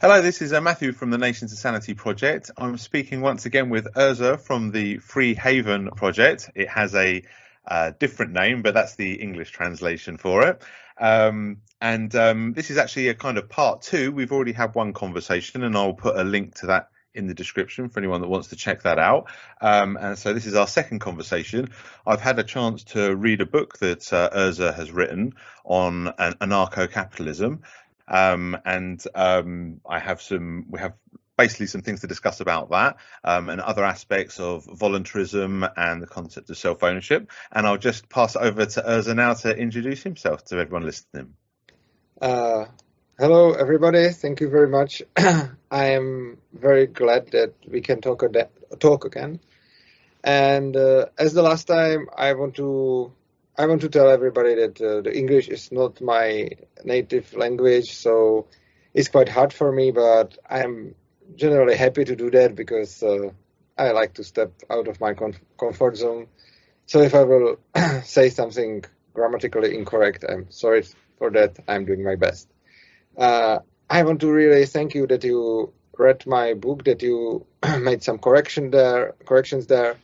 Hello, this is uh, Matthew from the Nations of Sanity Project. I'm speaking once again with Urza from the Free Haven Project. It has a uh, different name, but that's the English translation for it. Um, and um, this is actually a kind of part two. We've already had one conversation, and I'll put a link to that in the description for anyone that wants to check that out. Um, and so this is our second conversation. I've had a chance to read a book that uh, Urza has written on an anarcho-capitalism, um, and um, I have some, we have basically some things to discuss about that um, and other aspects of voluntarism and the concept of self ownership. And I'll just pass over to Urza now to introduce himself to everyone listening. Uh, hello, everybody. Thank you very much. I am very glad that we can talk, talk again. And uh, as the last time, I want to I want to tell everybody that uh, the English is not my native language, so it's quite hard for me. But I'm generally happy to do that because uh, I like to step out of my comf- comfort zone. So if I will say something grammatically incorrect, I'm sorry for that. I'm doing my best. Uh, I want to really thank you that you read my book, that you made some correction there, corrections there.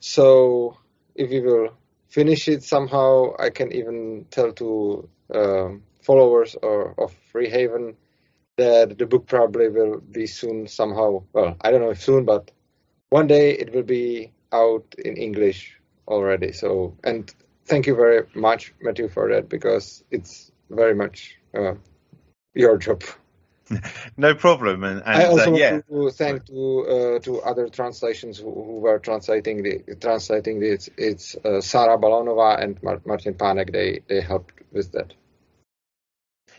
So if you will finish it somehow. I can even tell to um, followers or of Free Haven that the book probably will be soon somehow. Well, I don't know if soon, but one day it will be out in English already. So, and thank you very much, Matthew, for that because it's very much uh, your job. No problem. And, and I also uh, yeah. want to thank to uh, to other translations who, who, were translating the translating it. It's uh, Sarah Balonova and Martin Panek. They they helped with that.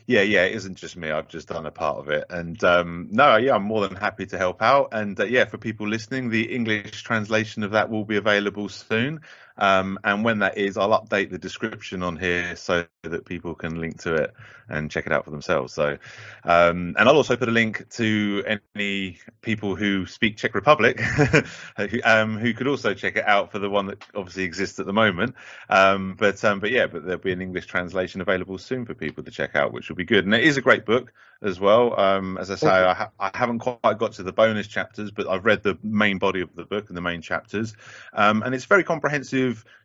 Yeah, yeah, it isn't just me. I've just done a part of it, and um, no, yeah, I'm more than happy to help out. And uh, yeah, for people listening, the English translation of that will be available soon. Um, and when that is, I'll update the description on here so that people can link to it and check it out for themselves. So, um, and I'll also put a link to any people who speak Czech Republic who, um, who, could also check it out for the one that obviously exists at the moment. Um, but um, but yeah, but there'll be an English translation available soon for people to check out, which will be good. And it is a great book as well. Um, as I say, I, ha- I, haven't quite got to the bonus chapters, but I've read the main body of the book and the main chapters, um, and it's very comprehensive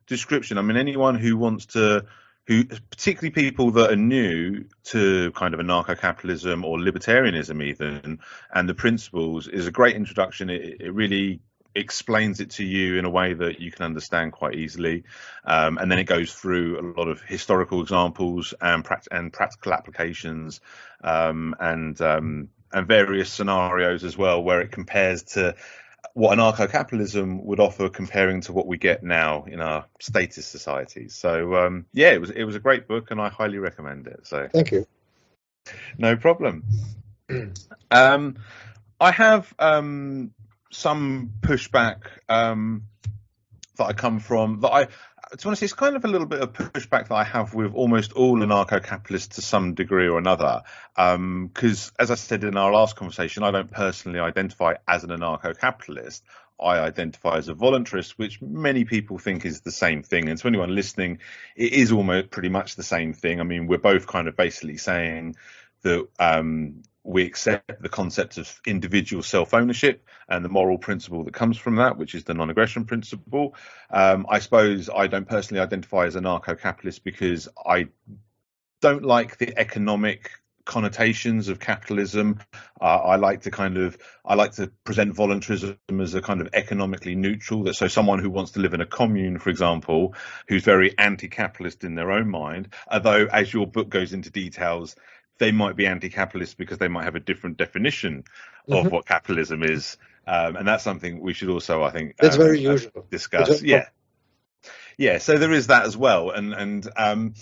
description. I mean, anyone who wants to, who particularly people that are new to kind of anarcho-capitalism or libertarianism, even, and the principles, is a great introduction. It, it really explains it to you in a way that you can understand quite easily. Um, and then it goes through a lot of historical examples and, pract- and practical applications um, and um, and various scenarios as well, where it compares to what anarcho-capitalism would offer comparing to what we get now in our statist societies. So um, yeah, it was it was a great book, and I highly recommend it. So thank you. No problem. um, I have um, some pushback um, that I come from that I to be honest, it's kind of a little bit of pushback that I have with almost all anarcho-capitalists to some degree or another. Because, um, as I said in our last conversation, I don't personally identify as an anarcho-capitalist. I identify as a voluntarist, which many people think is the same thing. And to anyone listening, it is almost pretty much the same thing. I mean, we're both kind of basically saying that um, we accept the concept of individual self ownership and the moral principle that comes from that, which is the non aggression principle. Um, I suppose I don't personally identify as anarcho capitalist because I don't like the economic connotations of capitalism. Uh, I like to kind of I like to present voluntarism as a kind of economically neutral. That so someone who wants to live in a commune, for example, who's very anti-capitalist in their own mind, although as your book goes into details, they might be anti-capitalist because they might have a different definition of mm-hmm. what capitalism is, um, and that's something we should also, I think, that's um, very usual. Discuss, yeah, yeah. So there is that as well, and and um,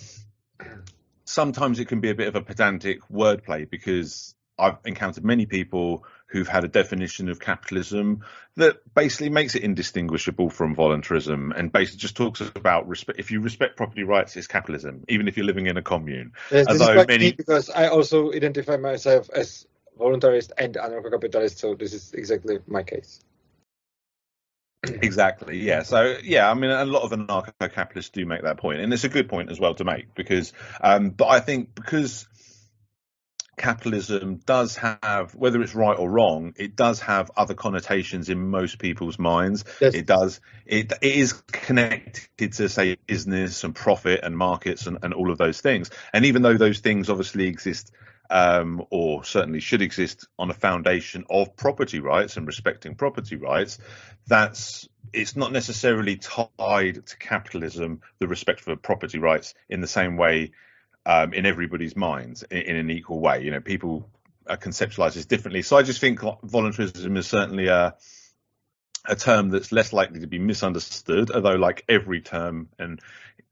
sometimes it can be a bit of a pedantic wordplay because I've encountered many people who've had a definition of capitalism that basically makes it indistinguishable from voluntarism and basically just talks about respect. If you respect property rights, it's capitalism, even if you're living in a commune. Yes, this is many... because I also identify myself as voluntarist and anarcho-capitalist, so this is exactly my case. Exactly. Yeah. So yeah, I mean, a lot of anarcho-capitalists do make that point, and it's a good point as well to make because, um, but I think because capitalism does have, whether it's right or wrong, it does have other connotations in most people's minds. Yes. It does. It, it is connected to, say, business and profit and markets and, and all of those things. And even though those things obviously exist um, or certainly should exist on a foundation of property rights and respecting property rights, that's it's not necessarily tied to capitalism, the respect for property rights in the same way um, in everybody's minds in, in, an equal way. You know, people conceptualize this differently. So I just think voluntarism is certainly a a term that's less likely to be misunderstood, although like every term and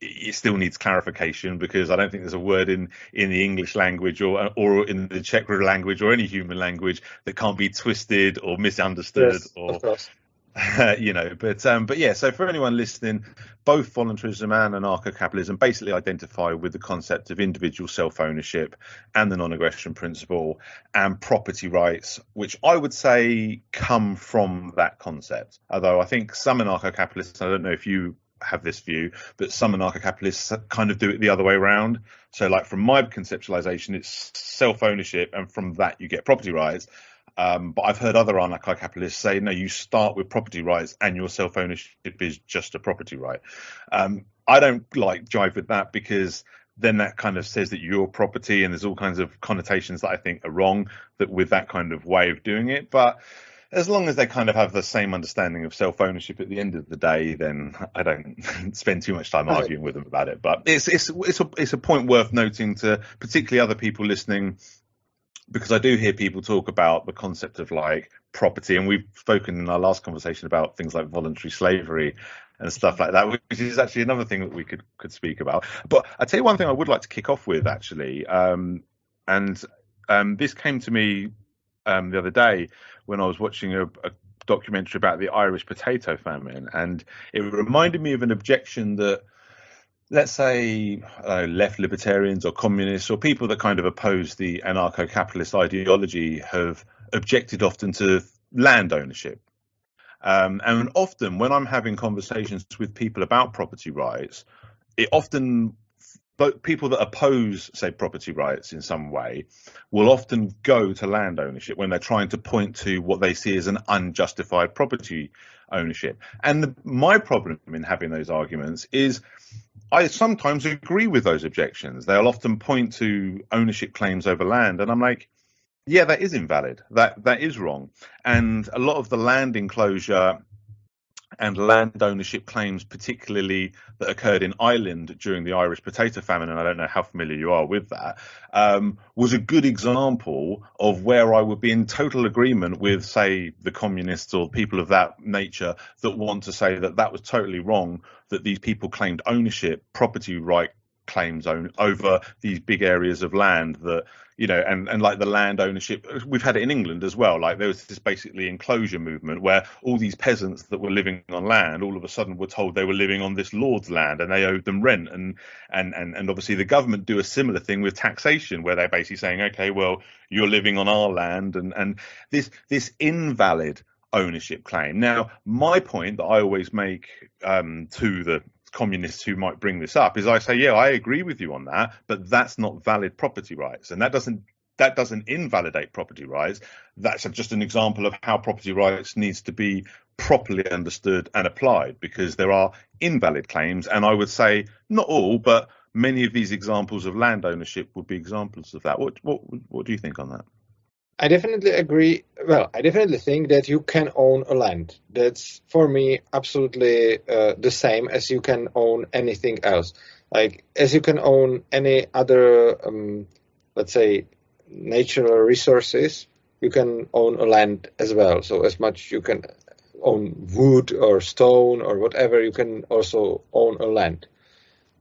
it still needs clarification because I don't think there's a word in, in the English language or or in the Czech language or any human language that can't be twisted or misunderstood yes, or you know, but um, but yeah. So for anyone listening, both voluntarism and anarcho-capitalism basically identify with the concept of individual self-ownership and the non-aggression principle and property rights, which I would say come from that concept. Although I think some anarcho-capitalists, I don't know if you have this view, but some anarcho-capitalists kind of do it the other way around. So, like from my conceptualization, it's self-ownership, and from that you get property rights. Um, but I've heard other anarcho-capitalists say, no, you start with property rights and your self-ownership is just a property right. Um, I don't like jive with that because then that kind of says that you're property and there's all kinds of connotations that I think are wrong that with that kind of way of doing it. But as long as they kind of have the same understanding of self-ownership at the end of the day, then I don't spend too much time arguing with them about it. But it's it's it's a it's a point worth noting to particularly other people listening because I do hear people talk about the concept of like property, and we've spoken in our last conversation about things like voluntary slavery and stuff like that, which is actually another thing that we could could speak about. But I tell you one thing I would like to kick off with actually, um, and um, this came to me um, the other day when I was watching a, a documentary about the Irish potato famine, and it reminded me of an objection that let's say uh, left libertarians or communists or people that kind of oppose the anarcho-capitalist ideology have objected often to land ownership. Um, and often when I'm having conversations with people about property rights, it often people that oppose, say, property rights in some way will often go to land ownership when they're trying to point to what they see as an unjustified property ownership. And the, my problem in having those arguments is I sometimes agree with those objections. They'll often point to ownership claims over land, and I'm like, yeah, that is invalid. That that is wrong. And a lot of the land enclosure and land ownership claims, particularly that occurred in Ireland during the Irish potato famine, and I don't know how familiar you are with that, um, was a good example of where I would be in total agreement with, say, the communists or people of that nature that want to say that that was totally wrong, that these people claimed ownership, property right claims own, over these big areas of land that you know and and like the land ownership we've had it in England as well. Like there was this basically enclosure movement where all these peasants that were living on land all of a sudden were told they were living on this lord's land and they owed them rent. And and and, and obviously the government do a similar thing with taxation where they're basically saying okay well you're living on our land. And and this this invalid ownership claim. Now, my point that I always make um, to the communists who might bring this up is I say, yeah, I agree with you on that, but that's not valid property rights, and that doesn't that doesn't invalidate property rights. That's just an example of how property rights needs to be properly understood and applied because there are invalid claims, and I would say not all, but many of these examples of land ownership would be examples of that. What what what do you think on that? I definitely agree. Well, I definitely think that you can own a land. That's for me absolutely uh, the same as you can own anything else. Like as you can own any other, um, let's say, natural resources, you can own a land as well. So as much you can own wood or stone or whatever, you can also own a land.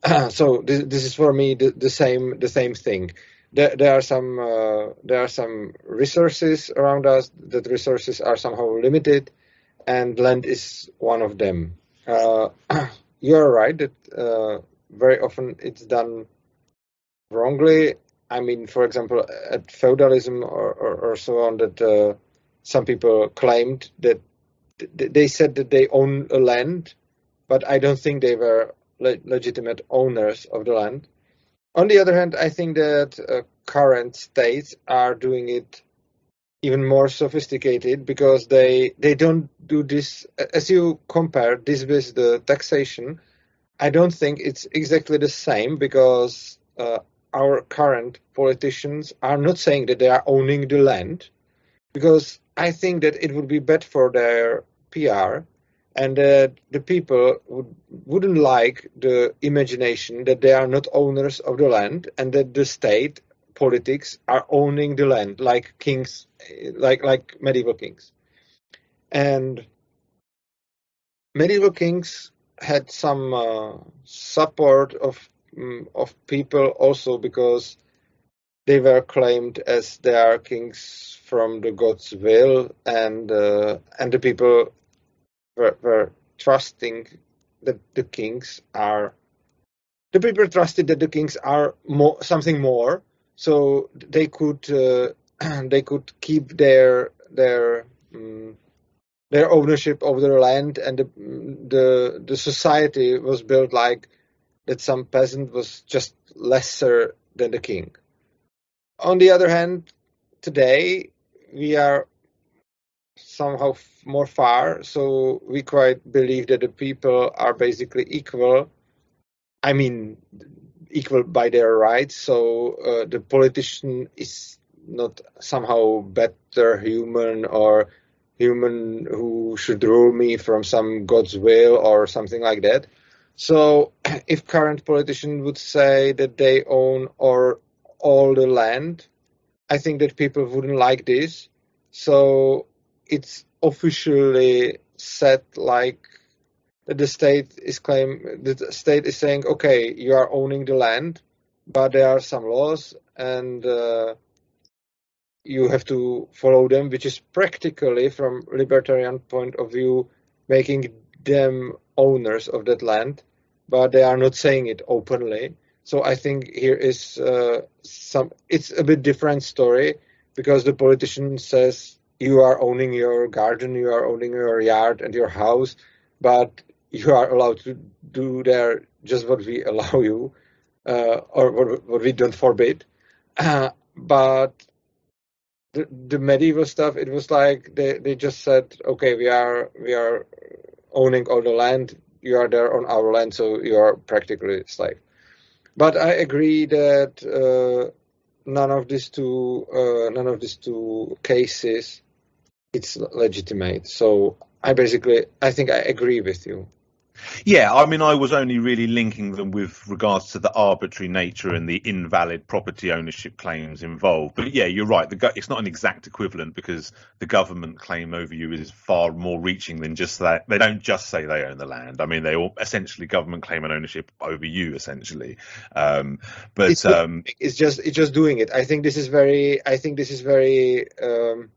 so this, this is for me the, the same the same thing there, there are some uh, there are some resources around us. That resources are somehow limited, and land is one of them. Uh, you are right that uh, very often it's done wrongly. I mean, for example, at feudalism or, or, or so on, that uh, some people claimed that th- they said that they own a land, but I don't think they were le- legitimate owners of the land on the other hand, I think that uh, current states are doing it even more sophisticated because they they don't do this as you compare this with the taxation. I don't think it's exactly the same because uh, our current politicians are not saying that they are owning the land because I think that it would be bad for their PR and that the people would, wouldn't like the imagination that they are not owners of the land and that the state politics are owning the land like kings like like medieval kings. And medieval kings had some uh, support of um, of people also because they were claimed as they are kings from the God's will, and uh, and the people were, were trusting that the kings are. The people trusted that the kings are more, something more, so they could uh, they could keep their their um, their ownership of their land, and the the the society was built like that. Some peasant was just lesser than the king. On the other hand, today we are somehow more far, so we quite believe that the people are basically equal. I mean, equal by their rights. So uh, the politician is not somehow better human or human who should rule me from some God's will or something like that. So if current politician would say that they own or all the land, I think that people wouldn't like this. So it's officially set like that the state is claim the state is saying, okay, you are owning the land, but there are some laws and uh, you have to follow them, which is practically, from libertarian point of view, making them owners of that land, but they are not saying it openly. So I think here is uh, some. It's a bit different story because the politician says you are owning your garden, you are owning your yard and your house, but you are allowed to do there just what we allow you, uh, or what, what, we don't forbid. Uh, but the, the medieval stuff, it was like they, they just said, okay, we are we are owning all the land. You are there on our land, so you are practically slave. But I agree that uh, none of these two uh, none of these two cases it's legitimate. So I basically I think I agree with you. Yeah, I mean, I was only really linking them with regards to the arbitrary nature and the invalid property ownership claims involved. But yeah, you're right. The, it's not an exact equivalent because the government claim over you is far more reaching than just that. They don't just say they own the land. I mean, they all essentially government claim an ownership over you, essentially. Um, but it's, um, it's just it's just doing it. I think this is very. I think this is very. Um,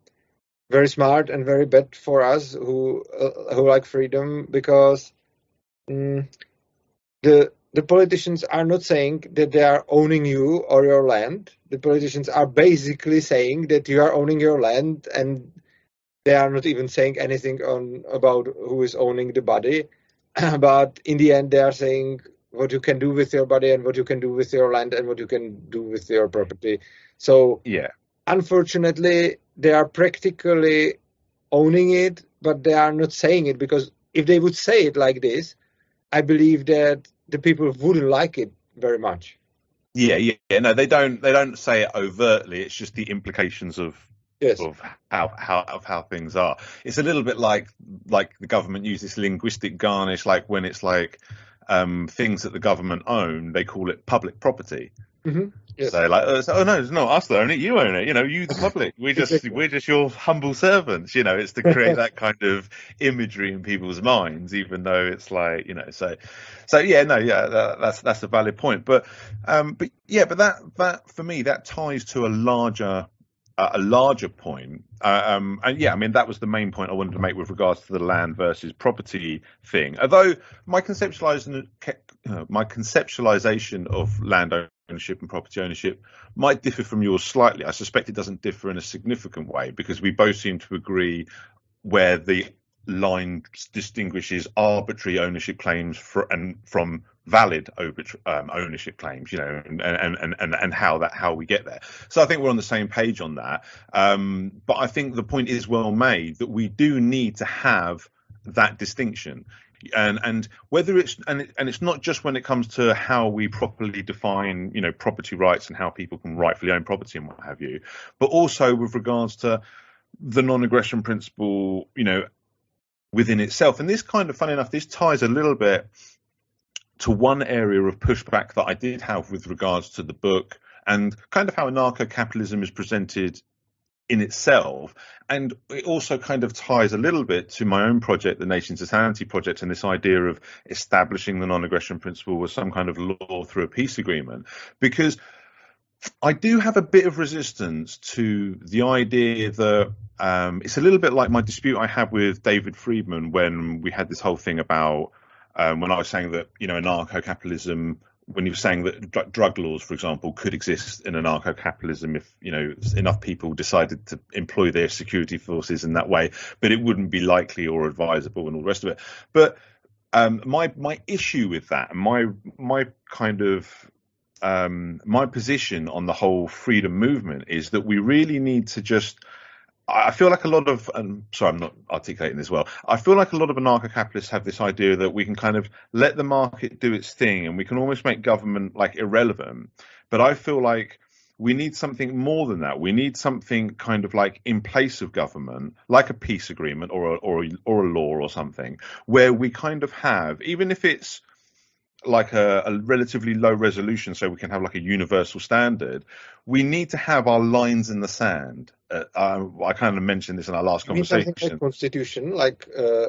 very smart and very bad for us who uh, who like freedom because mm, the the politicians are not saying that they are owning you or your land. The politicians are basically saying that you are owning your land, and they are not even saying anything on about who is owning the body. but in the end, they are saying what you can do with your body and what you can do with your land and what you can do with your property. So yeah, unfortunately, they are practically owning it, but they are not saying it because if they would say it like this, I believe that the people wouldn't like it very much. Yeah, yeah, no, they don't. They don't say it overtly. It's just the implications of yes. of how how of how things are. It's a little bit like like the government uses linguistic garnish, like when it's like um, things that the government own, they call it public property. Mm-hmm. Yes. So like, uh, so, oh no, it's not us that own it. You own it. You know, you the public. We just we're just your humble servants. You know, it's to create that kind of imagery in people's minds, even though it's like you know. So, so yeah, no, yeah, that, that's that's a valid point. But, um, but yeah, but that that for me that ties to a larger uh, a larger point. Uh, um, and yeah, I mean that was the main point I wanted to make with regards to the land versus property thing. Although my conceptualization, uh, my conceptualization of land ownership and property ownership might differ from yours slightly. I suspect it doesn't differ in a significant way because we both seem to agree where the line distinguishes arbitrary ownership claims for, and from valid um, ownership claims, you know, and, and, and, and how that how we get there. So I think we're on the same page on that. Um, but I think the point is well made that we do need to have that distinction. And and whether it's and it, and it's not just when it comes to how we properly define you know property rights and how people can rightfully own property and what have you, but also with regards to the non-aggression principle, you know, within itself. And this kind of, funny enough, this ties a little bit to one area of pushback that I did have with regards to the book and kind of how anarcho capitalism is presented in itself. And it also kind of ties a little bit to my own project, the Nation Sanity project, and this idea of establishing the non aggression principle with some kind of law through a peace agreement. Because I do have a bit of resistance to the idea that um, it's a little bit like my dispute I had with David Friedman when we had this whole thing about um, when I was saying that you know anarcho-capitalism, when you were saying that dr- drug laws, for example, could exist in anarcho-capitalism if you know enough people decided to employ their security forces in that way, but it wouldn't be likely or advisable and all the rest of it. But um, my my issue with that, and my my kind of um, my position on the whole freedom movement is that we really need to just I feel like a lot of, um, sorry, I'm not articulating this well. I feel like a lot of anarcho capitalists have this idea that we can kind of let the market do its thing and we can almost make government like irrelevant. But I feel like we need something more than that. We need something kind of like in place of government, like a peace agreement or a, or a, or a law or something, where we kind of have, even if it's like a, a, relatively low resolution so we can have like a universal standard we need to have our lines in the sand. Uh, uh, i kind of mentioned this in our last you conversation like constitution like uh,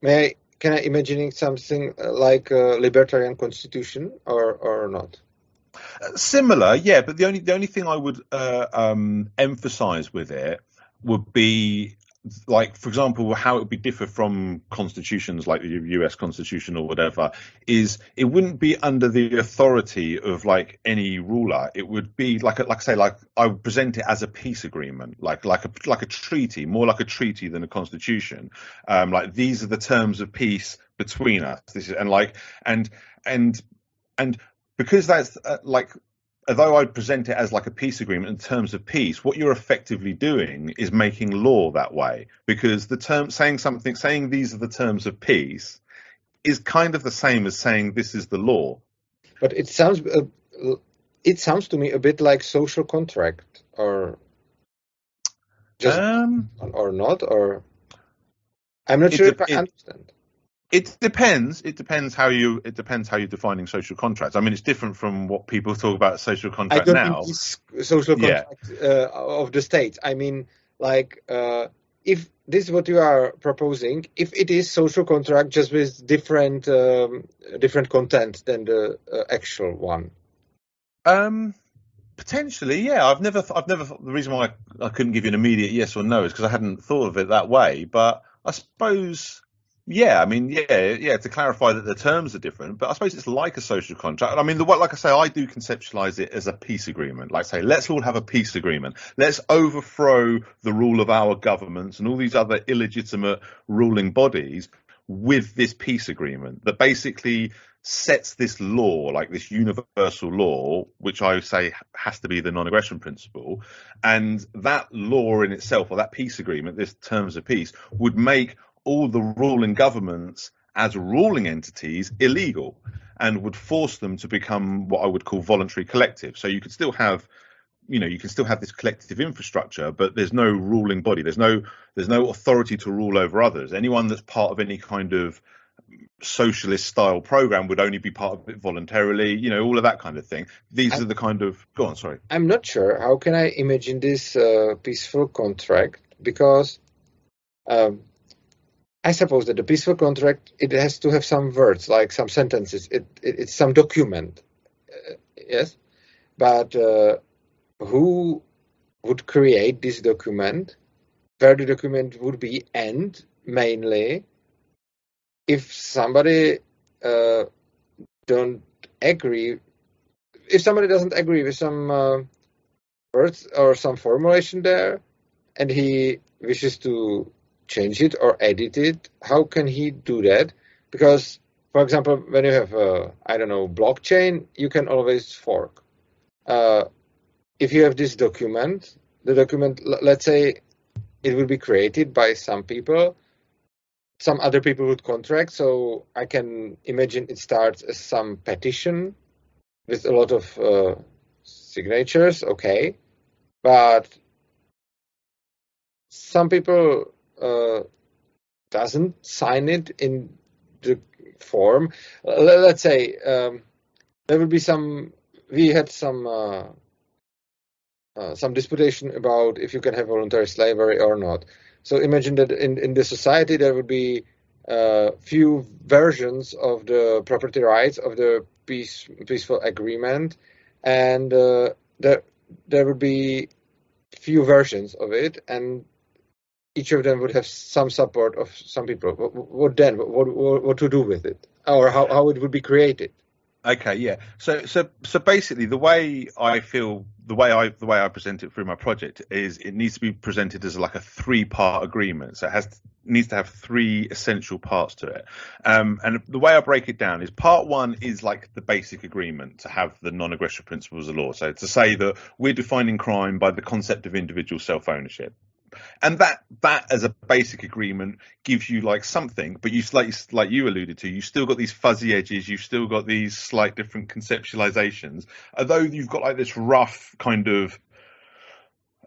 may i can i imagine something uh, like a libertarian constitution or or not? Uh, similar yeah but the only the only thing i would uh, um, emphasize with it would be like for example how it would be differ from constitutions like the US constitution or whatever is it wouldn't be under the authority of like any ruler. It would be like a, like I say like I would present it as a peace agreement like like a like a treaty more like a treaty than a constitution. Um like these are the terms of peace between us. This is and like and and and because that's uh, like although I'd present it as like a peace agreement in terms of peace, what you're effectively doing is making law that way because the term saying something, saying these are the terms of peace, is kind of the same as saying this is the law. But it sounds uh, it sounds to me a bit like social contract, or just um, or not, or I'm not sure if I understand. It depends. It depends how you. It depends how you're defining social contracts. I mean, it's different from what people talk about social contract I don't now. Mean social contract yeah. uh, of the state. I mean, like uh, if this is what you are proposing, if it is social contract just with different um, different content than the uh, actual one. Um, potentially, yeah. I've never. I've never. The reason why I, I couldn't give you an immediate yes or no is because I hadn't thought of it that way. But I suppose yeah, I mean, yeah, yeah. To clarify that the terms are different, but I suppose it's like a social contract. I mean, the like I say, I do conceptualize it as a peace agreement. Like say, let's all have a peace agreement. Let's overthrow the rule of our governments and all these other illegitimate ruling bodies with this peace agreement that basically sets this law, like this universal law, which I say has to be the non-aggression principle, and that law in itself, or that peace agreement, this terms of peace, would make all the ruling governments as ruling entities illegal and would force them to become what I would call voluntary collective. So you could still have you know you can still have this collective infrastructure but there's no ruling body. There's no there's no authority to rule over others. Anyone that's part of any kind of socialist style program would only be part of it voluntarily you know all of that kind of thing. These I, are the kind of go on sorry. I'm not sure. How can i imagine this uh, peaceful contract? Because um, I suppose that the peaceful contract it has to have some words, like some sentences. It, it it's some document, uh, yes. But uh, who would create this document? Where the document would be and mainly, if somebody uh, don't agree, if somebody doesn't agree with some uh, words or some formulation there, and he wishes to change it or edit it, how can he do that? Because, for example, when you have a, I don't know, blockchain, you can always fork. Uh, if you have this document, the document, let's say it will be created by some people, some other people would contract. So I can imagine it starts as some petition with a lot of uh, signatures, okay, but some people uh, doesn't sign it in the form. Let's say um, there will be some. We had some uh, uh, some disputation about if you can have voluntary slavery or not. So imagine that in in the society there would be uh, few versions of the property rights of the peace, peaceful agreement, and uh, there there would be few versions of it, and each of them would have some support of some people. What, what then? What, what, what to do with it, or how, how it would be created? Okay, yeah. So so so basically, the way I feel, the way I the way I present it through my project is it needs to be presented as like a three part agreement. So it has needs to have three essential parts to it. Um, and the way I break it down is part one is like the basic agreement to have the non-aggression principles of law. So to say that we're defining crime by the concept of individual self ownership and that that as a basic agreement gives you like something but you like like you alluded to you've still got these fuzzy edges you've still got these slight different conceptualizations. Although you've got like this rough kind of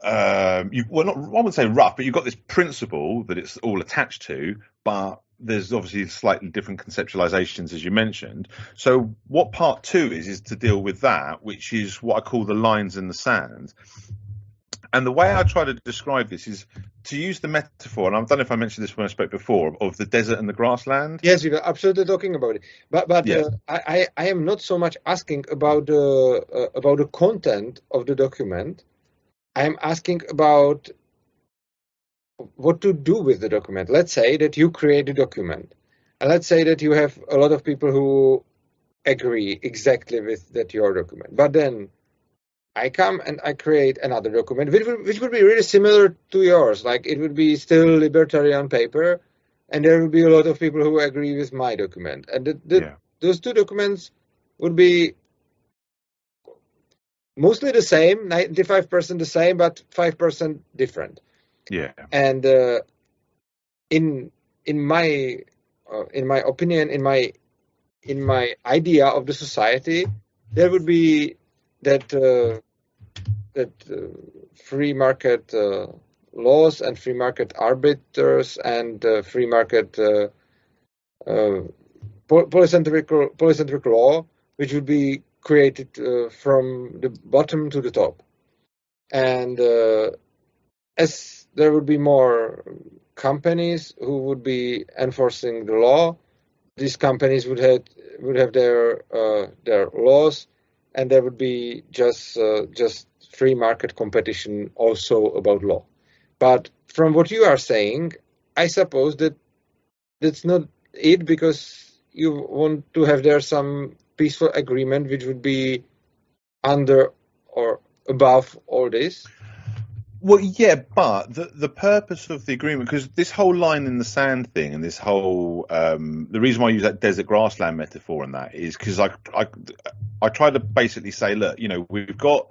um you well not I wouldn't say rough but you've got this principle that it's all attached to but there's obviously slightly different conceptualizations as you mentioned. So what part two is is to deal with that which is what i call the lines in the sand and the way I try to describe this is to use the metaphor, and I don't know if I mentioned this when I spoke before, of the desert and the grassland. Yes, you're absolutely talking about it. But but yeah. uh, I I am not so much asking about the uh, about the content of the document. I am asking about what to do with the document. Let's say that you create a document, and let's say that you have a lot of people who agree exactly with that your document, but then I come and I create another document, which would, which would be really similar to yours. Like it would be still libertarian paper, and there would be a lot of people who agree with my document. And the, the, yeah. those two documents would be mostly the same, 95% the same, but 5% different. Yeah. And uh, in in my uh, in my opinion, in my in my idea of the society, there would be that uh, that uh, free market uh, laws and free market arbiters and uh, free market uh, uh, polycentric, polycentric law, which would be created uh, from the bottom to the top. And as there would be more companies who would be enforcing the law, these companies would have would have their their laws, and there would be just just free market competition also about law. But from what you are saying, I suppose that that's not it because you want to have there some peaceful agreement which would be under or above all this. Well, yeah, but the the purpose of the agreement, because this whole line in the sand thing, and this whole um, the reason why I use that desert grassland metaphor and that is because I, I I try to basically say, look, you know, we've got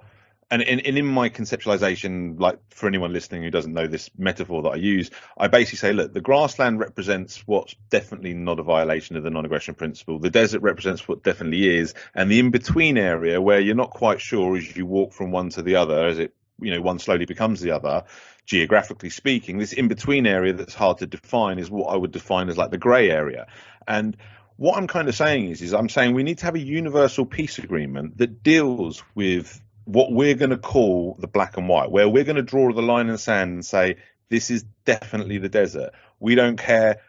and in, in my conceptualization, like for anyone listening who doesn't know this metaphor that I use, I basically say, look, the grassland represents what's definitely not a violation of the non-aggression principle. The desert represents what definitely is, and the in-between area where you're not quite sure as you walk from one to the other, as it, you know, one slowly becomes the other, geographically speaking, this in-between area that's hard to define is what I would define as like the grey area, and what I'm kind of saying is, is I'm saying we need to have a universal peace agreement that deals with what we're going to call the black and white, where we're going to draw the line in the sand and say this is definitely the desert. We don't care.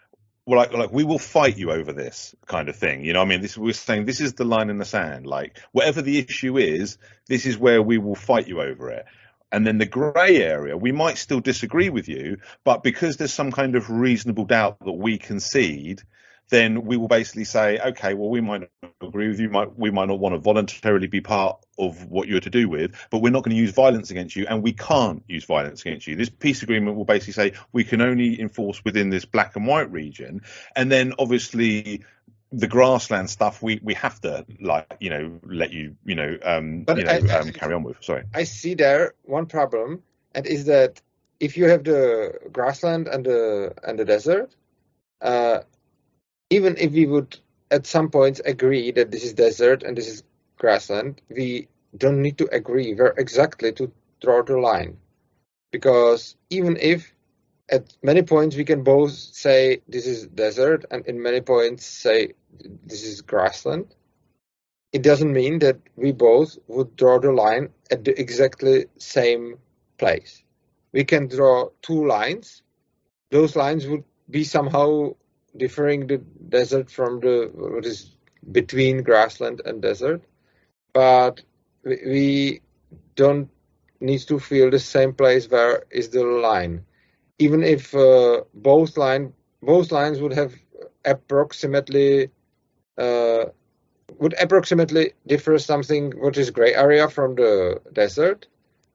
Like, like we will fight you over this kind of thing. You know, I mean, this we're saying this is the line in the sand. Like whatever the issue is, this is where we will fight you over it. And then the grey area, we might still disagree with you, but because there's some kind of reasonable doubt that we concede, then we will basically say, okay, well, we might not agree with you, might, we might not want to voluntarily be part of what you're to do with, but we're not going to use violence against you, and we can't use violence against you. This peace agreement will basically say we can only enforce within this black and white region, and then obviously the grassland stuff we we have to like you know let you you know um but you know I, um, carry on with sorry i see there one problem and is that if you have the grassland and the and the desert uh even if we would at some points agree that this is desert and this is grassland, we don't need to agree where exactly to draw the line. Because even if at many points we can both say this is desert and in many points say this is grassland, it doesn't mean that we both would draw the line at the exactly same place. We can draw two lines. Those lines would be somehow differing the desert from the what is between grassland and desert, but we don't need to feel the same place where is the line. Even if uh, both line both lines would have approximately uh, would approximately differ something what is gray area from the desert,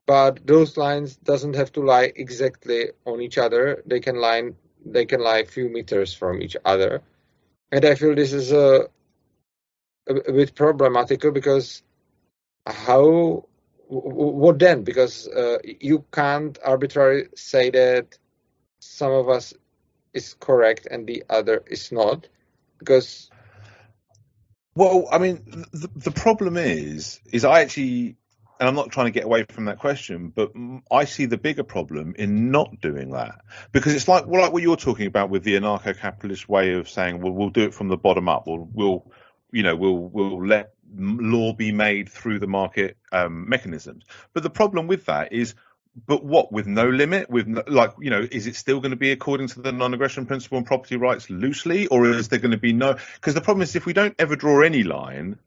but those lines doesn't have to lie exactly on each other. They can line they can lie a few meters from each other. And I feel this is a, a, a bit problematical because how, what then? Because uh, you can't arbitrarily say that some of us is correct and the other is not because well i mean the, the problem is is i actually and I'm not trying to get away from that question, but I see the bigger problem in not doing that because it's like well, like what you're talking about with the anarcho-capitalist way of saying, well, we'll do it from the bottom up. We'll, we'll you know, we'll we'll let law be made through the market um, mechanisms. But the problem with that is but what with no limit with no, like you know is it still going to be according to the non-aggression principle and property rights loosely or is there going to be no because the problem is if we don't ever draw any line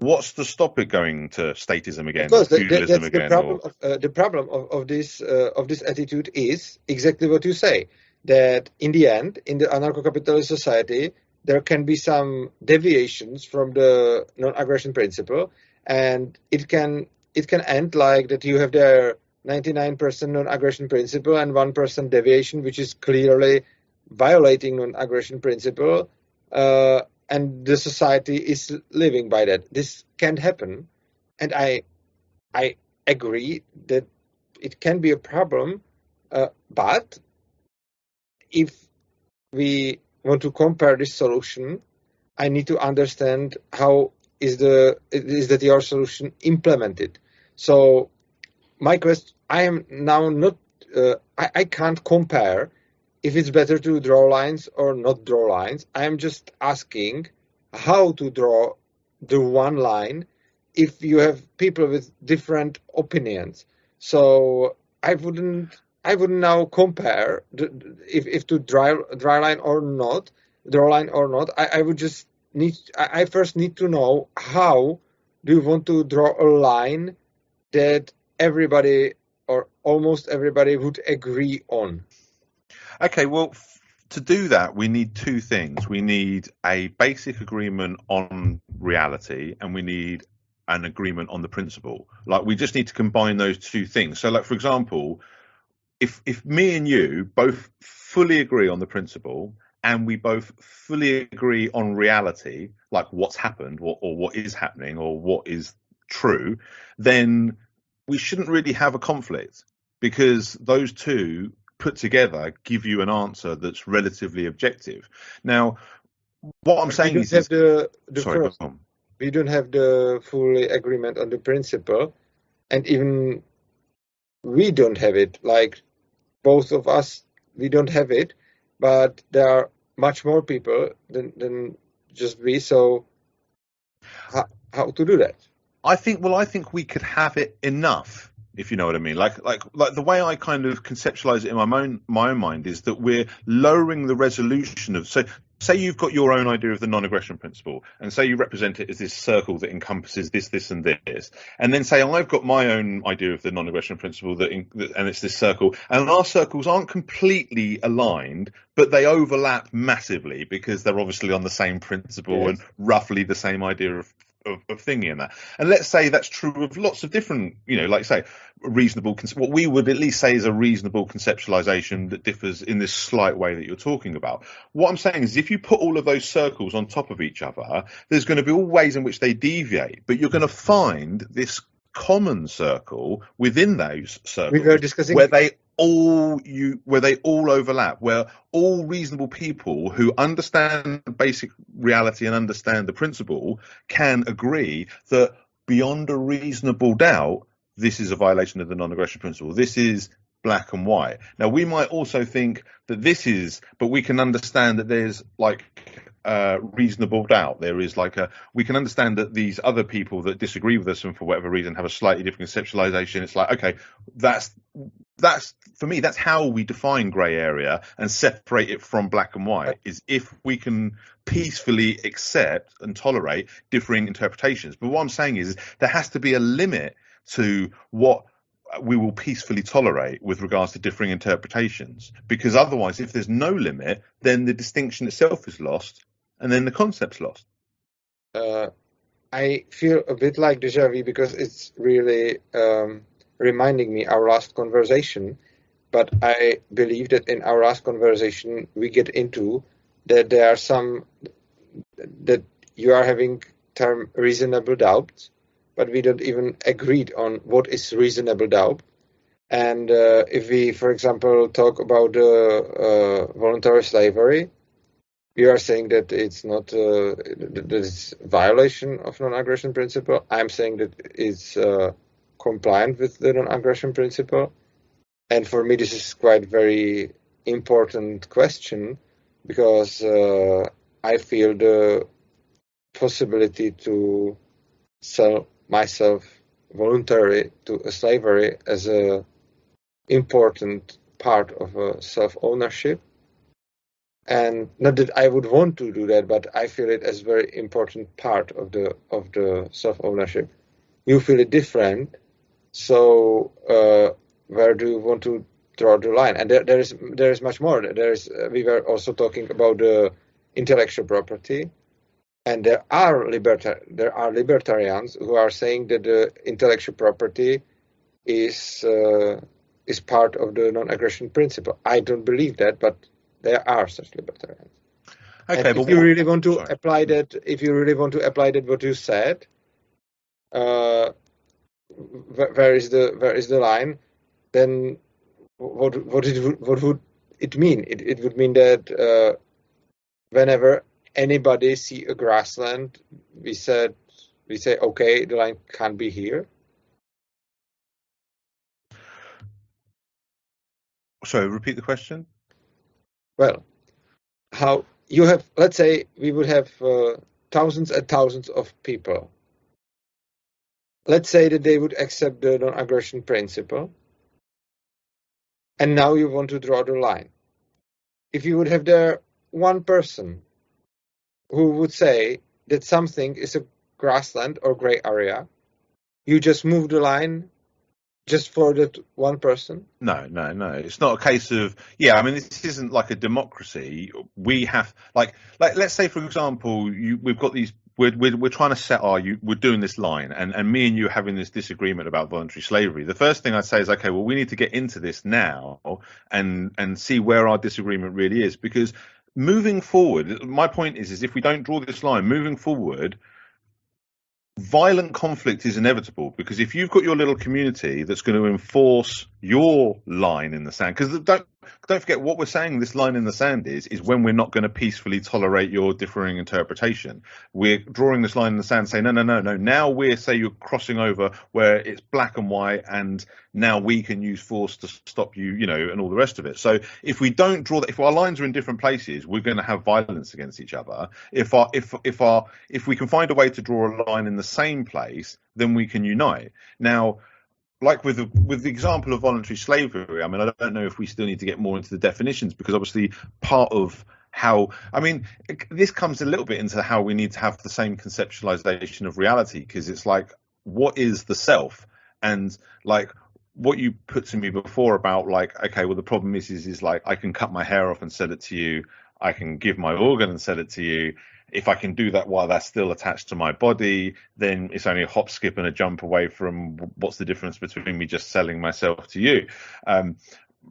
what's to stop it going to statism again? Because that's again, the problem. Or... Of, uh, the problem of, of this uh, of this attitude is exactly what you say. That in the end, in the anarcho-capitalist society, there can be some deviations from the non-aggression principle, and it can it can end like that. You have there 99% non-aggression principle and 1% deviation, which is clearly violating non-aggression principle. Uh, and the society is living by that. This can't happen, and I I agree that it can be a problem, uh, but if we want to compare this solution, I need to understand how is the is that your solution implemented. So my question, I am now not, uh, I, I can't compare if it's better to draw lines or not draw lines. I'm just asking how to draw the one line if you have people with different opinions. So I wouldn't I wouldn't now compare if if to dry dry line or not, draw line or not. I, I would just need I, I first need to know how do you want to draw a line that everybody or almost everybody would agree on. Okay, well, f- to do that, we need two things. We need a basic agreement on reality, and we need an agreement on the principle. Like, we just need to combine those two things. So, like for example, if if me and you both fully agree on the principle and we both fully agree on reality, like what's happened or, or what is happening or what is true, then we shouldn't really have a conflict because those two put together give you an answer that's relatively objective. Now, what I'm saying is, have the, the sorry, first, we don't have the full agreement on the principle, and even we don't have it. Like both of us, we don't have it, but there are much more people than than just we. So, how, how to do that? I think. Well, I think we could have it enough if you know what I mean. Like like like the way I kind of conceptualize it in my own my own mind is that we're lowering the resolution of so say you've got your own idea of the non-aggression principle and say you represent it as this circle that encompasses this this and this and then say i've got my own idea of the non-aggression principle that in, and it's this circle and our circles aren't completely aligned but they overlap massively because they're obviously on the same principle yes. and roughly the same idea of of, of thingy in that. And let's say that's true of lots of different, you know, like say, reasonable, what we would at least say is a reasonable conceptualization that differs in this slight way that you're talking about. What I'm saying is if you put all of those circles on top of each other, there's going to be all ways in which they deviate, but you're going to find this common circle within those circles we were discussing where they all you where they all overlap where all reasonable people who understand basic reality and understand the principle can agree that beyond a reasonable doubt this is a violation of the non-aggression principle. This is black and white. Now we might also think that this is but we can understand that there's like uh, reasonable doubt. There is like a we can understand that these other people that disagree with us and for whatever reason have a slightly different conceptualization. It's like okay, that's that's for me that's how we define grey area and separate it from black and white is if we can peacefully accept and tolerate differing interpretations. But what I'm saying is, is there has to be a limit to what we will peacefully tolerate with regards to differing interpretations because otherwise if there's no limit then the distinction itself is lost and then the concept's lost. Uh, I feel a bit like deja vu because it's really um, reminding me our last conversation. But I believe that in our last conversation we get into that there are some that you are having term reasonable doubt, but we don't even agreed on what is reasonable doubt. And uh, if we, for example, talk about uh, voluntary slavery, you are saying that it's not uh, that it's violation of non-aggression principle. I'm saying that it's uh, compliant with the non-aggression principle. And for me, this is quite very important question because uh, I feel the possibility to sell myself voluntarily to slavery as a important part of a self-ownership and not that I would want to do that, but I feel it as a very important part of the of the self ownership. You feel it different, so uh, where do you want to draw the line? And there, there is there is much more. There is uh, we were also talking about the intellectual property, and there are libertar- there are libertarians who are saying that the intellectual property is uh, is part of the non-aggression principle. I don't believe that, but there are such libertarians. Okay, and if you really want to sorry. apply that, if you really want to apply that what you said, uh, where is the where is the line? Then what what it would, what would it mean? It it would mean that uh, whenever anybody see a grassland, we said we say okay, the line can't be here. Sorry, repeat the question. Well, how you have, let's say we would have uh, thousands and thousands of people. Let's say that they would accept the non aggression principle. And now you want to draw the line. If you would have there one person who would say that something is a grassland or gray area, you just move the line just for that one person? No, no, no. It's not a case of yeah. I mean, this isn't like a democracy. We have like like let's say for example, you, we've got these. We're, we're, we're trying to set our we're doing this line and, and me and you having this disagreement about voluntary slavery the first thing i'd say is okay well we need to get into this now and and see where our disagreement really is because moving forward my point is is if we don't draw this line moving forward violent conflict is inevitable because if you've got your little community that's going to enforce your line in the sand, because don't don't forget what we're saying. This line in the sand is is when we're not going to peacefully tolerate your differing interpretation. We're drawing this line in the sand, saying no, no, no, no. Now we're say you're crossing over where it's black and white, and now we can use force to stop you, you know, and all the rest of it. So if we don't draw that, if our lines are in different places, we're going to have violence against each other. If our if if our if we can find a way to draw a line in the same place, then we can unite. Now like with the, with the example of voluntary slavery, I mean, I don't know if we still need to get more into the definitions because obviously part of how I mean this comes a little bit into how we need to have the same conceptualization of reality because it's like what is the self? And like what you put to me before about like okay well the problem is is is like I can cut my hair off and sell it to you. I can give my organ and sell it to you if I can do that while that's still attached to my body, then it's only a hop, skip, and a jump away from what's the difference between me just selling myself to you. Um,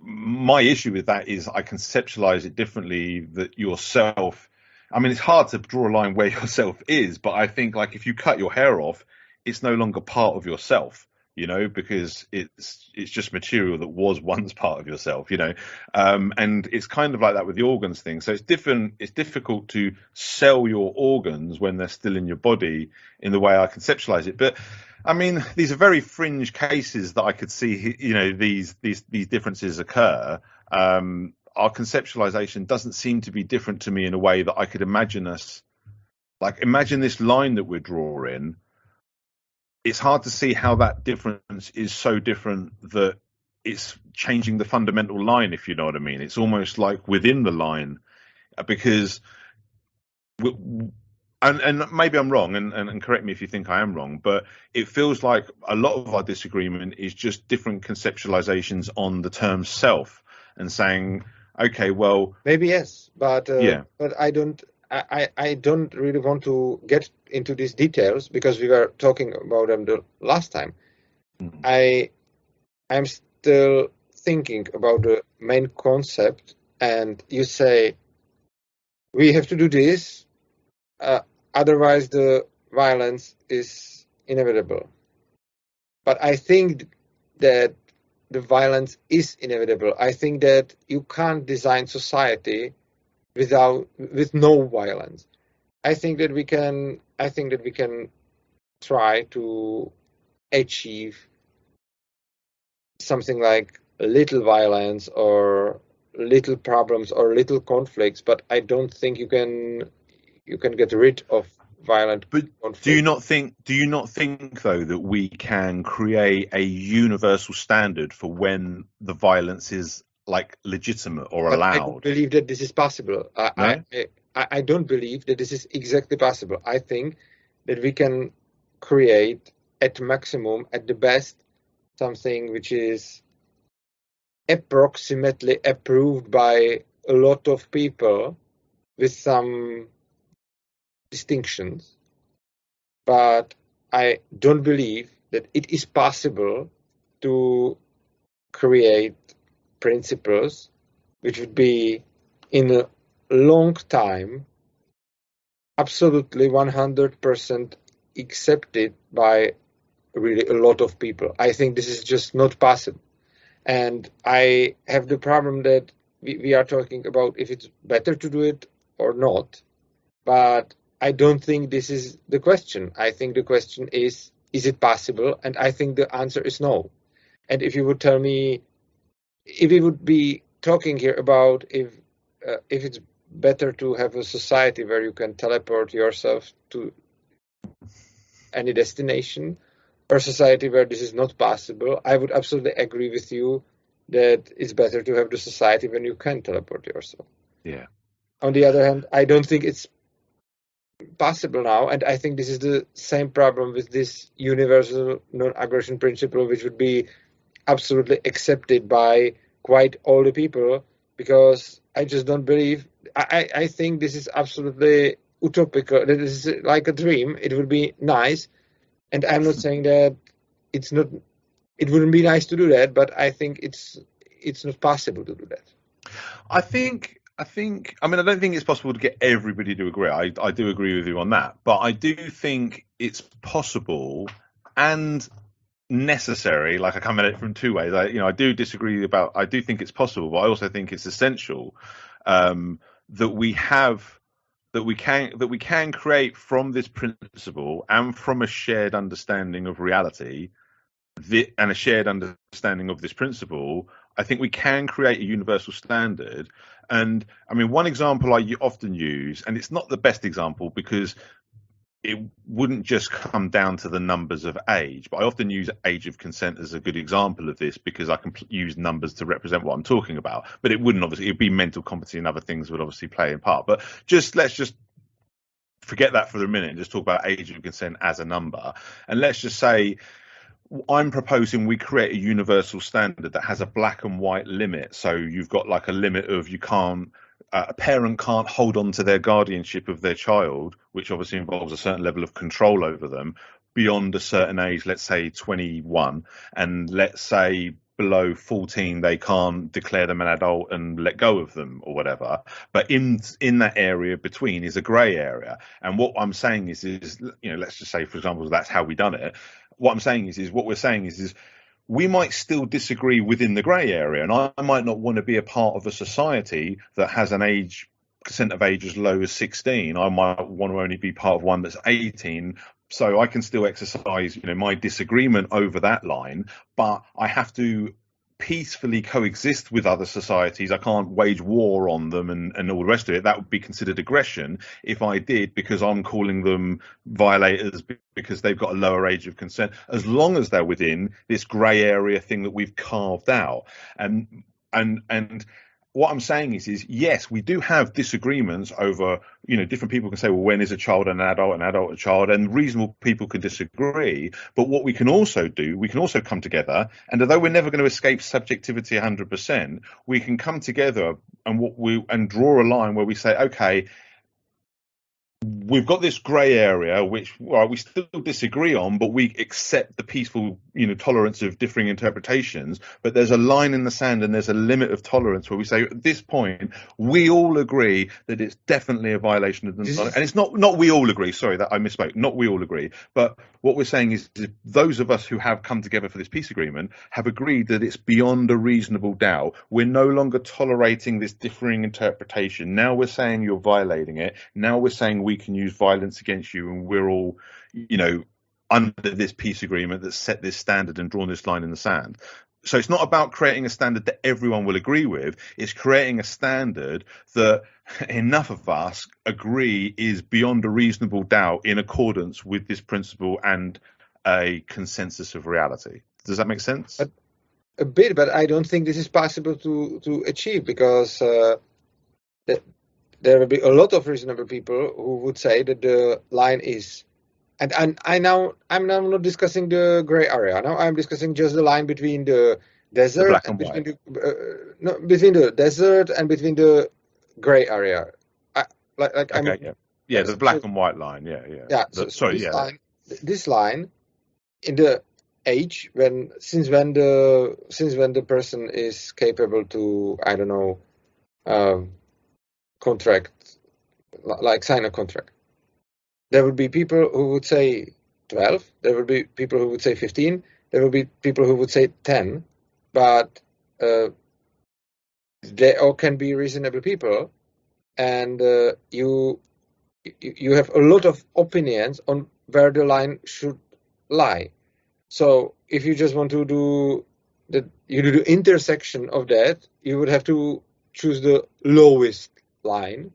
my issue with that is I conceptualize it differently that yourself I mean it's hard to draw a line where yourself is, but I think like if you cut your hair off, it's no longer part of yourself, you know, because it's it's just material that was once part of yourself, you know. Um, and it's kind of like that with the organs thing. So it's different it's difficult to sell your organs when they're still in your body in the way I conceptualize it. But I mean, these are very fringe cases that I could see, you know, these these these differences occur. Um, our conceptualization doesn't seem to be different to me in a way that I could imagine us. Like, imagine this line that we're drawing. It's hard to see how that difference is so different that it's changing the fundamental line, if you know what I mean. It's almost like within the line, because and, and maybe I'm wrong, and, and, and, correct me if you think I am wrong, but it feels like a lot of our disagreement is just different conceptualizations on the term self and saying, okay, well, maybe yes, but uh, yeah, but I don't, I, I don't really want to get into these details because we were talking about them the last time. Mm-hmm. I, I'm still thinking about the main concept, and you say we have to do this. Uh, Otherwise, the violence is inevitable. But I think that the violence is inevitable. I think that you can't design society without with no violence. I think that we can. I think that we can try to achieve something like little violence or little problems or little conflicts, but I don't think you can you can get rid of violent but conflict. do you not think do you not think though that we can create a universal standard for when the violence is like legitimate or but allowed i don't believe that this is possible. I, no? I, I don't believe that this is exactly possible. I think that we can create at maximum at the best something which is approximately approved by a lot of people with some distinctions, but I don't believe that it is possible to create principles which would be in a long time absolutely 100% accepted by really a lot of people. I think this is just not possible. And I have the problem that we, we are talking about if it's better to do it or not. But I don't think this is the question. I think the question is, is it possible? And I think the answer is no. And if you would tell me, if we would be talking here about if uh, if it's better to have a society where you can teleport yourself to any destination, or society where this is not possible, I would absolutely agree with you that it's better to have the society when you can teleport yourself. Yeah. On the other hand, I don't think it's possible now, and I think this is the same problem with this universal non-aggression principle, which would be absolutely accepted by quite all the people, because I just don't believe. I, I think this is absolutely utopical. This is like a dream. It would be nice, and I'm not saying that it's not. It wouldn't be nice to do that, but I think it's it's not possible to do that. I think I think, I mean, I don't think it's possible to get everybody to agree. I, I do agree with you on that, but I do think it's possible and necessary. Like I come at it from two ways. I, you know, I do disagree about. I do think it's possible, but I also think it's essential um, that we have that we can that we can create from this principle and from a shared understanding of reality the, and a shared understanding of this principle I think we can create a universal standard. And I mean, one example I often use, and it's not the best example because it wouldn't just come down to the numbers of age, but I often use age of consent as a good example of this because I can use numbers to represent what I'm talking about. But it wouldn't obviously, it'd be mental competency and other things would obviously play in part. But just let's just forget that for a minute and just talk about age of consent as a number. And let's just say I'm proposing we create a universal standard that has a black and white limit. So you've got like a limit of you can't uh, a parent can't hold on to their guardianship of their child, which obviously involves a certain level of control over them beyond a certain age, let's say 21, and let's say below 14 they can't declare them an adult and let go of them or whatever. But in in that area between is a gray area. And what i'm saying is is you know let's just say for example that's how we done it. What i'm saying is is what we're saying is is we might still disagree within the grey area, and I, I, might not want to be a part of a society that has an age percent of age as low as 16. I might want to only be part of one that's 18. So I can still exercise, you know, my disagreement over that line, but I have to peacefully coexist with other societies. I can't wage war on them and, and all the rest of it. That would be considered aggression if I did because I'm calling them violators because they've got a lower age of consent, as long as they're within this grey area thing that we've carved out. And and and what I'm saying is, is yes, we do have disagreements over, you know, different people can say, well, when is a child an adult, an adult a child, and reasonable people can disagree. But what we can also do, we can also come together, and although we're never going to escape subjectivity 100%, we can come together and what we and draw a line where we say, okay, we've got this grey area which well, we still disagree on, but we accept the peaceful, you know, tolerance of differing interpretations. But there's a line in the sand and there's a limit of tolerance where we say at this point we all agree that it's definitely a violation of the and it's not not we all agree. Sorry, that I misspoke. Not we all agree, but what we're saying is those of us who have come together for this peace agreement have agreed that it's beyond a reasonable doubt. We're no longer tolerating this differing interpretation. Now we're saying you're violating it. Now we're saying we can use violence against you, and we're all, you know, under this peace agreement that set this standard and drawn this line in the sand. So it's not about creating a standard that everyone will agree with. It's creating a standard that enough of us agree is beyond a reasonable doubt in accordance with this principle and a consensus of reality. Does that make sense? A, a bit, but I don't think this is possible to to achieve because uh, there will be a lot of reasonable people who would say that the line is and, and I now I'm now not discussing the gray area. Now I'm discussing just the line between the desert the and, and between the uh, no, between the desert and between the gray area. I, like like okay, yeah. yeah, the black so, and white line. Yeah, yeah. Yeah. The, so, sorry, this yeah. Line, this line in the age when since when the since when the person is capable to I don't know um, contract, like sign a contract. There would be people who would say 12, there would be people who would say 15, there would be people who would say 10, but uh, they all can be reasonable people, and uh, you you have a lot of opinions on where the line should lie. So if you just want to do the you do the intersection of that, you would have to choose the lowest line.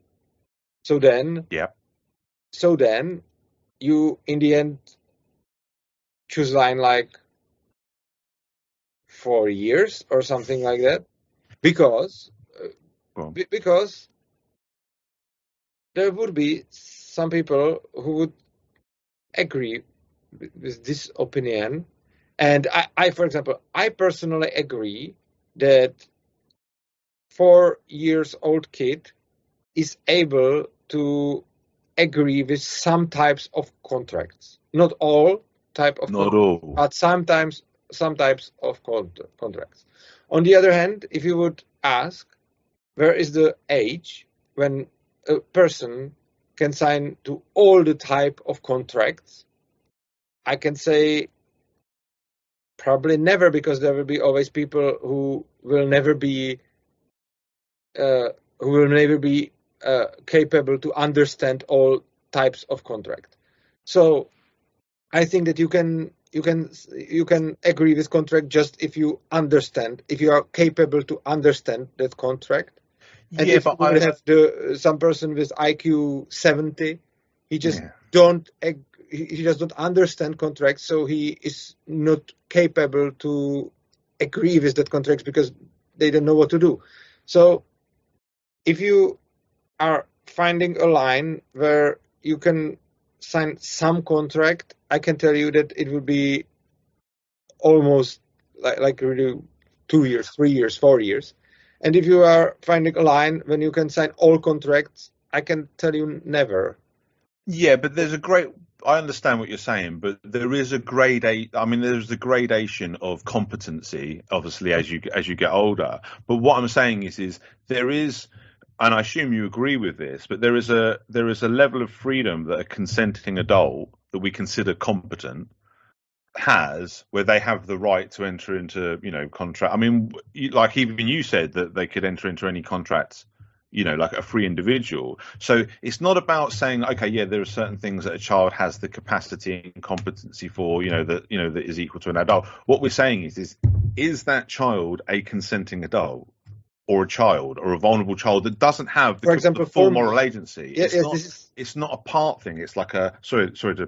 So then, yeah. So then, you in the end choose line like four years or something like that, because uh, b- because there would be some people who would agree with this opinion, and I, I for example, I personally agree that four years old kid is able to agree with some types of contracts. Not all type of not all, but sometimes some types of contracts. On the other hand, if you would ask, where is the age when a person can sign to all the type of contracts? I can say probably never because there will be always people who will never be uh, who will never be uh, capable to understand all types of contract. So I think that you can you can you can agree with contract just if you understand if you are capable to understand that contract. And yeah, if but you I have the some person with IQ seventy He just Yeah. don't ag- he he just don't understand contracts, so he is not capable to agree with that contract because they don't know what to do. So if you are finding a line where you can sign some contract, I can tell you that it will be almost like, like really two years, three years, four years. And if you are finding a line when you can sign all contracts, I can tell you never. Yeah, but there's a great. I understand what you're saying, but there is a grade. I mean, there's a gradation of competency, obviously, as you as you get older. But what I'm saying is, is there is, and I assume you agree with this, but there is a there is a level of freedom that a consenting adult that we consider competent has where they have the right to enter into you know contract. I mean like even you said that they could enter into any contract you know like a free individual. So it's not about saying okay yeah there are certain things that a child has the capacity and competency for you know that you know that is equal to an adult. What we're saying is is is that child a consenting adult or a child or a vulnerable child that doesn't have the, For example, full for- moral agency Yeah, it's yes, not is it's not a part thing. It's like a sorry, sorry to,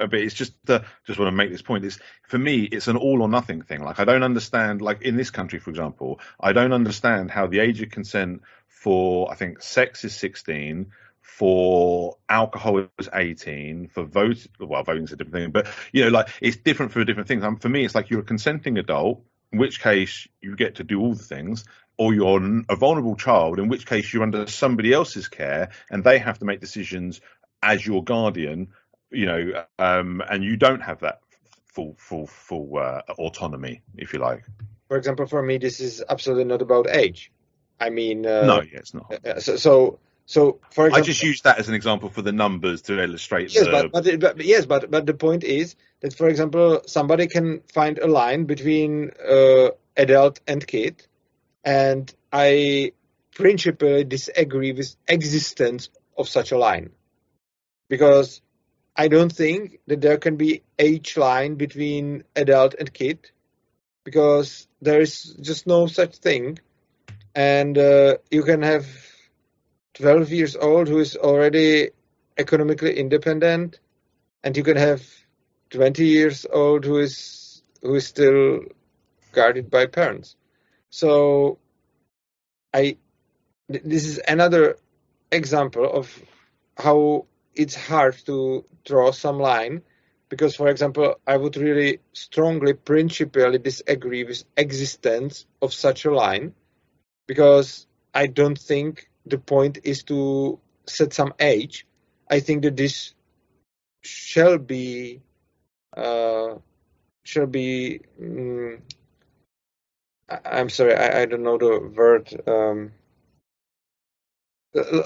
uh, but it's just the, just want to make this point. It's for me, it's an all or nothing thing. Like I don't understand. Like in this country, for example, I don't understand how the age of consent for I think sex is sixteen, for alcohol is eighteen, for vote well voting's a different thing, but you know like it's different for different things. Um, for me, it's like you're a consenting adult, in which case you get to do all the things. Or you're a vulnerable child, in which case you're under somebody else's care, and they have to make decisions as your guardian, you know, um, and you don't have that full, full, full uh, autonomy, if you like. for example, for me, this is absolutely not about age. I mean, uh, no, yeah, it's not. uh, so, so, so for I just used that as an example for the numbers to illustrate yes, the. but, but, it- but yes, but but the point is that, for example, somebody can find a line between uh, adult and kid, and I principally disagree with existence of such a line. Because I don't think that there can be age line between adult and kid because there is just no such thing, and uh, you can have 12 years old who is already economically independent and you can have 20 years old who is who is still guarded by parents so i this is another example of how it's hard to draw some line because for example i would really strongly principially disagree with existence of such a line because i don't think the point is to set some age. I think that this shall be uh, shall be I- i'm sorry I, I don't know the word um,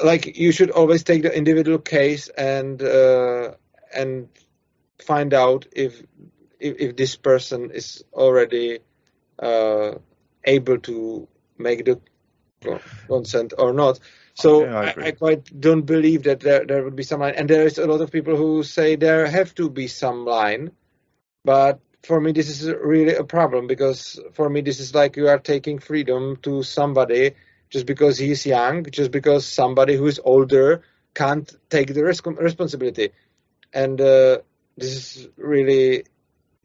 like you should always take the individual case and uh, and find out if if, if this person is already uh, able to make the consent or not. So Yeah, I I. I quite don't believe that there, there would be some line. And there is a lot of people who say there have to be some line. But for me, this is really a problem because for me, this is like you are taking freedom to somebody just because he is young, just because somebody who is older can't take the res- responsibility. And uh, this is really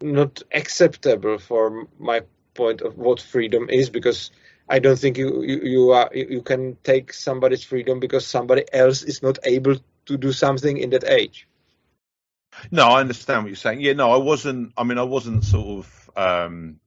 not acceptable for my point of what freedom is because I don't think you you, you are you can take somebody's freedom because somebody else is not able to do something in that age. No, I understand what you're saying. Yeah, no, I wasn't. I mean, I wasn't sort of. Um,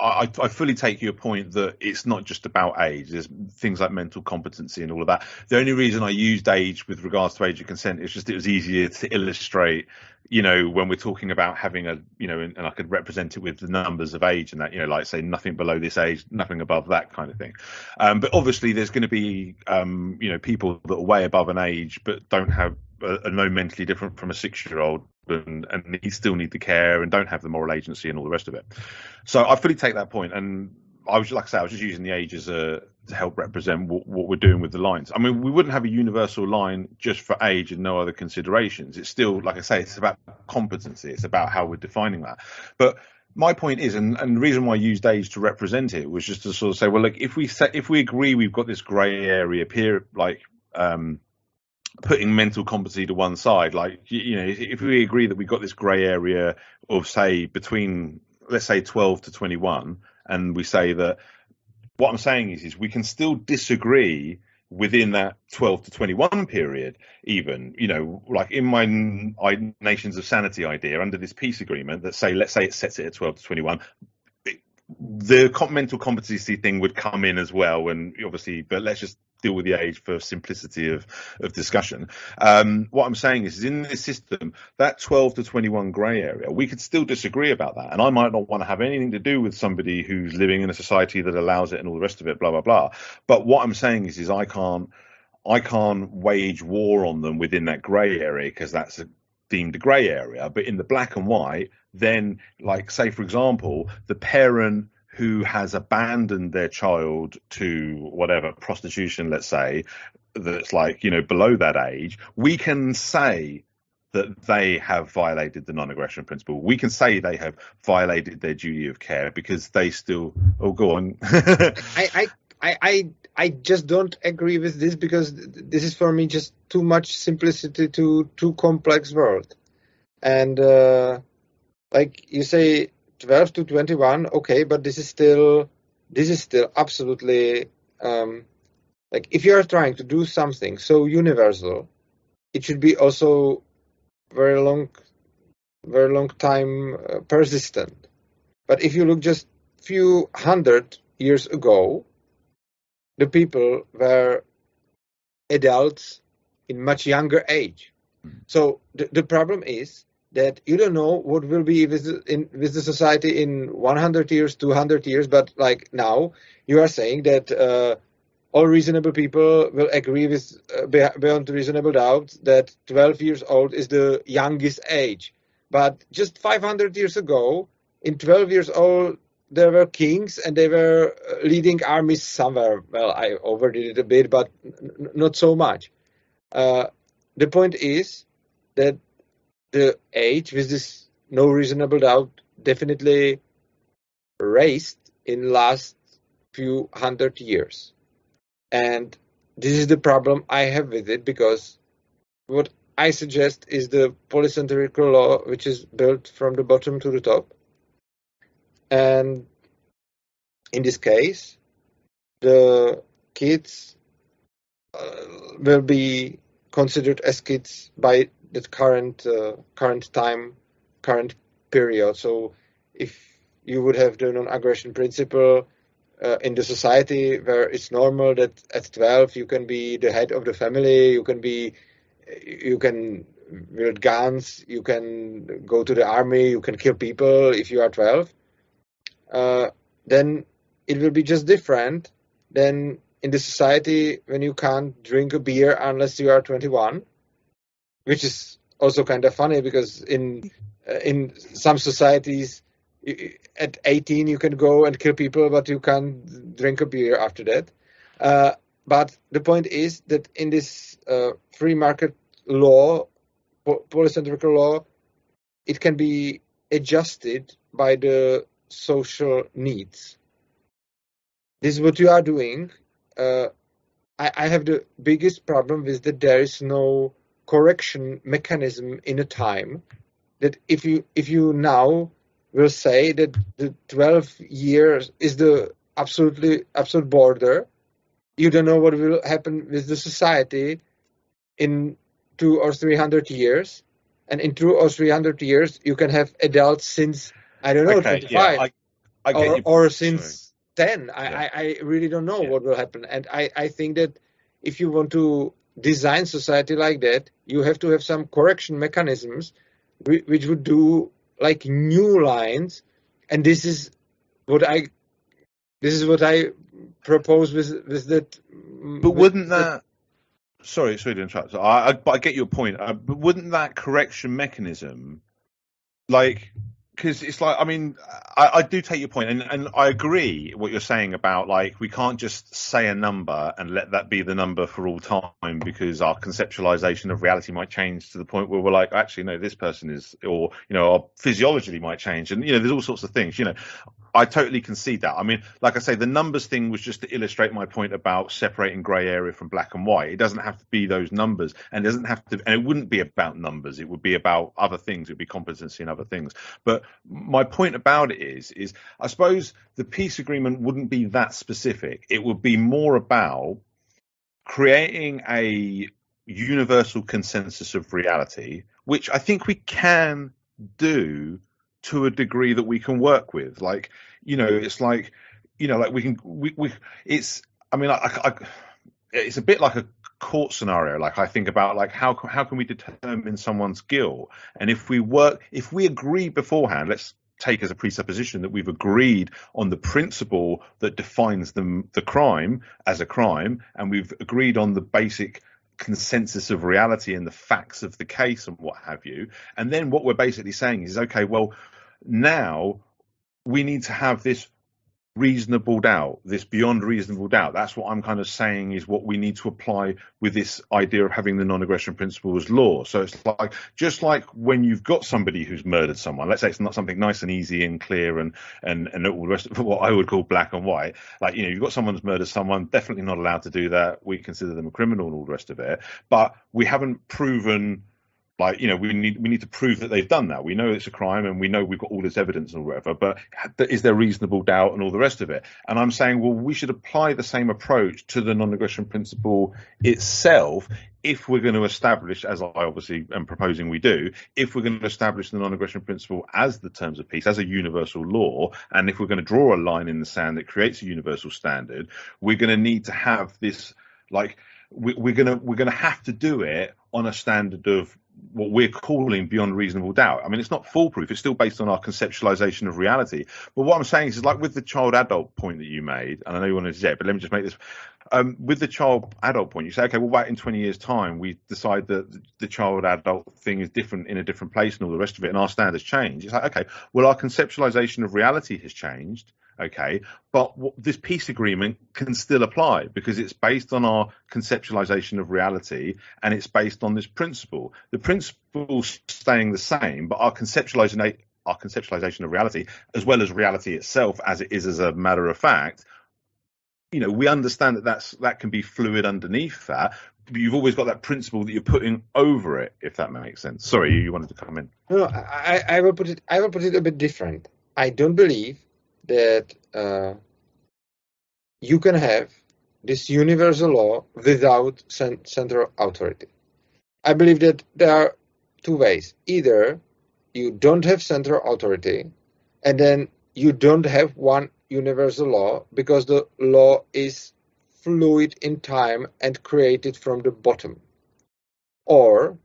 I, I, fully take your point that it's not just about age. There's things like mental competency and all of that. The only reason I used age with regards to age of consent is just it was easier to illustrate. You know, when we're talking about having a, you know, and, and I could represent it with the numbers of age and that, you know, like say nothing below this age, nothing above that kind of thing. Um, but obviously, there's going to be, um, you know, people that are way above an age but don't have are no mentally different from a six year old and, and need, still need the care and don't have the moral agency and all the rest of it. So I fully take that point, and I was like I say, I was just using the age as a to help represent what, what we're doing with the lines. I mean, we wouldn't have a universal line just for age and no other considerations. It's still, like I say, it's about competency. It's about how we're defining that. But my point is, and, and the reason why I used age to represent it was just to sort of say, well, look, if we set, if we agree we've got this grey area here, like um, putting mental competency to one side, like you know, if we agree that we've got this grey area of say between let's say 12 to 21, and we say that what I'm saying is, is we can still disagree within that 12 to 21 period, even, you know, like in my Nations of Sanity idea under this peace agreement that say, let's say it sets it at 12 to 21, the mental competency thing would come in as well. And obviously, but let's just deal with the age for simplicity of, of discussion. Um, what I'm saying is, is in this system, that 12 to 21 grey area, we could still disagree about that. And I might not want to have anything to do with somebody who's living in a society that allows it and all the rest of it, blah, blah, blah. But what I'm saying is, is I can't, I can't wage war on them within that grey area because that's a deemed a grey area. But in the black and white, then like say, for example, the parent who has abandoned their child to whatever prostitution, let's say, that's like, you know, below that age, we can say that they have violated the non-aggression principle. We can say they have violated their duty of care because they still. Oh, go on. I, I, I, I just don't agree with this because this is for me just too much simplicity to too complex world, and uh, like you say, 12 to 21, okay, but this is still this is still absolutely um, like if you are trying to do something so universal, it should be also very long, very long time uh, persistent. But if you look just few hundred years ago, the people were adults in much younger age. Hmm. So the, the problem is that you don't know what will be with, in, with the society in 100 years, 200 years, but like now you are saying that uh, all reasonable people will agree with uh, beyond reasonable doubt that 12 years old is the youngest age. But just 500 years ago, in 12 years old, there were kings and they were uh, leading armies somewhere. Well, I overdid it a bit, but n- not so much. Uh, the point is that the age with this no reasonable doubt definitely raised in last few hundred years. And this is the problem i have with it because what i suggest is the polycentrical law which is built from the bottom to the top. And in this case the kids uh, will be considered as kids by the current uh, current time, current period. So if you would have the non-aggression principle uh, in the society where it's normal that at 12 you can be the head of the family, you can be, you can wield guns, you can go to the army, you can kill people if you are 12, uh, then it will be just different than in the society when you can't drink a beer unless you are 21 which is also kind of funny because in uh, in some societies at 18 you can go and kill people but you can't drink a beer after that. Uh, but the point is that in this uh, free market law polycentrical law it can be adjusted by the social needs. This is what you are doing. Uh, I, I have the biggest problem with that there is no correction mechanism in a time that if you if you now will say that the 12 years is the absolutely absolute border you don't know what will happen with the society in two or three hundred years and in two or three hundred years you can have adults since i don't know okay, 25 yeah, I, I or, or since Sorry. 10 I, yeah. I, I, really don't know yeah. what will happen and I, I think that if you want to design society like that, you have to have some correction mechanisms which would do like new lines, and this is what I this is what I propose with with that. But wouldn't that? Sorry, sorry to interrupt. I, I, I get your point. Uh, but wouldn't that correction mechanism, like, because it's like I mean I, I, do take your point and, and I agree what you're saying about like we can't just say a number and let that be the number for all time because our conceptualization of reality might change to the point where we're like actually no this person is or you know our physiology might change and you know there's all sorts of things you know I totally concede that. I mean, like I say, the numbers thing was just to illustrate my point about separating grey area from black and white. It doesn't have to be those numbers, and it doesn't have to, and it wouldn't be about numbers. It would be about other things. It would be competency and other things. But my point about it is, is I suppose the peace agreement wouldn't be that specific. It would be more about creating a universal consensus of reality, which I think we can do to a degree that we can work with. Like, you know, it's like, you know, like we can, we, we it's, I mean, I, I, it's a bit like a court scenario. Like I think about like how how can we determine someone's guilt? And if we work, if we agree beforehand, let's take as a presupposition that we've agreed on the principle that defines the the crime as a crime, and we've agreed on the basic consensus of reality and the facts of the case and what have you. And then what we're basically saying is, okay, well, now we need to have this reasonable doubt, this beyond reasonable doubt. That's what I'm kind of saying is what we need to apply with this idea of having the non-aggression principle as law. So it's like just like when you've got somebody who's murdered someone. Let's say it's not something nice and easy and clear and and and all the rest of what I would call black and white. Like you know, you've got someone who's murdered someone. Definitely not allowed to do that. We consider them a criminal and all the rest of it. But we haven't proven like you know we need we need to prove that they've done that. We know it's a crime and we know we've got all this evidence and whatever but is there reasonable doubt and all the rest of it? And i'm saying well we should apply the same approach to the non-aggression principle itself if we're going to establish as i obviously am proposing we do if we're going to establish the non-aggression principle as the terms of peace as a universal law and if we're going to draw a line in the sand that creates a universal standard we're going to need to have this like we, are gonna we're gonna have to do it on a standard of what we're calling beyond reasonable doubt. I mean, it's not foolproof. It's still based on our conceptualization of reality. But what I'm saying is, is like with the child adult point that you made, and I know you wanted to say it, but let me just make this. Um, with the child adult point, you say, okay, well, back in 20 years' time, we decide that the child adult thing is different in a different place and all the rest of it, and our standards change. It's like, okay, well, our conceptualization of reality has changed okay but this peace agreement can still apply because it's based on our conceptualization of reality and it's based on this principle the principle staying the same but our conceptualization our conceptualization of reality as well as reality itself as it is as a matter of fact you know we understand that that's that can be fluid underneath that but you've always got that principle that you're putting over it if that makes sense sorry you wanted to come in no i i will put it i will put it a bit different i don't believe that uh, you can have this universal law without central authority. I believe that there are two ways. Either you don't have central authority, and then you don't have one universal law because the law is fluid in time and created from the bottom. Or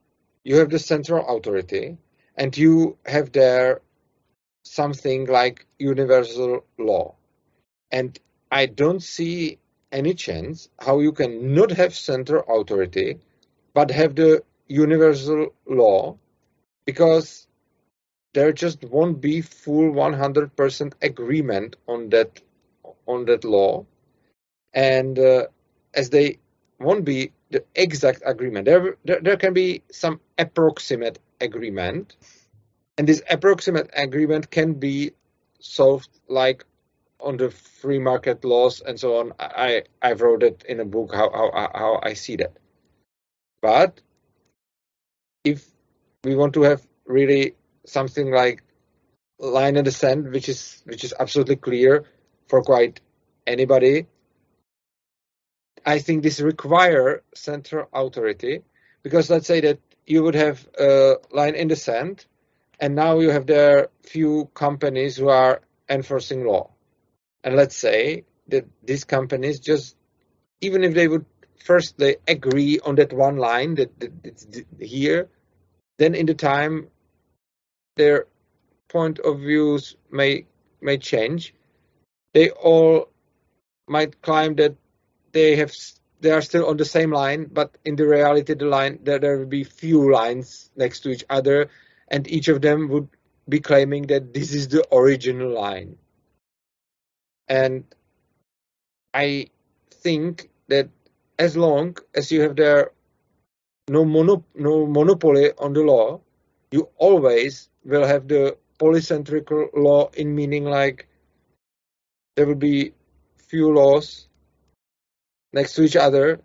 you have the central authority and you have there something like universal law. And I don't see any chance how you can not have central authority but have the universal law because there just won't be full 100% agreement on that on that law and uh, as they won't be the exact agreement there, there there can be some approximate agreement and this approximate agreement can be solved like on the free market laws and so on. I I wrote it in a book how how how I see that. But if we want to have really something like line in the sand, which is which is absolutely clear for quite anybody, I think this require central authority because let's say that you would have a line in the sand and now you have there few companies who are enforcing law. And let's say that these companies just, even if they would first they agree on that one line that, that it's here, then in the time their point of views may may change. They all might claim that they have they are still on the same line, but in the reality, the line there, there will be few lines next to each other, and each of them would be claiming that this is the original line. And I think that as long as you have there no, mono, no monopoly on the law, you always will have the polycentric law in meaning like there will be few laws next to each other.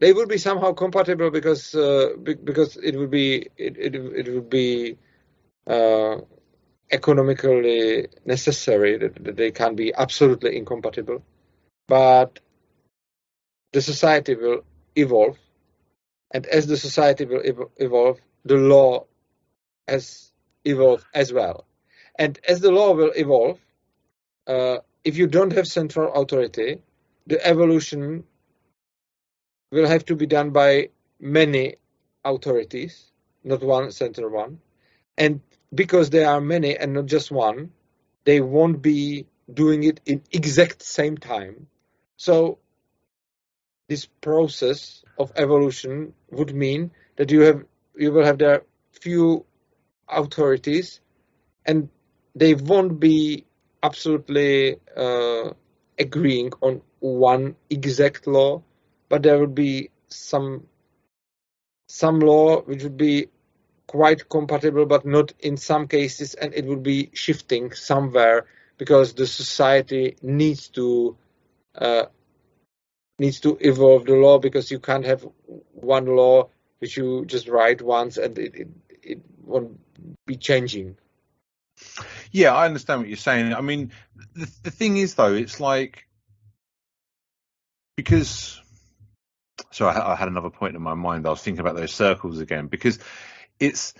They will be somehow compatible because uh, because it would be it it, it would be uh, economically necessary that, they can't be absolutely incompatible. But the society will evolve, and as the society will ev- evolve, the law has evolved as well. And as the law will evolve, uh, if you don't have central authority, the evolution will have to be done by many authorities, not one central one. And because there are many and not just one, they won't be doing it in exact same time. So this process of evolution would mean that you have you will have there few authorities and they won't be absolutely uh, agreeing on one exact law, but there would be some some law which would be quite compatible, but not in some cases, and it would be shifting somewhere because the society needs to uh, needs to evolve the law because you can't have one law which you just write once and it, it, it won't be changing. Yeah, I understand what you're saying. I mean, the, the thing is, though, it's like because. So I, I had another point in my mind. I was thinking about those circles again because it's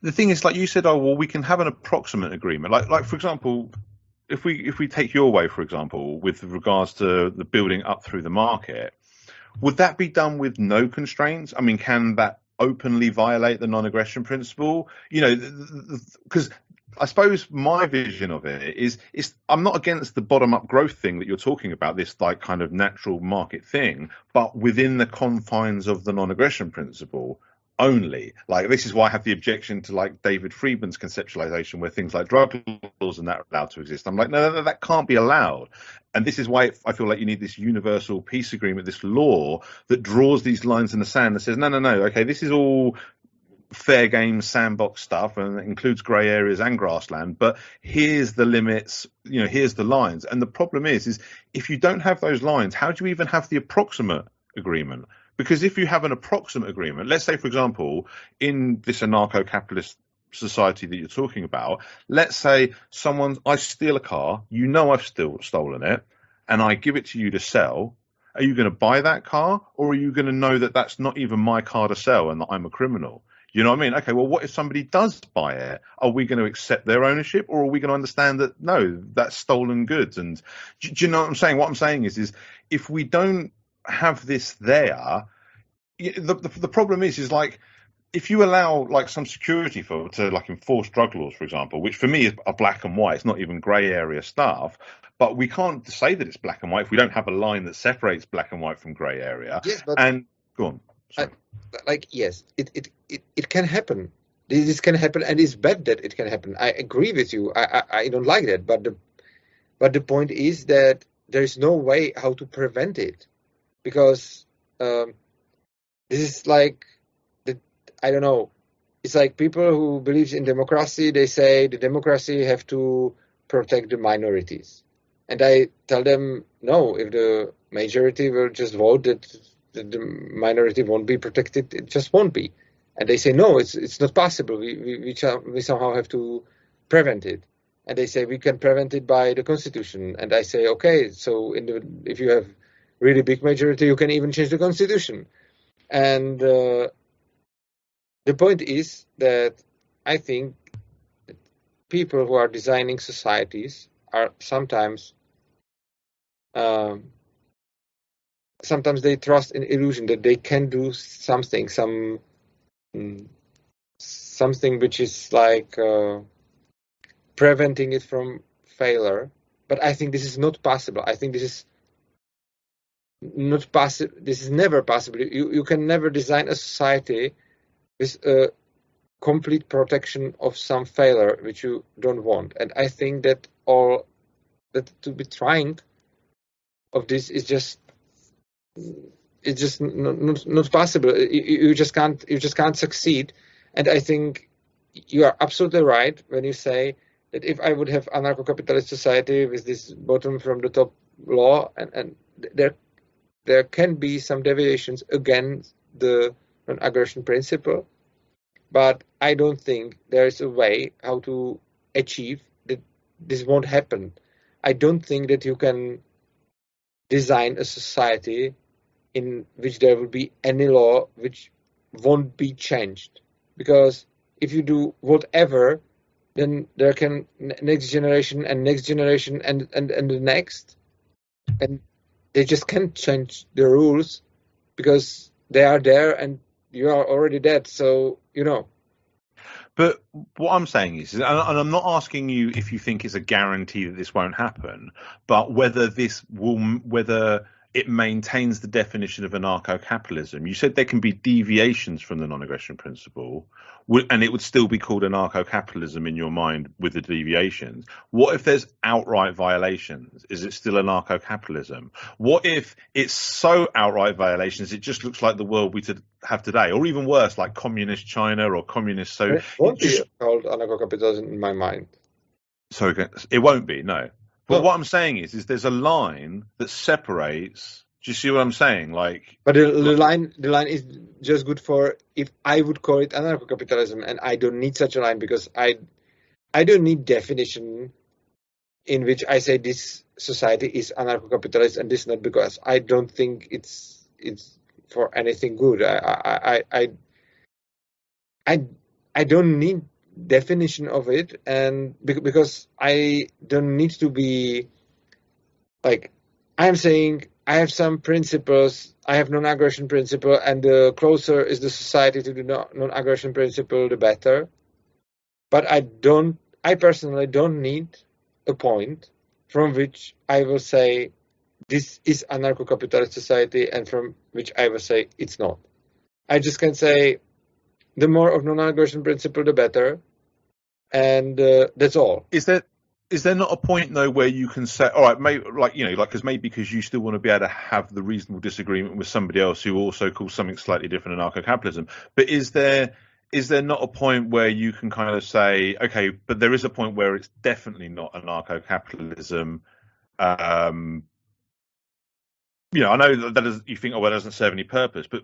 the thing is like you said. Oh well, we can have an approximate agreement. Like like for example, if we if we take your way, for example, with regards to the building up through the market, would that be done with no constraints? I mean, can that openly violate the non-aggression principle? You know, because I suppose my vision of it is is I'm not against the bottom up growth thing that you're talking about, this like kind of natural market thing, but within the confines of the non-aggression principle only. Like this is why I have the objection to like David Friedman's conceptualization where things like drug laws and that are allowed to exist. I'm like, no, no, no, that can't be allowed. And this is why I feel like you need this universal peace agreement, this law that draws these lines in the sand that says, no, no, no, okay, this is all fair game sandbox stuff and it includes grey areas and grassland but here's the limits you know here's the lines and the problem is is if you don't have those lines how do you even have the approximate agreement because if you have an approximate agreement let's say for example in this anarcho-capitalist society that you're talking about let's say someone i steal a car you know i've still stolen it and i give it to you to sell are you going to buy that car or are you going to know that that's not even my car to sell and that i'm a criminal you know what I mean? Okay, well, what if somebody does buy it? Are we going to accept their ownership, or are we going to understand that no, that's stolen goods? And do, do you know what I'm saying? What I'm saying is, is if we don't have this there, the, the, the problem is, is like if you allow like some security for to like enforce drug laws, for example, which for me is a black and white, it's not even grey area stuff. But we can't say that it's black and white if we don't have a line that separates black and white from grey area. Yes, but and go on. I, like yes, it, it, it, it can happen. This can happen, and it's bad that it can happen. I agree with you. I, I, I don't like that, but the but the point is that there is no way how to prevent it because um, this is like the I don't know. It's like people who believe in democracy. They say the democracy have to protect the minorities, and I tell them no. If the majority will just vote that the, minority won't be protected, it just won't be. And they say no, it's it's not possible. We we we, we somehow have to prevent it. And they say we can prevent it by the constitution. And I say okay, so the if you have really big majority, you can even change the constitution. And uh, the point is that I think people who are designing societies are sometimes um, sometimes they trust in illusion that they can do something, some mm, something which is like uh, preventing it from failure. But I think this is not possible. I think this is not possible. This is never possible. You you can never design a society with a complete protection of some failure which you don't want. And I think that all that to be trying of this is just it's just not, not, not possible. You, you, just can't you just can't succeed. And I think you are absolutely right when you say that if I would have anarcho-capitalist society with this bottom from the top law, and, and there there can be some deviations against the non-aggression principle, but I don't think there is a way how to achieve that this won't happen. I don't think that you can design a society in which there will be any law which won't be changed because if you do whatever then there can next generation and next generation and and, and the next and they just can't change the rules because they are there and you are already dead so you know. But what I'm saying is, and I'm not asking you if you think it's a guarantee that this won't happen, but whether this will, whether it maintains the definition of anarcho-capitalism. You said there can be deviations from the non-aggression principle, and it would still be called anarcho-capitalism in your mind with the deviations. What if there's outright violations? Is it still anarcho-capitalism? What if it's so outright violations it just looks like the world we have today, or even worse, like communist China or communist so? It won't be called anarcho-capitalism in my mind. Sorry, it won't be. No, but what I'm saying is, is there's a line that separates. Do you see what I'm saying? Like, but the, the line, the line is just good for if I would call it anarcho-capitalism, and I don't need such a line because I, I don't need definition in which I say this society is anarcho-capitalist and this not because I don't think it's it's for anything good. I I I I, I, I don't need definition of it and because i don't need to be like i'm saying i have some principles i have non-aggression principle and the closer is the society to the non-aggression principle the better. But i don't i personally don't need a point from which i will say this is anarcho-capitalist society and from which i will say it's not. I just can say the more of non-aggression principle, the better. And uh, that's all. Is there is there not a point though where you can say, all right, maybe like you know, like because maybe because you still want to be able to have the reasonable disagreement with somebody else who also calls something slightly different anarcho-capitalism. But is there is there not a point where you can kind of say, okay, but there is a point where it's definitely not anarcho-capitalism. Um, you know, I know that, that is, you think, oh, well, it doesn't serve any purpose, but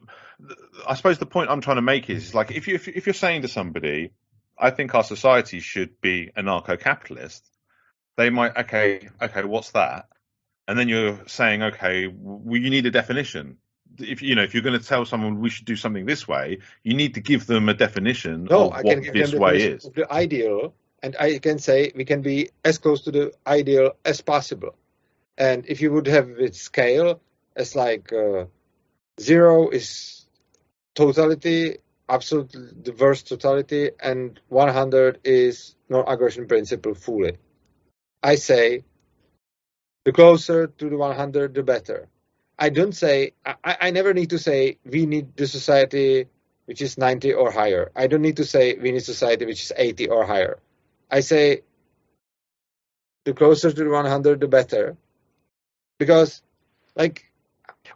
I suppose the point I'm trying to make is, is like if you if, if you're saying to somebody, I think our society should be anarcho-capitalist, they might, okay, okay, what's that? And then you're saying, okay, well, you need a definition. If you know, if you're going to tell someone we should do something this way, you need to give them a definition no, of what this way is. The ideal, and I can say we can be as close to the ideal as possible. And if you would have it scale, it's like uh, zero is totality, absolute worst totality, and 100 is non-aggression principle fully. I say the closer to the 100, the better. I don't say, I, I never need to say we need the society which is 90 or higher. I don't need to say we need society which is 80 or higher. I say the closer to the 100, the better. Because, like,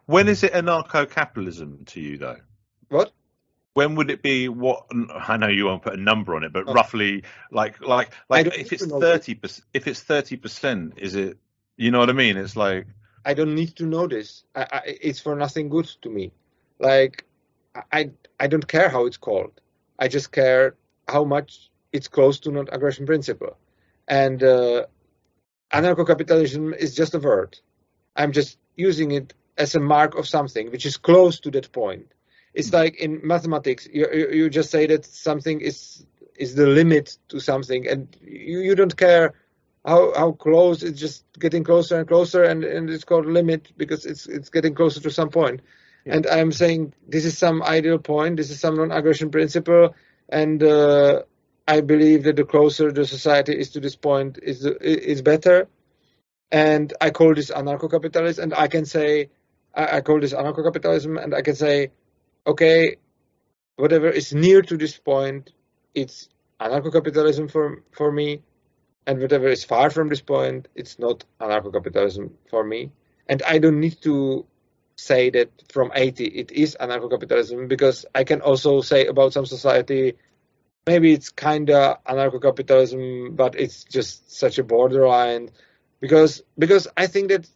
when is it anarcho-capitalism to you, though? What? When would it be? What I know you won't put a number on it, but oh. roughly, like, like, like, if it's thirty percent, if it's thirty percent, is it? You know what I mean? It's like I don't need to know this. I, I, it's for nothing good to me. Like, I, I don't care how it's called. I just care how much it's close to non-aggression principle. And uh, anarcho-capitalism is just a word. I'm just using it as a mark of something which is close to that point. It's mm like in mathematics, you, you just say that something is is the limit to something, and you, you don't care how how close. It's just getting closer and closer, and, and it's called limit because it's it's getting closer to some point. Yeah. And I'm saying this is some ideal point. This is some non-aggression principle, and uh, I believe that the closer the society is to this point, is is better. And I call this anarcho-capitalist, and I can say I, I call this anarcho-capitalism, and I can say, okay, whatever is near to this point, it's anarcho-capitalism for for me, and whatever is far from this point, it's not anarcho-capitalism for me. And I don't need to say that from 80 it is anarcho-capitalism because I can also say about some society maybe it's kind of anarcho-capitalism, but it's just such a borderline because because I think that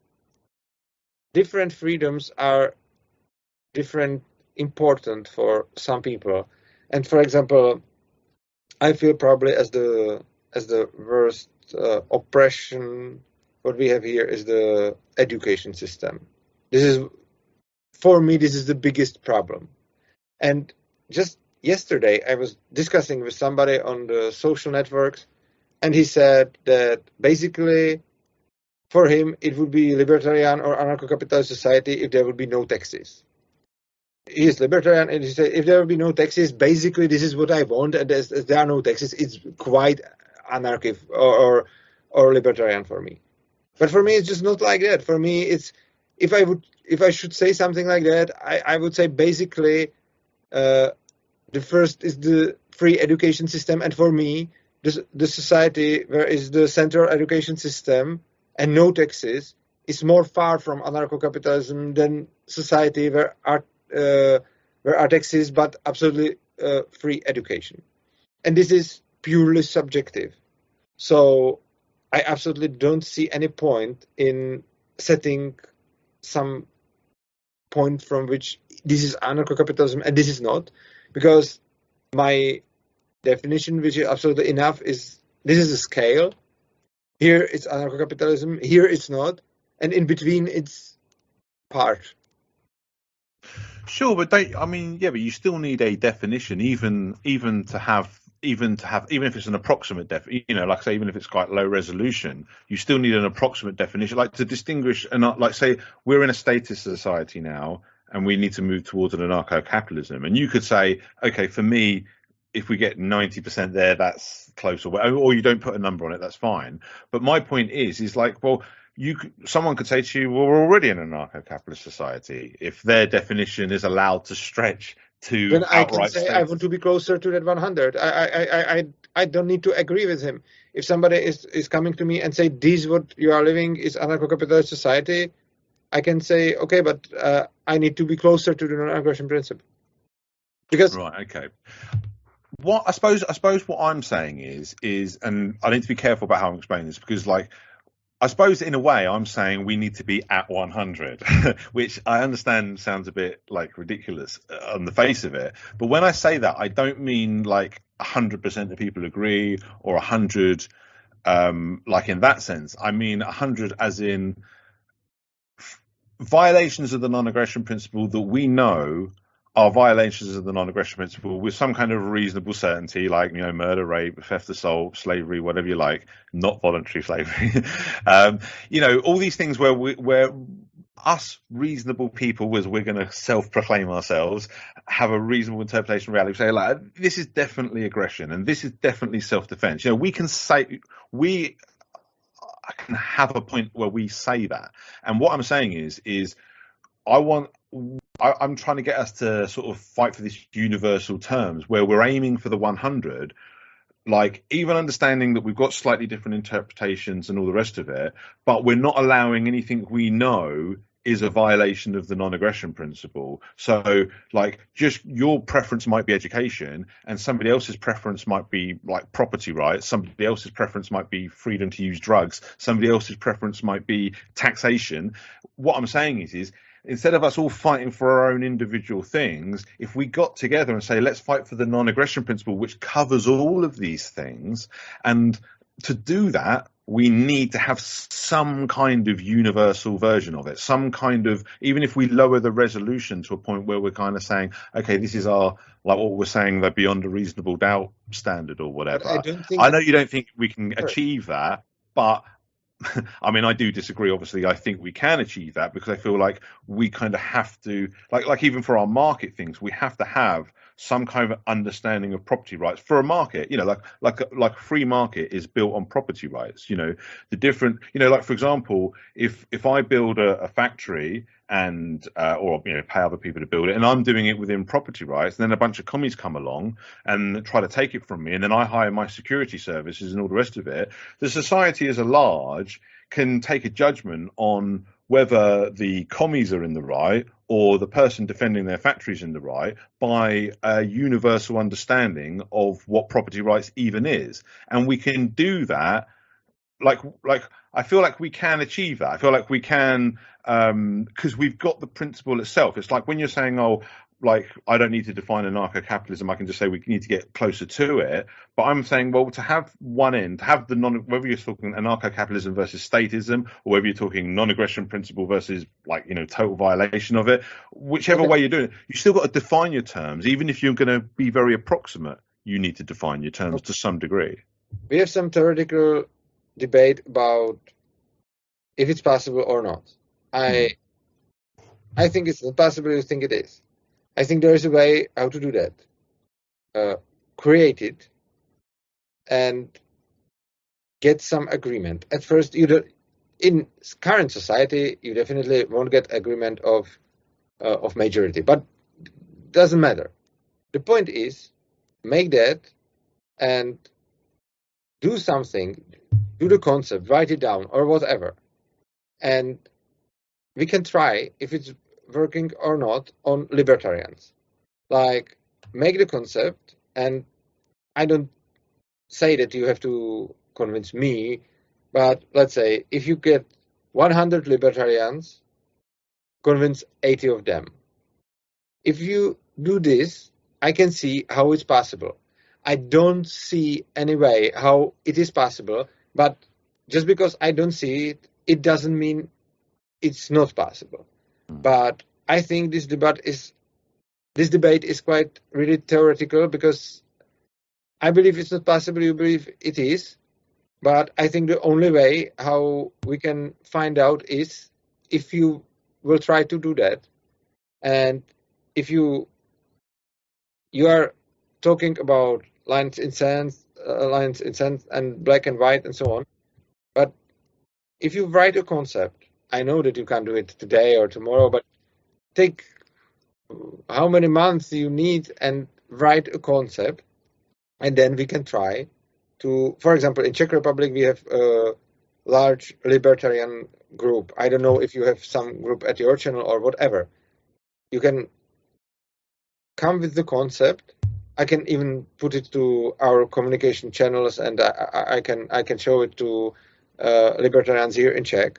different freedoms are different important for some people, and for example, I feel probably as the as the worst uh, oppression what we have here is the education system. This is for me this is the biggest problem, and just yesterday I was discussing with somebody on the social networks, and he said that basically for him it would be libertarian or anarcho-capitalist society if there would be no taxes. He is libertarian, and he said if there would be no taxes, basically this is what I want, and as, there are no taxes, it's quite anarchic or, or or libertarian for me. But for me, it's just not like that. For me, it's if I would if I should say something like that, I, I would say basically uh, the first is the free education system, and for me, the, the society where is the central education system and no taxes is more far from anarcho-capitalism than society where are uh, where are taxes but absolutely uh, free education, and this is purely subjective. So I absolutely don't see any point in setting some point from which this is anarcho-capitalism and this is not, because my definition, which is absolutely enough, is this is a scale. Here it's anarcho-capitalism. Here it's not, and in between it's part. Sure, but I mean, yeah, but you still need a definition, even even to have even to have even if it's an approximate def you know like I say even if it's quite low resolution you still need an approximate definition like to distinguish and like say we're in a statist society now and we need to move towards an anarcho-capitalism. And you could say, okay, for me, if we get 90% there, that's close, or, or you don't put a number on it, that's fine. But my point is, is like, well, you someone could say to you, well, we're already in an anarcho-capitalist society. If their definition is allowed to stretch to then I can say I want to be closer to that 100. I, I, I, I, I don't need to agree with him. If somebody is, is coming to me and say, this what you are living is anarcho-capitalist society, I can say, okay, but uh, I need to be closer to the non-aggression principle. Because right, okay. What I suppose I suppose what I'm saying is is, and I need to be careful about how I'm explaining this because, like, I suppose in a way I'm saying we need to be at 100, which I understand sounds a bit like ridiculous uh, on the face of it. But when I say that, I don't mean like 100% of people agree or 100 um, like in that sense. I mean 100 as in violations of the non-aggression principle that we know are violations of the non-aggression principle with some kind of reasonable certainty, like you know, murder, rape, theft, of soul, slavery, whatever you like, not voluntary slavery. um, you know, all these things where we, where us reasonable people, as we're going to self-proclaim ourselves, have a reasonable interpretation of reality. Say like, this is definitely aggression, and this is definitely self-defense. You know, we can say we can have a point where we say that. And what I'm saying is, is I want, I, am trying to get us to sort of fight for this universal terms where we're aiming for the 100. Like even understanding that we've got slightly different interpretations and all the rest of it, but we're not allowing anything we know is a violation of the non-aggression principle. So, like, just your preference might be education, and somebody else's preference might be like property rights. Somebody else's preference might be freedom to use drugs. Somebody else's preference might be taxation. What I'm saying is, is instead of us all fighting for our own individual things, if we got together and say, let's fight for the non-aggression principle, which covers all of these things, and to do that, we need to have some kind of universal version of it, some kind of, even if we lower the resolution to a point where we're kind of saying, okay, this is our, like what we're saying, the beyond a reasonable doubt standard or whatever. I, I, know you don't think we can achieve that, but I mean, I do disagree. Obviously, I think we can achieve that because I feel like we kind of have to, like, like even for our market things, we have to have some kind of understanding of property rights for a market. You know, like like like a free market is built on property rights. You know, the different. You know, like for example, if if I build a, a factory and uh, or you know pay other people to build it, and I'm doing it within property rights, and then a bunch of commies come along and try to take it from me, and then I hire my security services and all the rest of it. The society as a large can take a judgment on whether the commies are in the right or the person defending their factories in the right by a universal understanding of what property rights even is. And we can do that like like I feel like we can achieve that. I feel like we can because um, we've got the principle itself. It's like when you're saying, "Oh, like I don't need to define anarcho-capitalism. I can just say we need to get closer to it. But I'm saying, well, to have one end, to have the non, whether you're talking anarcho-capitalism versus statism, or whether you're talking non-aggression principle versus like you know total violation of it, whichever way you're doing it, you still got to define your terms. Even if you're going to be very approximate, you need to define your terms to some degree. We have some theoretical debate about if it's possible or not. I hmm. I think it's not possible. You think it is. I think there is a way how to do that. Uh, create it and get some agreement. At first, you do, in current society, you definitely won't get agreement of uh, of majority, but doesn't matter. The point is, make that and do something, do the concept, write it down or whatever, and we can try if it's working or not on libertarians. Like, make the concept, and I don't say that you have to convince me, but let's say if you get 100 libertarians, convince 80 of them. If you do this, I can see how it's possible. I don't see any way how it is possible, but just because I don't see it, it doesn't mean it's not possible. Hmm. But I think this debate is this debate is quite really theoretical because I believe it's not possible. You believe it is, but I think the only way how we can find out is if you will try to do that, and if you you are talking about lines in sense, uh, lines in sense, and black and white and so on, but if you write a concept, I know that you can't do it today or tomorrow, but take how many months you need and write a concept, and then we can try to, for example, in Czech Republic we have a large libertarian group. I don't know if you have some group at your channel or whatever. You can come with the concept. I can even put it to our communication channels, and I, I can I can show it to uh, libertarians here in Czech,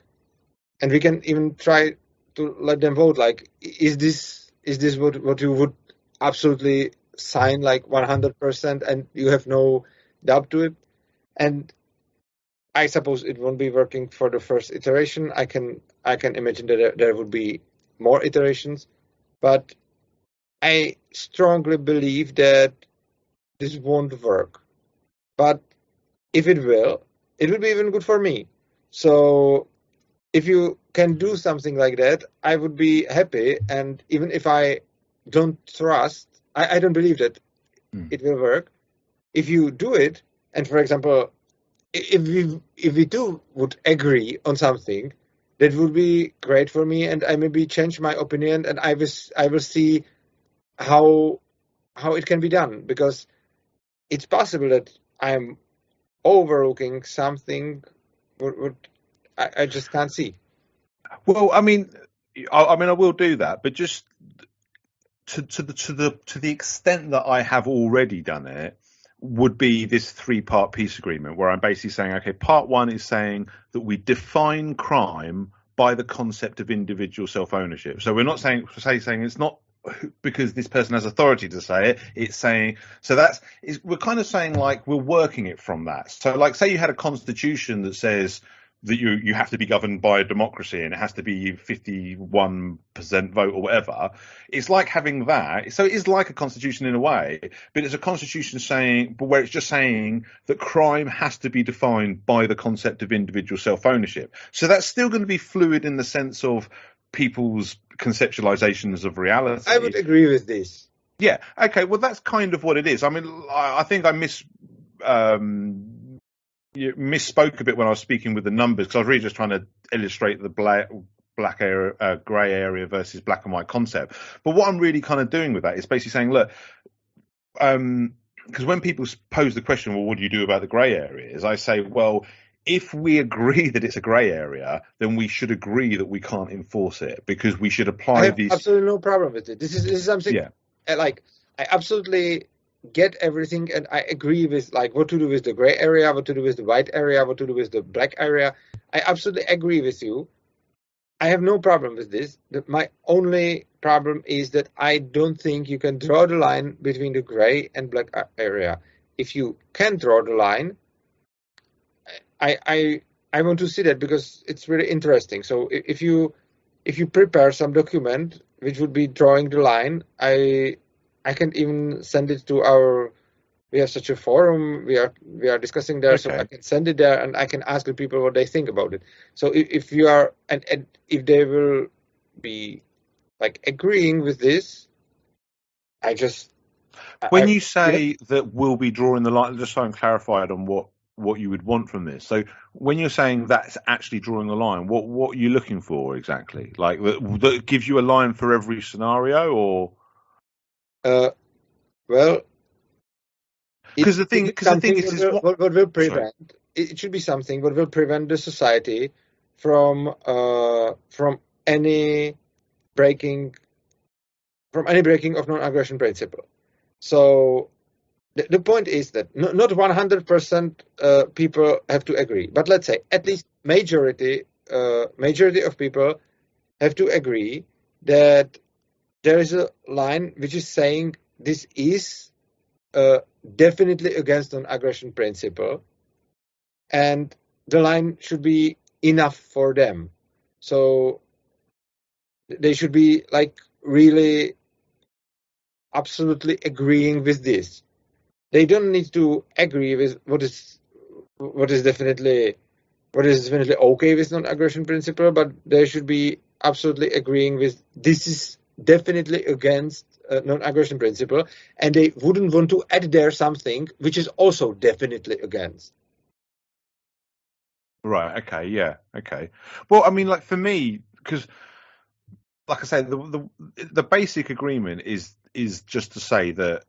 and we can even try to let them vote. Like, is this is this what what you would absolutely sign like 100% and you have no doubt to it? And I suppose it won't be working for the first iteration. I can I can imagine that there, would be more iterations, but I strongly believe that this won't work. But if it will, it will be even good for me. So if you can do something like that, I would be happy. And even if I don't trust, I, I don't believe that mm. it will work. If you do it, and for example, if we if we two would agree on something, that would be great for me, and I maybe change my opinion, and I will I will see how how it can be done because it's possible that I'm overlooking something what, what I, I just can't see. Well, I mean, I, I, mean, I will do that, but just to, to the to the to the extent that I have already done it would be this three part peace agreement where I'm basically saying, okay, part one is saying that we define crime by the concept of individual self ownership. So we're not saying say saying it's not because this person has authority to say it. It's saying so that's we're kind of saying like we're working it from that. So like say you had a constitution that says that you you have to be governed by a democracy and it has to be 51% vote or whatever. It's like having that. So it is like a constitution in a way but it's a constitution saying but where it's just saying that crime has to be defined by the concept of individual self ownership so that's still going to be fluid in the sense of people's conceptualizations of reality. I would agree with this. Yeah. Okay. Well that's kind of what it is. I mean i, I think i miss um, you misspoke a bit when I was speaking with the numbers because I was really just trying to illustrate the black black area, uh, grey area versus black and white concept. But what I'm really kind of doing with that is basically saying, look, um, because when people pose the question, well, what do you do about the grey areas? I say, well, if we agree that it's a grey area, then we should agree that we can't enforce it because we should apply I have these. absolutely no problem with it. This is, this is something Yeah. like I absolutely get everything, and I agree with like what to do with the gray area, what to do with the white area, what to do with the black area. I absolutely agree with you. I have no problem with this. My only problem is that I don't think you can draw the line between the gray and black area. If you can draw the line, I I I want to see that because it's really interesting. So if you if you prepare some document which would be drawing the line, I I can even send it to our. We have such a forum. We are we are discussing there, so I can send it there, and I can ask the people what they think about it. So if, if you are and, and if they will be like agreeing with this, I just when I- you say that we'll be drawing the line, just so I'm clarified on what what you would want from this. So when you're saying that's actually drawing the line, what what are you looking for exactly? Like that, that gives you a line for every scenario, or Uh, well, because the thing- should be 'cause the thing something is- what is what- what, what will prevent it it should be something what will prevent the society from uh, from any breaking from any breaking of non-aggression principle. So the, the point is that no, not 100% uh, people have to agree, but let's say at least majority uh, majority of people have to agree that there is a line which is saying this is uh, definitely against non-aggression principle, and the line should be enough for them. So they should be like really absolutely agreeing with this. They don't need to agree with what is what is definitely what is definitely okay with non-aggression principle, but they should be absolutely agreeing with this is definitely against uh, non-aggression principle, and they wouldn't want to add there something which is also definitely against. Right. Okay. Yeah. Okay. Well, I mean, like for me, because, like I said, the, the the basic agreement is is just to say that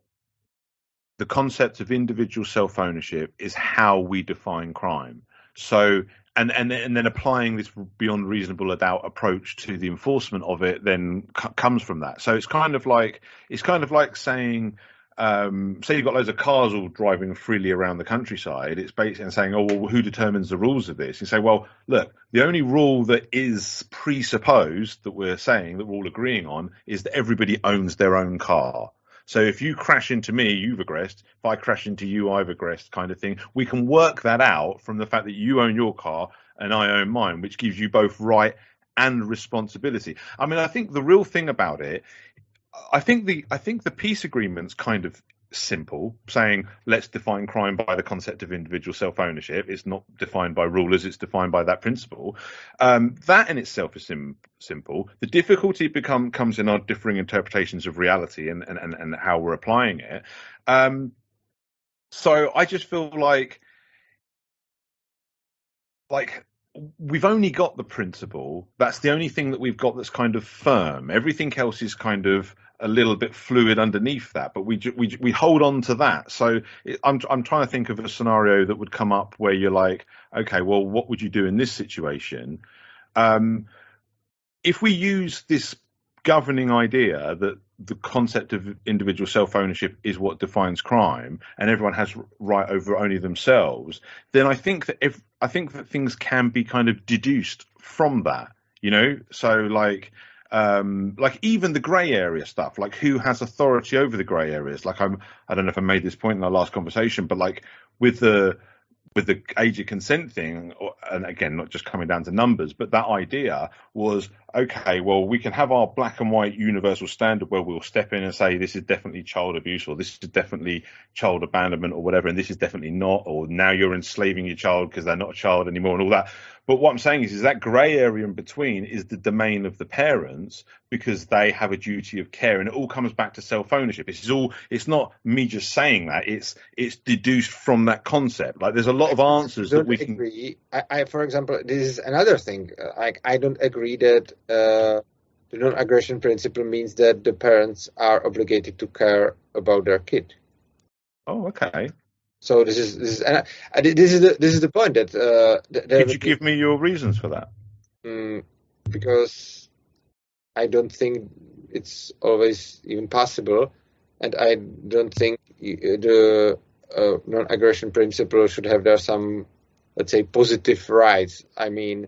the concept of individual self ownership is how we define crime. So, and and and then applying this beyond reasonable doubt approach to the enforcement of it then c- comes from that. So it's kind of like it's kind of like saying um, say you've got loads of cars all driving freely around the countryside, it's basically saying, oh, well, who determines the rules of this? You say, well, look, the only rule that is presupposed that we're saying that we're all agreeing on is that everybody owns their own car. So if you crash into me, you've aggressed. If I crash into you, I've aggressed, kind of thing. We can work that out from the fact that you own your car and I own mine, which gives you both right and responsibility. I mean, I think the real thing about it I think the I think the peace agreement's kind of simple, saying let's define crime by the concept of individual self ownership. It's not defined by rulers; it's defined by that principle. Um, that in itself is sim- simple. The difficulty become comes in our differing interpretations of reality and and, and, and how we're applying it. Um, so I just feel like like we've only got the principle. That's the only thing that we've got that's kind of firm. Everything else is kind of a little bit fluid underneath that, but we we we hold on to that. So I'm I'm trying to think of a scenario that would come up where you're like, okay, well, what would you do in this situation? Um, if we use this governing idea that the concept of individual self ownership is what defines crime, and everyone has right over only themselves, then I think that if I think that things can be kind of deduced from that, you know. So like, um, like even the grey area stuff, like who has authority over the grey areas? Like I'm, I don't know if I made this point in our last conversation, but like with the with the age of consent thing, and again, not just coming down to numbers, but that idea was okay. Well, we can have our black and white universal standard where we'll step in and say this is definitely child abuse, or this is definitely child abandonment, or whatever, and this is definitely not, or now you're enslaving your child because they're not a child anymore, and all that. But what I'm saying is, is that grey area in between is the domain of the parents because they have a duty of care, and it all comes back to self ownership. It's all. It's not me just saying that. It's it's deduced from that concept. Like there's a lot of answers that we can. agree. I, I, for example, this is another thing. Like, I don't agree that uh, the non-aggression principle means that the parents are obligated to care about their kid. Oh, okay. So this is this is and I, this is the this is the point that. Uh, Could you give me your reasons for that? Um, because I don't think it's always even possible, and I don't think the uh, non-aggression principle should have there some, let's say, positive rights. I mean,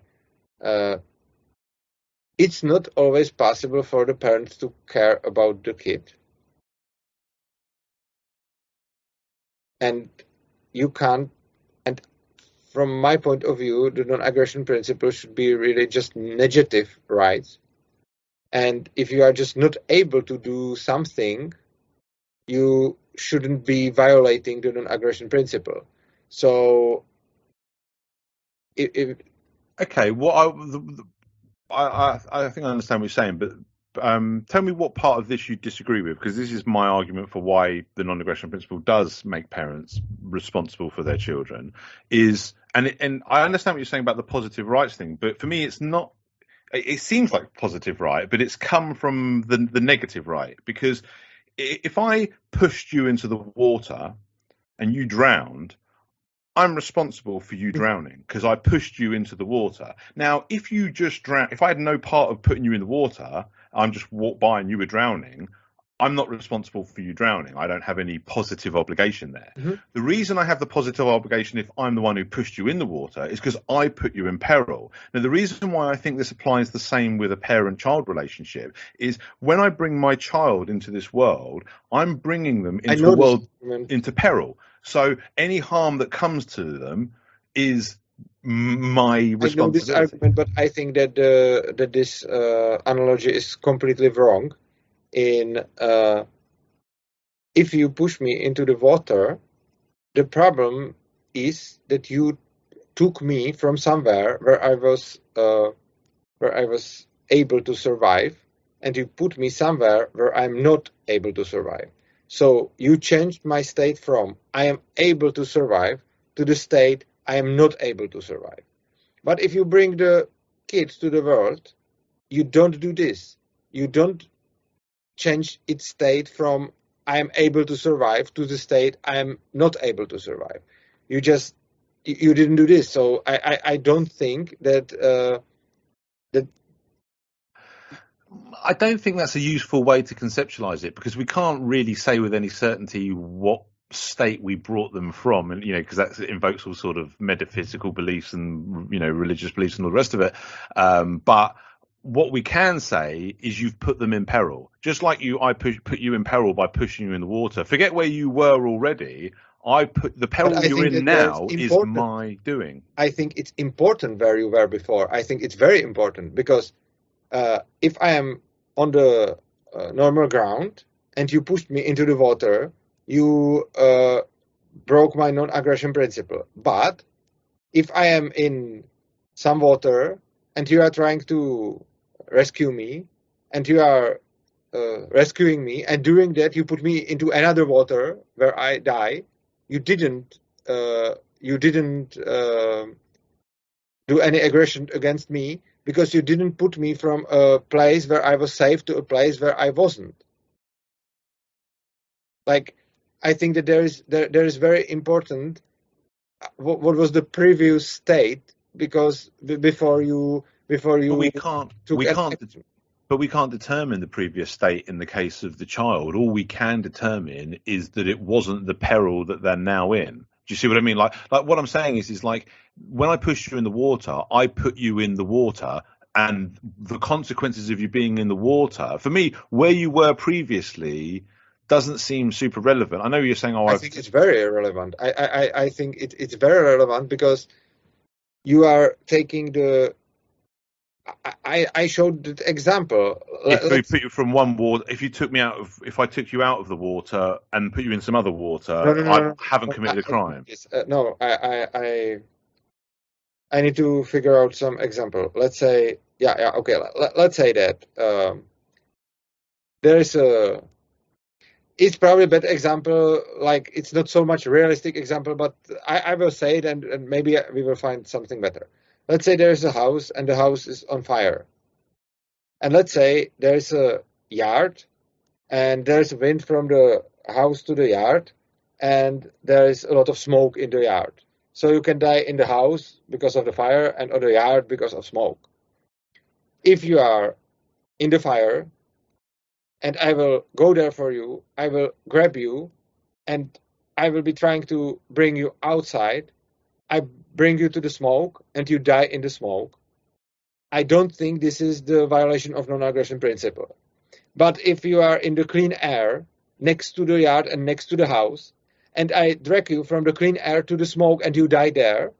uh, it's not always possible for the parents to care about the kid. And you can't, and from my point of view, the non-aggression principle should be really just negative rights. And if you are just not able to do something, you shouldn't be violating the non-aggression principle. So, if, okay, what I, the, I, I, think I understand what you're saying, but um, tell me what part of this you disagree with, because this is my argument for why the non-aggression principle does make parents responsible for their children. Is and it, and I understand what you're saying about the positive rights thing, but for me, it's not. It seems like positive right, but it's come from the the negative right because if I pushed you into the water and you drowned, I'm responsible for you drowning because I pushed you into the water. Now, if you just drown, if I had no part of putting you in the water, I'm just walked by and you were drowning, I'm not responsible for you drowning. I don't have any positive obligation there. Mm-hmm. The reason I have the positive obligation if I'm the one who pushed you in the water is because I put you in peril. Now, the reason why I think this applies the same with a parent child relationship is when I bring my child into this world, I'm bringing them into a world into peril. So any harm that comes to them is my responsibility. I know this argument, but I think that uh, that this uh, analogy is completely wrong in uh, if you push me into the water, the problem is that you took me from somewhere where I was uh, where I was able to survive, and you put me somewhere where I'm not able to survive. So you changed my state from I am able to survive to the state I am not able to survive. But if you bring the kids to the world, you don't do this. You don't change its state from I am able to survive to the state I am not able to survive. You just you didn't do this, so I I, I don't think that uh, that. I don't think that's a useful way to conceptualize it because we can't really say with any certainty what state we brought them from and you know because that invokes all sort of metaphysical beliefs and you know religious beliefs and all the rest of it um, but what we can say is you've put them in peril. Just like you, I push, put you in peril by pushing you in the water. Forget where you were already. I put the peril you're in now is my doing. I think it's important where you were before. I think it's very important because uh, if I am on the uh, normal ground and you pushed me into the water, you uh, broke my non-aggression principle. But if I am in some water and you are trying to rescue me, and you are uh, rescuing me, and during that you put me into another water where I die. You didn't. Uh, you didn't uh, do any aggression against me because you didn't put me from a place where I was safe to a place where I wasn't. Like, I think that there is there, there is very important. Uh, what, what was the previous state? Because before you before you. But we can't. We can't. But we can't determine the previous state in the case of the child. All we can determine is that it wasn't the peril that they're now in. Do you see what I mean? Like, like what I'm saying is, is like when I pushed you in the water, I put you in the water, and the consequences of you being in the water, for me, where you were previously, doesn't seem super relevant. I know you're saying, "Oh, I I've... think it's very irrelevant." I, I, I think it, it's very relevant because you are taking the I, I showed the example. If we put you from one water, if you took me out of, if I took you out of the water and put you in some other water, no, no, no, I haven't committed a crime. Uh, no, I, I, I, I, need to figure out some example. Let's say, yeah, yeah, okay. Let, us say that um, there is a. It's probably a bad example. Like it's not so much realistic example, but I, I will say it, and, and maybe we will find something better let's say there's a house and the house is on fire. And let's say there's a yard and there's wind from the house to the yard and there is a lot of smoke in the yard. So you can die in the house because of the fire and on the yard because of smoke. If you are in the fire and I will go there for you, I will grab you and I will be trying to bring you outside. I bring you to the smoke and you die in the smoke. I don't think this is the violation of non-aggression principle. But if you are in the clean air next to the yard and next to the house, and I drag you from the clean air to the smoke and you die there,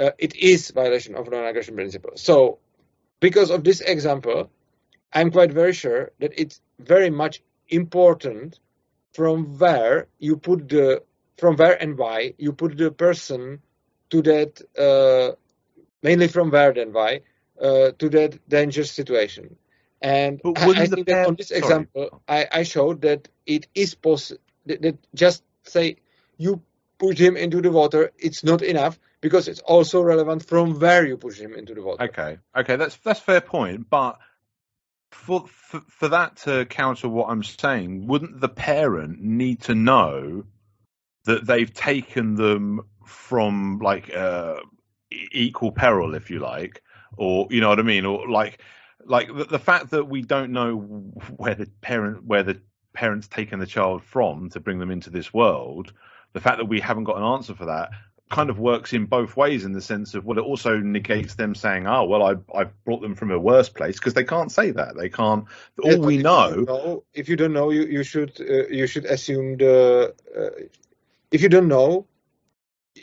uh, it is violation of non-aggression principle. So, because of this example, I'm quite very sure that it's very much important from where you put the from where and why you put the person to that uh, mainly from where then why uh, to that dangerous situation. And I, I, think that on this Sorry. example, I, I, showed that it is possible that, that just say you push him into the water, it's not enough because it's also relevant from where you push him into the water. Okay, okay, that's that's fair point, but for, for that to counter what I'm saying, wouldn't the parent need to know that they've taken them from like uh, equal peril, if you like, or you know what I mean, or like like the, the fact that we don't know where the parent where the parents taken the child from to bring them into this world, the fact that we haven't got an answer for that kind of works in both ways in the sense of well it also negates them saying oh well i i've brought them from a worse place because they can't say that. They can't all we know, you know, if you don't know you you should uh, you should assume the uh, if you don't know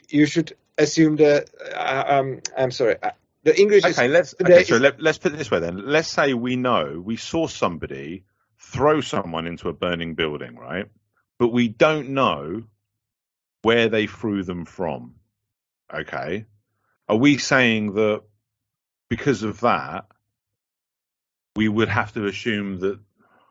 you should assume that uh, um i'm sorry uh, the english okay let's okay, so let, let's put it this way then. Let's say we know we saw somebody throw someone into a burning building right? But we don't know where they threw them from. Okay. Are we saying that because of that, we would have to assume that?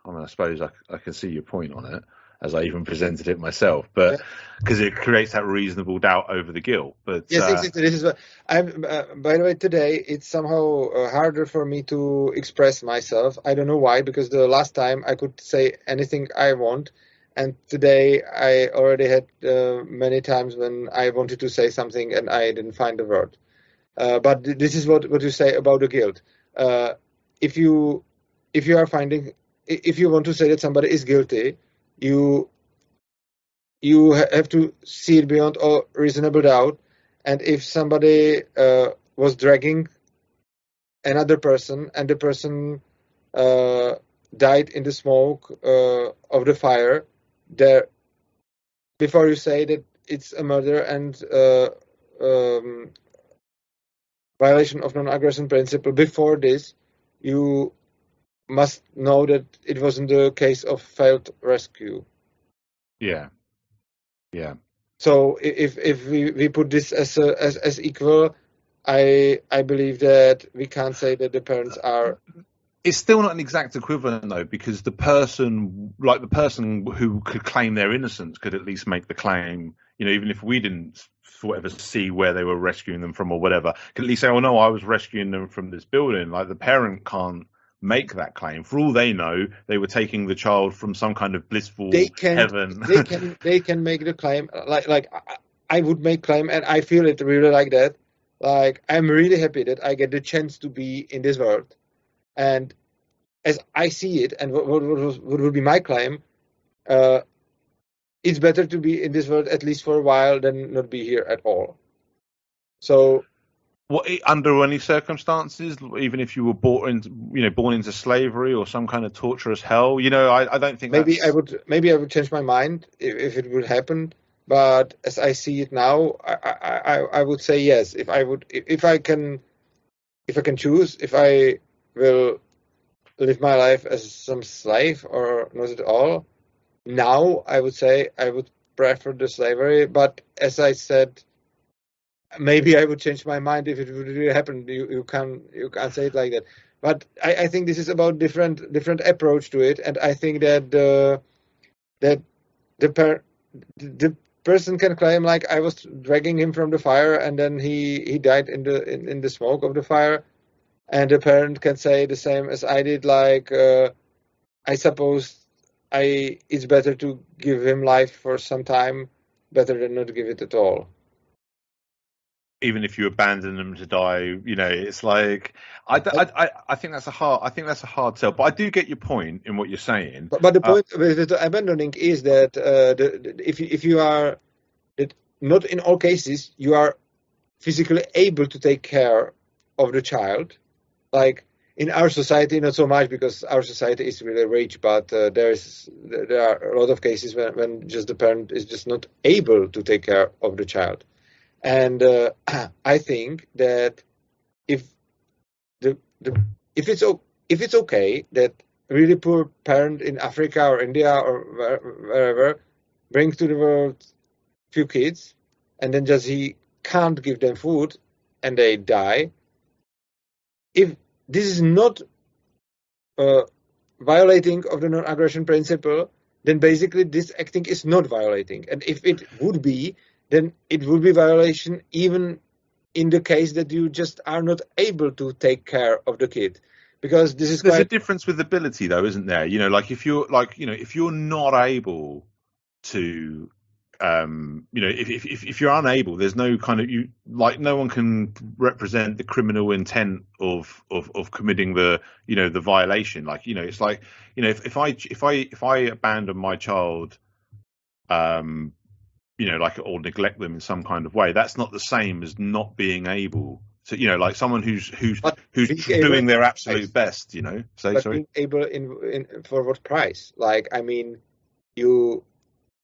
I mean, I suppose I, I can see your point on it, as I even presented it myself, but because yeah. it creates that reasonable doubt over the guilt. But yes, uh, exactly. This is what I'm. Uh, by the way, today it's somehow uh, harder for me to express myself. I don't know why, because the last time I could say anything I want and today I already had uh, many times when I wanted to say something and I didn't find the word. Uh, but this is what, what you say about the guilt. Uh, if you if you are finding if you want to say that somebody is guilty, you you have to see it beyond all reasonable doubt. And if somebody uh, was dragging another person and the person uh, died in the smoke uh, of the fire, there before you say that it's a murder and uh, um, violation of non-aggression principle before this you must know that it wasn't the case of failed rescue. Yeah. Yeah. So if if we, we put this as a, as as equal i i believe that we can't say that the parents are it's still not an exact equivalent though, because the person, like the person who could claim their innocence, could at least make the claim. You know, even if we didn't whatever see where they were rescuing them from or whatever, could at least say, "Oh no, I was rescuing them from this building." Like the parent can't make that claim. For all they know, they were taking the child from some kind of blissful they can, heaven. they can they can make the claim. Like like I would make claim, and I feel it really like that. Like I'm really happy that I get the chance to be in this world and as I see it, and what, what, what would be my claim, uh, it's better to be in this world at least for a while than not be here at all. So, what under any circumstances, even if you were born into, you know, born into slavery or some kind of torturous hell, you know, I, I don't think maybe I would maybe I would change my mind if, if it would happen. But as I see it now, I, I, I would say yes. If I would, if I can, if I can choose, if I will live my life as some slave or not at all. Now, I would say I would prefer the slavery, but as I said, maybe I would change my mind if it would really happen. You, you can you can't say it like that. But I, I think this is about different different approach to it, and I think that the that the per, the person can claim like I was dragging him from the fire and then he he died in the in, in the smoke of the fire and the parent can say the same as I did, like uh, I suppose I it's better to give him life for some time better than not give it at all. Even if you abandon them to die, you know, it's like I, I, I, I think that's a hard I think that's a hard sell. But I do get your point in what you're saying. But, but the point uh, with the abandoning is that uh, the, the, if you, if you are that not in all cases you are physically able to take care of the child, like in our society, not so much because our society is really rich, but uh, there's there are a lot of cases when, when just the parent is just not able to take care of the child, and uh, I think that if the, the if it's if it's okay that really poor parent in Africa or India or wherever brings to the world few kids, and then just he can't give them food and they die. If this is not uh, violating of the non-aggression principle, then basically this acting is not violating. And if it would be, then it would be violation even in the case that you just are not able to take care of the kid. Because this is there's quite... a difference with ability though, isn't there? You know, like if you're like you know if you're not able to um, you know, if, if if you're unable, there's no kind of you like no one can represent the criminal intent of of of committing the you know the violation. Like you know, it's like you know if, if I if I if I abandon my child, um, you know, like or neglect them in some kind of way, that's not the same as not being able to you know like someone who's who's but who's doing their absolute best. You know, say but sorry. able in, in for what price? Like I mean, you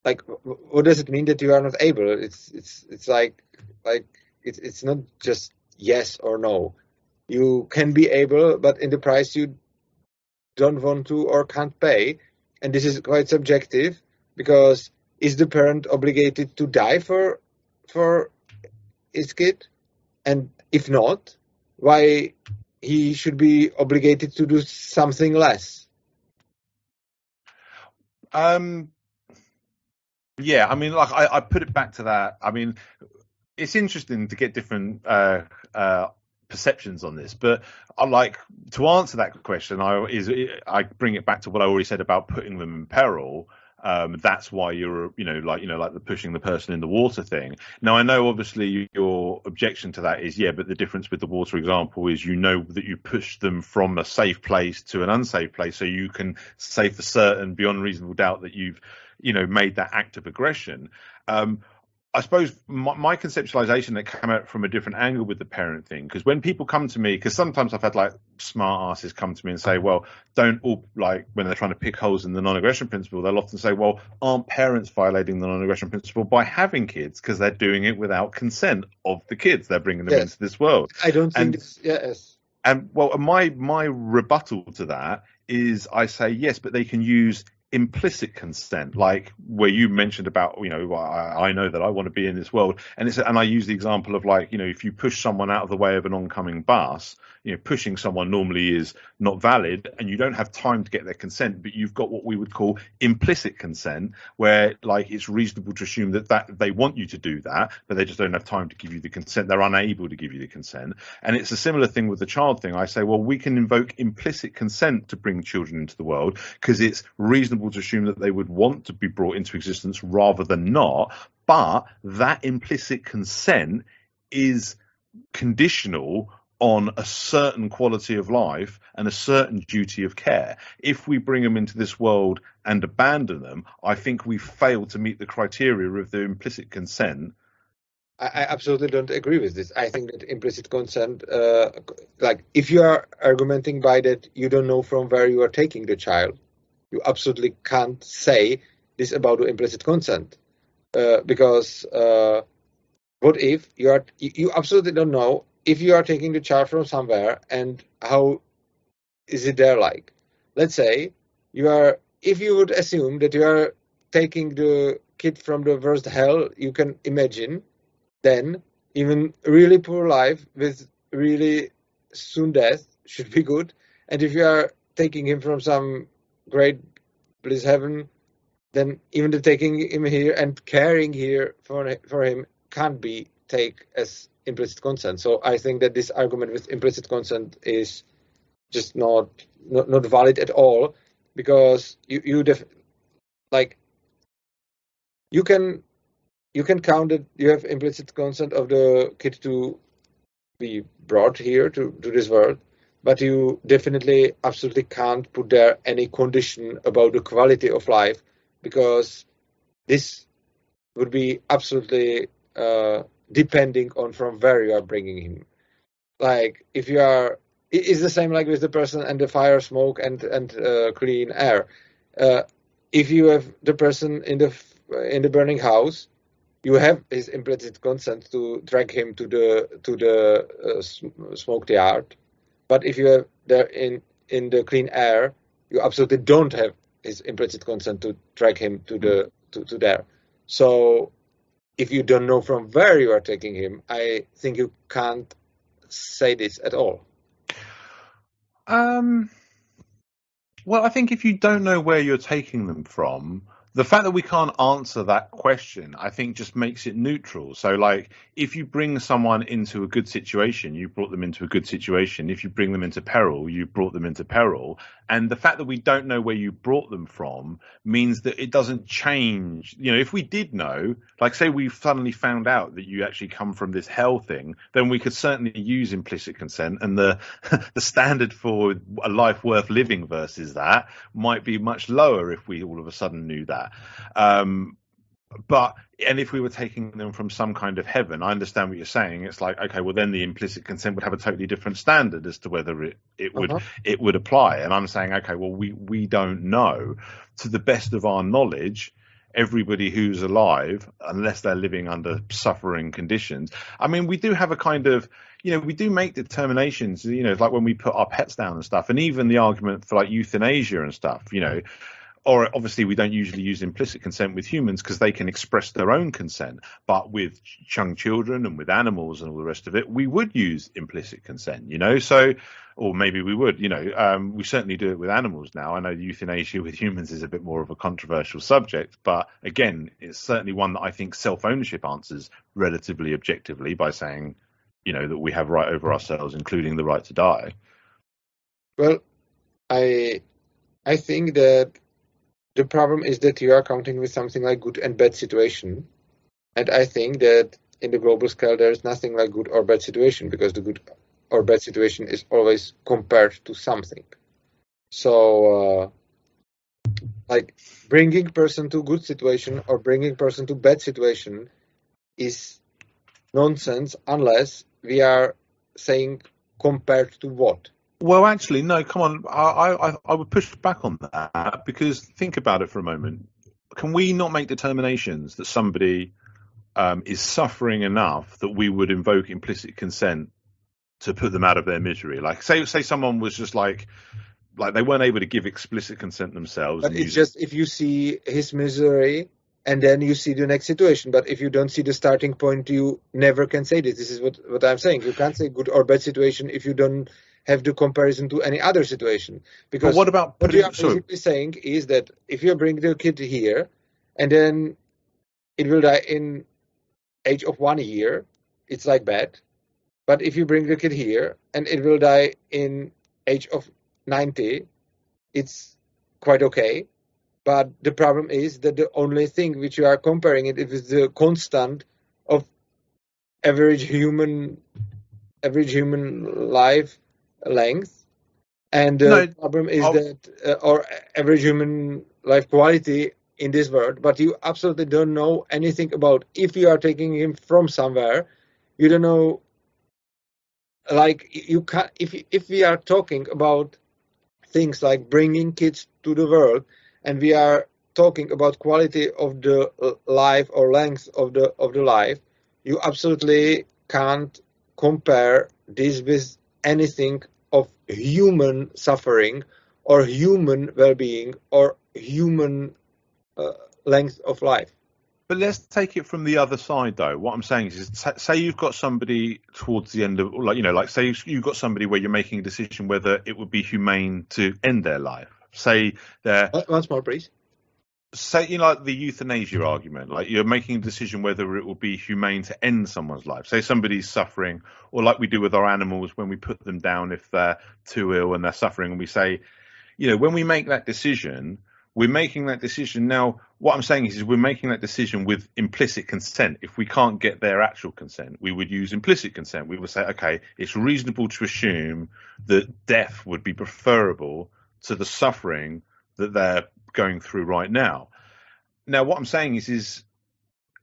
like what does it mean that you are not able? It's it's it's like like it's it's not just yes or no. You can be able but in the price you don't want to or can't pay. And this is quite subjective because is the parent obligated to die for for his kid? And if not why he should be obligated to do something less? Um yeah, I mean, like I, I put it back to that. I mean, it's interesting to get different uh, uh, perceptions on this, but I like to answer that question. I is I bring it back to what I already said about putting them in peril. Um, that's why you're, you know, like you know, like the pushing the person in the water thing. Now, I know obviously your objection to that is, yeah, but the difference with the water example is you know that you push them from a safe place to an unsafe place, so you can say for certain, beyond reasonable doubt, that you've you know made that act of aggression. Um, I suppose my, my, conceptualization that came out from a different angle with the parent thing, because when people come to me, because sometimes I've had like smart asses come to me and say, well, don't all like when they're trying to pick holes in the non-aggression principle, they'll often say, well, aren't parents violating the non-aggression principle by having kids because they're doing it without consent of the kids they're bringing them yes. into this world? I don't think. And, yes. And well, my my rebuttal to that is I say yes, but they can use implicit consent, like where you mentioned about, you know, I, I, know that I want to be in this world, and it's and I use the example of like, you know, if you push someone out of the way of an oncoming bus, you know, pushing someone normally is not valid, and you don't have time to get their consent, but you've got what we would call implicit consent, where like it's reasonable to assume that that they want you to do that, but they just don't have time to give you the consent. They're unable to give you the consent, and it's a similar thing with the child thing. I say, well, we can invoke implicit consent to bring children into the world because it's reasonable reasonable to assume that they would want to be brought into existence rather than not. But that implicit consent is conditional on a certain quality of life and a certain duty of care. If we bring them into this world and abandon them, I think we fail to meet the criteria of the implicit consent. I absolutely don't agree with this. I think that implicit consent, uh, like if you are argumenting by that you don't know from where you are taking the child, you absolutely can't say this about the implicit consent uh, because uh, what if you are you absolutely don't know if you are taking the child from somewhere and how is it there like. Let's say you are if you would assume that you are taking the kid from the worst hell you can imagine then even really poor life with really soon death should be good. And if you are taking him from some great bliss heaven, then even the taking him here and caring here for for him can't be take as implicit consent. So I think that this argument with implicit consent is just not not, not valid at all because you you def- like you can you can count that you have implicit consent of the kid to be brought here to, to this world, but you definitely absolutely can't put there any condition about the quality of life because this would be absolutely uh, depending on from where you are bringing him. Like if you are, it's the same like with the person and the fire, smoke, and and uh, clean air. Uh, if you have the person in the in the burning house, you have his implicit consent to drag him to the to the uh, smoked yard. But if you're there in in the clean air, you absolutely don't have his implicit consent to drag him to the to, to there. So if you don't know from where you are taking him, I think you can't say this at all. Um. Well, I think if you don't know where you're taking them from, the fact that we can't answer that question, I think, just makes it neutral. So, like, if you bring someone into a good situation, you brought them into a good situation. If you bring them into peril, you brought them into peril. And the fact that we don't know where you brought them from means that it doesn't change. You know, if we did know, like, say we suddenly found out that you actually come from this hell thing, then we could certainly use implicit consent. And the the standard for a life worth living versus that might be much lower if we all of a sudden knew that. Um, but and if we were taking them from some kind of heaven, I understand what you're saying. It's like okay, well then the implicit consent would have a totally different standard as to whether it, it would uh-huh. it would apply. And I'm saying okay, well we we don't know. To the best of our knowledge, everybody who's alive, unless they're living under suffering conditions. I mean, we do have a kind of you know, we do make determinations, you know, like when we put our pets down and stuff, and even the argument for like euthanasia and stuff, you know, or obviously we don't usually use implicit consent with humans because they can express their own consent. But with young children and with animals and all the rest of it, we would use implicit consent, you know. So, or maybe we would, you know, um, we certainly do it with animals now. I know euthanasia with humans is a bit more of a controversial subject, but again, it's certainly one that I think self ownership answers relatively objectively by saying, you know, that we have right over ourselves, including the right to die. Well, I I think that the problem is that you are counting with something like good and bad situation. And I think that in the global scale, there is nothing like good or bad situation because the good or bad situation is always compared to something. So, uh, like bringing person to good situation or bringing person to bad situation is nonsense unless we are saying compared to what. Well, actually, no. Come on, I, I I would push back on that because think about it for a moment. Can we not make determinations that somebody um, is suffering enough that we would invoke implicit consent to put them out of their misery? Like, say say someone was just like like they weren't able to give explicit consent themselves. But it's just if you see his misery and then you see the next situation. But if you don't see the starting point, you never can say this. This is what, what I'm saying. You can't say good or bad situation if you don't have the comparison to any other situation. Because but what about what you are basically saying is that if you bring the kid here and then it will die in age of one year, it's like bad. But if you bring the kid here and it will die in age of 90, it's quite okay. But the problem is that the only thing which you are comparing it is the constant of average human average human life length, and the no, problem is I'll... that uh, or average human life quality in this world. But you absolutely don't know anything about if you are taking him from somewhere. You don't know, like you can if if we are talking about things like bringing kids to the world, and we are talking about quality of the life or length of the of the life, you absolutely can't compare this with anything of human suffering or human well-being or human uh, length of life. But let's take it from the other side, though. What I'm saying is, say you've got somebody towards the end of, like you know, like say you've got somebody where you're making a decision whether it would be humane to end their life. Say they're once more, please say you know like the euthanasia argument like you're making a decision whether it will be humane to end someone's life say somebody's suffering or like we do with our animals when we put them down if they're too ill and they're suffering and we say you know when we make that decision we're making that decision now. What I'm saying is, is we're making that decision with implicit consent. If we can't get their actual consent, we would use implicit consent. We would say, okay, it's reasonable to assume that death would be preferable to the suffering that they're going through right now. Now, what I'm saying is, is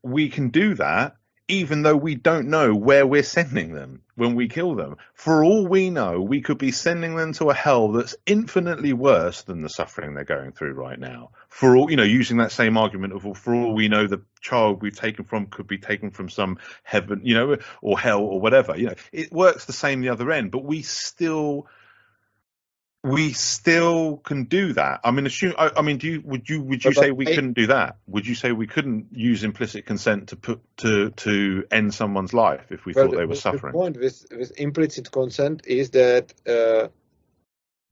we can do that even though we don't know where we're sending them when we kill them. For all we know, we could be sending them to a hell that's infinitely worse than the suffering they're going through right now. For all, you know, using that same argument of, well, for all we know, the child we've taken from could be taken from some heaven, you know, or hell or whatever. You know, it works the same the other end, but we still we still can do that. I mean, assume. I, I mean, do you would you would you but, say we couldn't do that? Would you say we couldn't use implicit consent to put to to end someone's life if we well, thought they were suffering? The point with with implicit consent is that uh,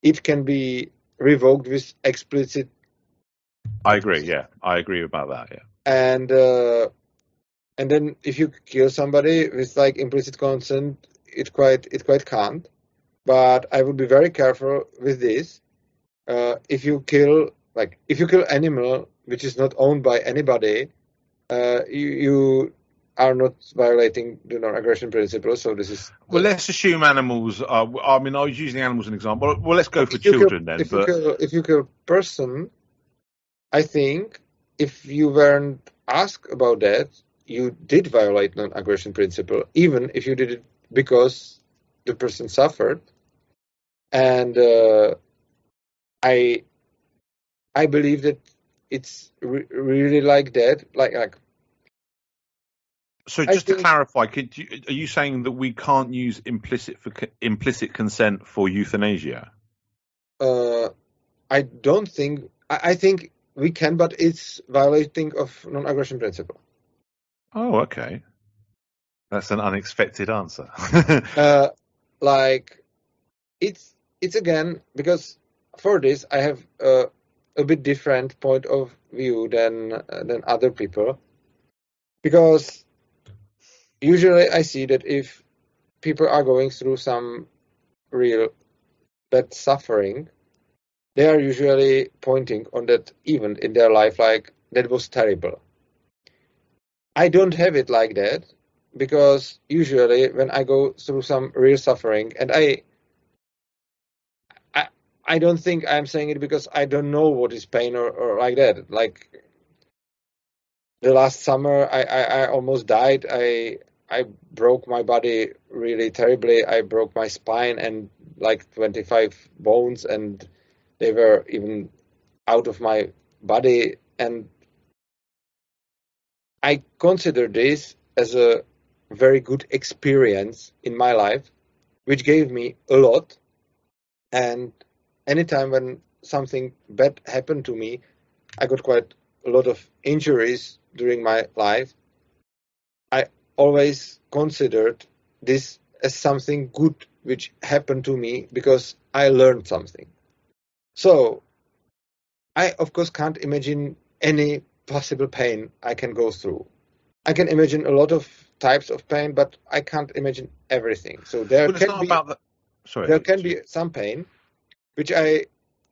it can be revoked with explicit. I agree. Yeah, I agree about that. Yeah. And uh, and then if you kill somebody with like implicit consent, it quite it quite can't but I would be very careful with this. Uh, if you kill, like, if you kill animal which is not owned by anybody, uh, you, you, are not violating the non-aggression principle. So this is well. Let's assume animals. Are, I mean, I was using animals as an example. Well, let's go for children kill, then. If, but... you kill, if you kill person, I think if you weren't asked about that, you did violate non-aggression principle, even if you did it because the person suffered and uh, I I believe that it's re- really like that. Like like. So just to clarify, you, are you saying that we can't use implicit for implicit consent for euthanasia? Uh, I don't think. I, I think we can, but it's violating of non-aggression principle. Oh, okay. That's an unexpected answer. uh, like it's it's again because for this I have a, a bit different point of view than uh, than other people because usually I see that if people are going through some real bad suffering, they are usually pointing on that event in their life like that was terrible. I don't have it like that because usually when I go through some real suffering and I I don't think I'm saying it because I don't know what is pain or, or like that. Like the last summer, I, I, I almost died. I I broke my body really terribly. I broke my spine and like 25 bones, and they were even out of my body. And I consider this as a very good experience in my life, which gave me a lot. And anytime when something bad happened to me, I got quite a lot of injuries during my life. I always considered this as something good which happened to me because I learned something. So, I of course can't imagine any possible pain I can go through. I can imagine a lot of types of pain, but I can't imagine everything. So there can be the... Sorry, there can be some pain, which I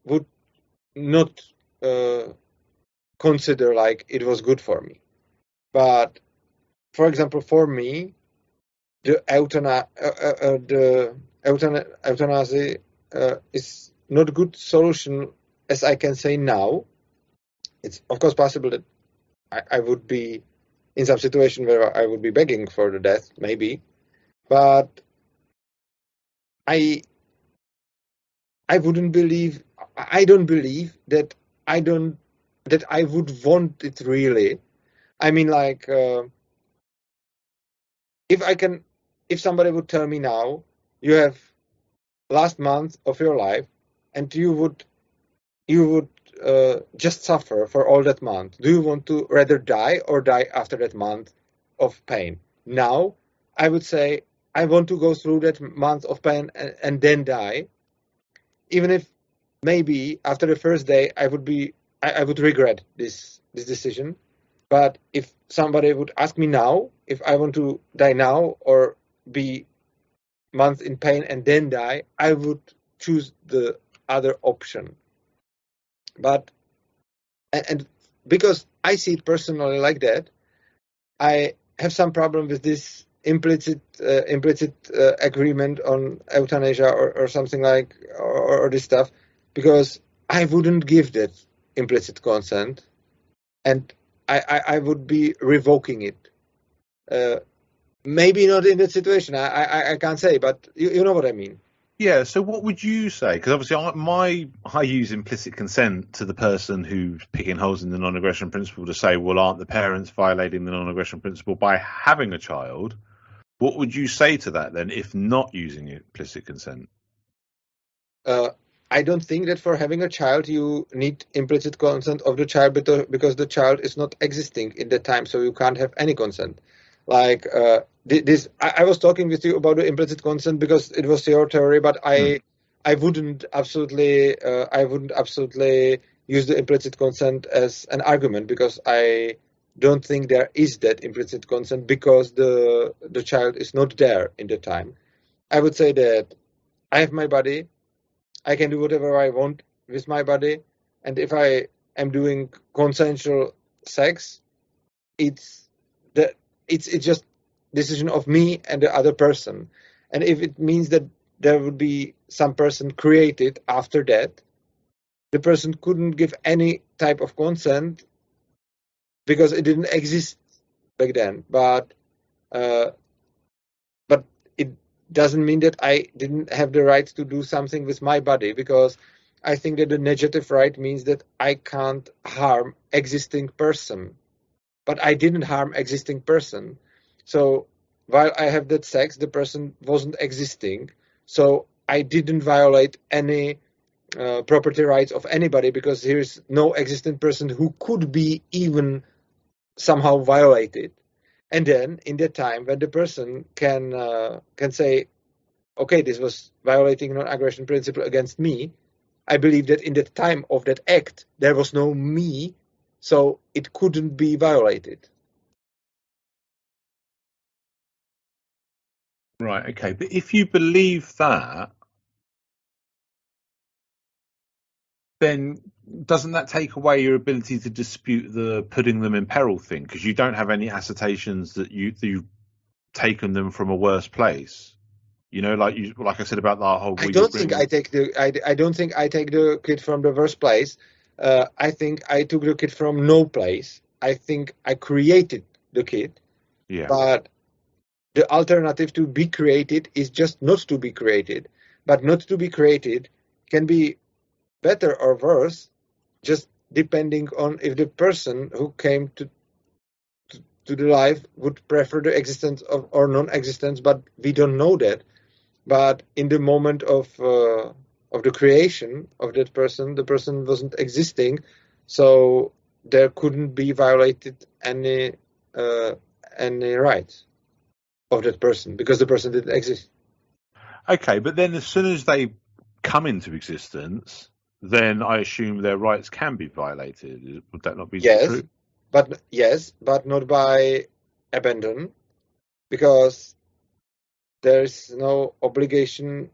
would not uh, consider like it was good for me. But for example, for me, the euthana- uh, uh, uh the euthana- euthanasia uh, is not a good solution as I can say now. It's of course possible that I, I would be in some situation where I would be begging for the death, maybe, but I I wouldn't believe. I don't believe that I don't that I would want it really. I mean, like, uh, if I can, if somebody would tell me now, you have last month of your life, and you would, you would uh, just suffer for all that month. Do you want to rather die or die after that month of pain? Now, I would say I want to go through that month of pain and, and then die even if maybe after the first day I would be I, I, would regret this this decision. But if somebody would ask me now if I want to die now or be months in pain and then die, I would choose the other option. But and, and because I see it personally like that, I have some problem with this implicit uh, implicit uh, agreement on euthanasia or, or something like or, or, this stuff because I wouldn't give that implicit consent and I, I, I would be revoking it. Uh, maybe not in that situation. I, I, I can't say, but you, you know what I mean. Yeah. So, what would you say? Because obviously, I, my I use implicit consent to the person who's picking holes in the non-aggression principle to say, well, aren't the parents violating the non-aggression principle by having a child? What would you say to that then, if not using implicit consent? Uh, I don't think that for having a child you need implicit consent of the child because the child is not existing in that time, so you can't have any consent. Like uh, this, I, was talking with you about the implicit consent because it was your theory, but I, mm. I wouldn't absolutely, uh, I wouldn't absolutely use the implicit consent as an argument because I don't think there is that implicit consent because the the child is not there in the time. I would say that I have my body, I can do whatever I want with my body, and if I am doing consensual sex, it's the it's it's just decision of me and the other person. And if it means that there would be some person created after that, the person couldn't give any type of consent because it didn't exist back then. But uh, but it doesn't mean that I didn't have the right to do something with my body because I think that the negative right means that I can't harm existing person. But I didn't harm existing person. So while I have that sex, the person wasn't existing. So I didn't violate any uh, property rights of anybody because there's no existing person who could be even somehow violated. And then in that time when the person can uh, can say, okay, this was violating non-aggression principle against me, I believe that in the time of that act there was no me, so it couldn't be violated. Right. Okay. But if you believe that, then doesn't that take away your ability to dispute the putting them in peril thing because you don't have any assertions that you that you've taken them from a worse place? You know, like you, like I said about the whole. I don't think I take the. I, I don't think I take the kid from the worst place. Uh, I think I took the kid from no place. I think I created the kid. Yeah. But the alternative to be created is just not to be created. But not to be created can be better or worse, just depending on if the person who came to to, to the life would prefer the existence of or non-existence. But we don't know that. But in the moment of uh, of the creation of that person, the person wasn't existing, so there couldn't be violated any uh, any rights of that person because the person didn't exist. Okay, but then as soon as they come into existence, then I assume their rights can be violated. Would that not be yes, true? But yes, but not by abandon, because there is no obligation.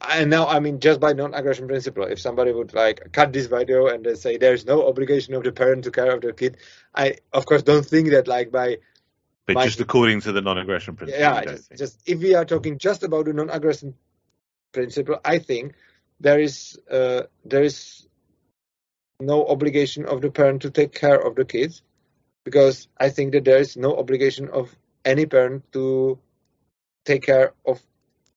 And now, I mean, just by non-aggression principle, if somebody would like cut this video and they say there is no obligation of the parent to care of their kid, I of course don't think that like by but just according to the non-aggression principle. Yeah, just, just, if we are talking just about the non-aggression principle, I think there is uh, there is no obligation of the parent to take care of the kids because I think that there is no obligation of any parent to take care of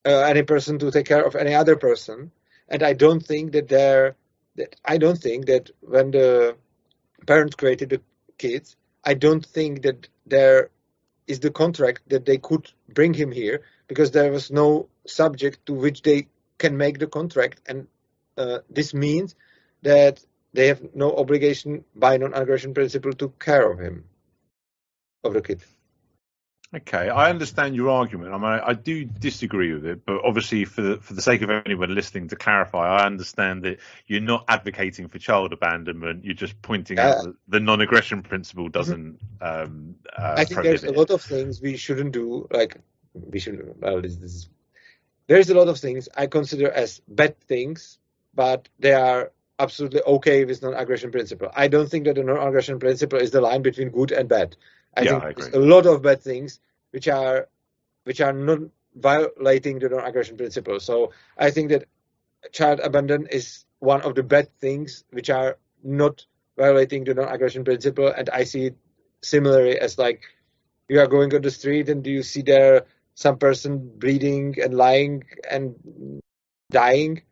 uh, any person to take care of any other person, and I don't think that there that I don't think that when the parents created the kids, I don't think that there is the contract that they could bring him here because there was no subject to which they can make the contract, and uh, this means that they have no obligation by non-aggression principle to care of him, of the kid. Okay, I understand your argument. I mean, I, I, do disagree with it, but obviously, for the for the sake of anyone listening, to clarify, I understand that you're not advocating for child abandonment. You're just pointing uh, out that the non-aggression principle mm-hmm. doesn't. Um, uh, I think there's a lot of things we shouldn't do. Like we should. Well, this, this is, there's a lot of things I consider as bad things, but they are absolutely okay with non-aggression principle. I don't think that the non-aggression principle is the line between good and bad. I Yeah, think I agree. there's a lot of bad things which are which are not violating the non-aggression principle. So I think that child abandon is one of the bad things which are not violating the non-aggression principle, and I see it similarly as like you are going on the street and do you see there some person bleeding and lying and dying.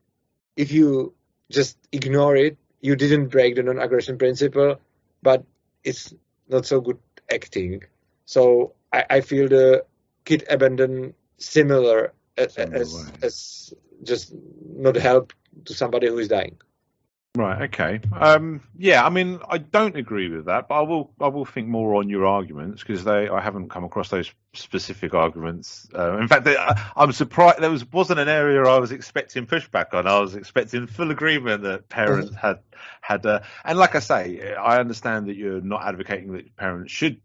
If you just ignore it, you didn't break the non-aggression principle, but it's not so good acting. So I, I feel the kid abandon similar as, Similar as, way. as just not help to somebody who is dying. Right. Okay. Um, yeah. I mean, I don't agree with that, but I will. I will think more on your arguments because they. I haven't come across those specific arguments. Uh, in fact, they, I, I'm surprised there was wasn't an area I was expecting pushback on. I was expecting full agreement that parents had had. Uh, and like I say, I understand that you're not advocating that parents should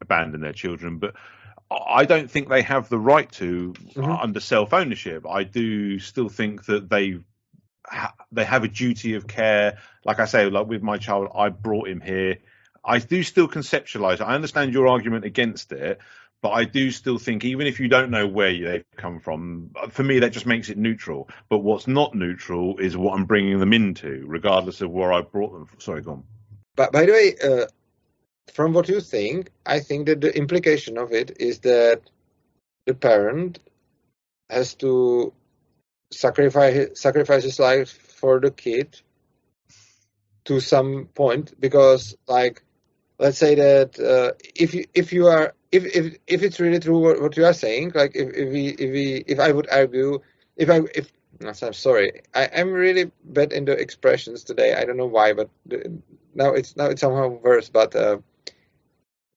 abandon their children, but I don't think they have the right to Mhm. under self ownership. I do still think that they ha- they have a duty of care. Like I say, like with my child, I brought him here. I do still conceptualize. I understand your argument against it, but I do still think even if you don't know where they've come from, for me that just makes it neutral. But what's not neutral is what I'm bringing them into, regardless of where I brought them. From. Sorry, go on. But by the way, uh, from what you think, I think that the implication of it is that the parent has to sacrifice sacrifice his life for the kid to some point because, like, let's say that uh, if you if you are if if if it's really true what, what you are saying, like if, if we if we if I would argue if I if I'm sorry. I, I'm really bad in the expressions today. I don't know why, but the, now it's now it's somehow worse. But uh,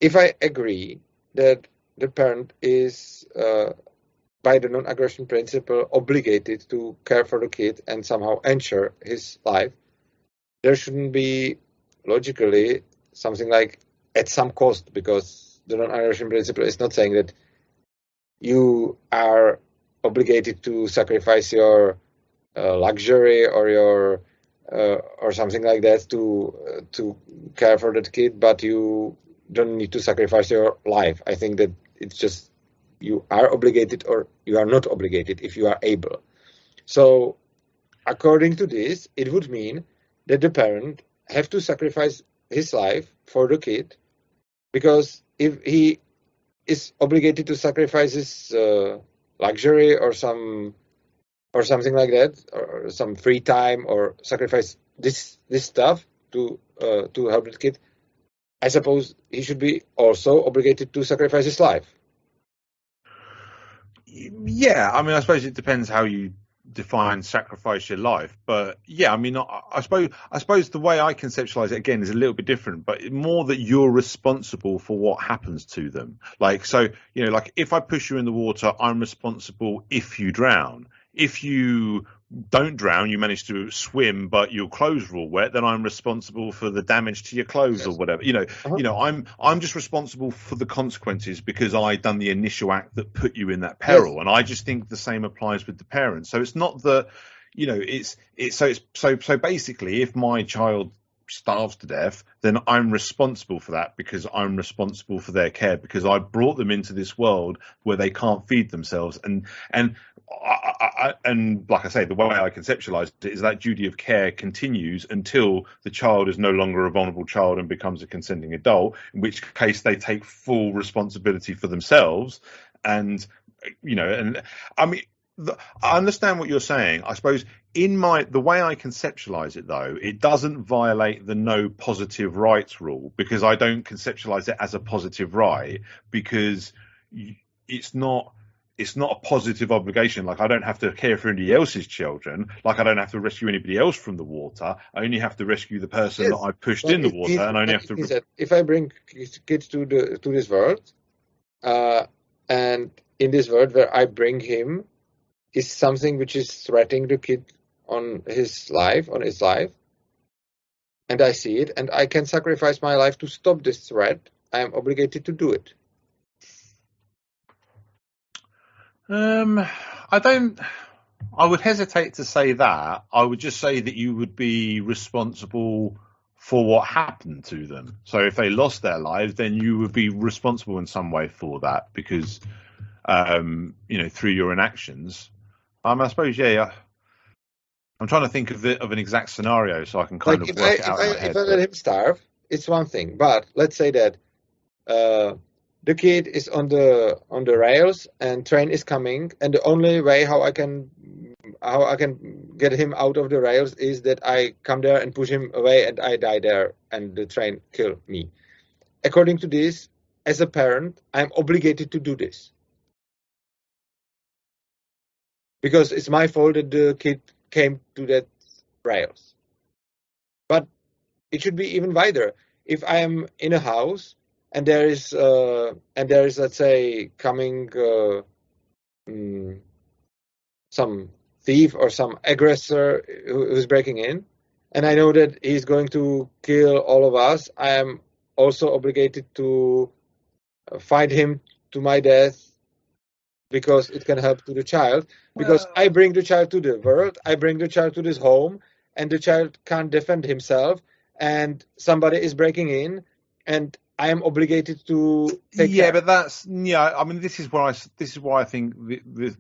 if I agree that the parent is uh, by the non-aggression principle obligated to care for the kid and somehow ensure his life, there shouldn't be logically something like at some cost because the non-aggression principle is not saying that you are obligated to sacrifice your uh, luxury or your uh, or something like that to uh, to care for that kid, but you don't need to sacrifice your life. I think that it's just you are obligated or you are not obligated if you are able. So, according to this, it would mean that the parent have to sacrifice his life for the kid because if he is obligated to sacrifice his uh, luxury or some or something like that or some free time or sacrifice this this stuff to uh, to help the kid i suppose he should be also obligated to sacrifice his life Yeah, I mean, I suppose it depends how you define sacrifice your life, but yeah, I mean, I, I suppose I suppose the way I conceptualize it again is a little bit different, but more that you're responsible for what happens to them. Like, so you know, like if I push you in the water, I'm responsible if you drown. If you don't drown, you manage to swim, but your clothes are all wet, then I'm responsible for the damage to your clothes or whatever. You know, Uh-huh. you know, I'm I'm just responsible for the consequences because I done the initial act that put you in that peril, and I just think the same applies with the parents. So it's not that, you know, it's it's so it's so so basically, if my child starves to death, then I'm responsible for that because I'm responsible for their care because I brought them into this world where they can't feed themselves and and I, I, and like I say, the way I conceptualize it is that duty of care continues until the child is no longer a vulnerable child and becomes a consenting adult, in which case they take full responsibility for themselves. And, you know, and I mean, the, I understand what you're saying. I suppose in my the way I conceptualize it though, it doesn't violate the no positive rights rule because I don't conceptualize it as a positive right because it's not it's not a positive obligation. Like I don't have to care for anybody else's children. Like I don't have to rescue anybody else from the water. I only have to rescue the person Yes, that I pushed in the water, means- and I only have to. that if I bring kids kids to the to this world, uh, and in this world where I bring him is something which is threatening the kid on his life, on his life, and I see it, and I can sacrifice my life to stop this threat. I am obligated to do it. Um, I don't. I would hesitate to say that. I would just say that you would be responsible for what happened to them. So if they lost their lives, then you would be responsible in some way for that because, um, you know, through your inactions. Um, I suppose, yeah, yeah. I'm trying to think of the, of an exact scenario so I can kind like of work I, it out if I, if I let him starve, it's one thing. But let's say that uh, the kid is on the on the rails and train is coming, and the only way how I can how I can get him out of the rails is that I come there and push him away, and I die there, and the train kill me. According to this, as a parent, I'm obligated to do this because it's my fault that the kid came to that rails. But it should be even wider. If I am in a house and there is uh, and there is let's say coming uh, mm, some thief or some aggressor who's breaking in, and I know that he's going to kill all of us, I am also obligated to uh, fight him to my death because it can help to the child. Because Well- I bring the child to the world, I bring the child to this home, and the child can't defend himself, and somebody is breaking in, and I am obligated to take yeah, care. but that's yeah. I mean, this is where I this is why I think the, the,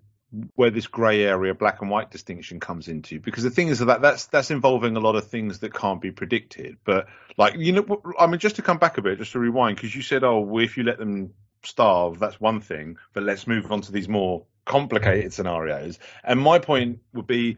where this grey area, black and white distinction comes into because the thing is that that's that's involving a lot of things that can't be predicted. But like you know, I mean, just to come back a bit, just to rewind, because you said, oh, well, if you let them starve, that's one thing, but let's move on to these more complicated scenarios. And my point would be,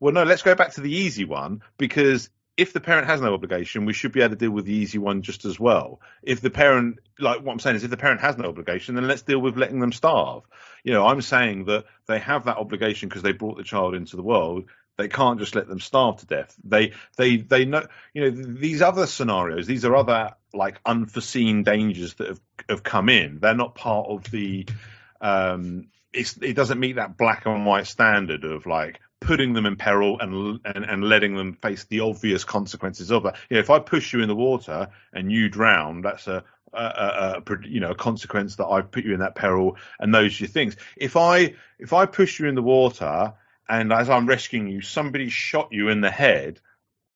well, no, let's go back to the easy one because if the parent has no obligation, we should be able to deal with the easy one just as well. If the parent, like what I'm saying is, if the parent has no obligation, then let's deal with letting them starve. You know, I'm saying that they have that obligation because they brought the child into the world. They can't just let them starve to death. They, they, they know. You know, these other scenarios, these are other like unforeseen dangers that have have come in. They're not part of the. Um, it doesn't meet that black and white standard of like putting them in peril and, and and letting them face the obvious consequences of that. You know, if I push you in the water and you drown, that's a, a, a, a you know a consequence that I've put you in that peril, and those are your things. If I if I push you in the water and as I'm rescuing you, somebody shot you in the head,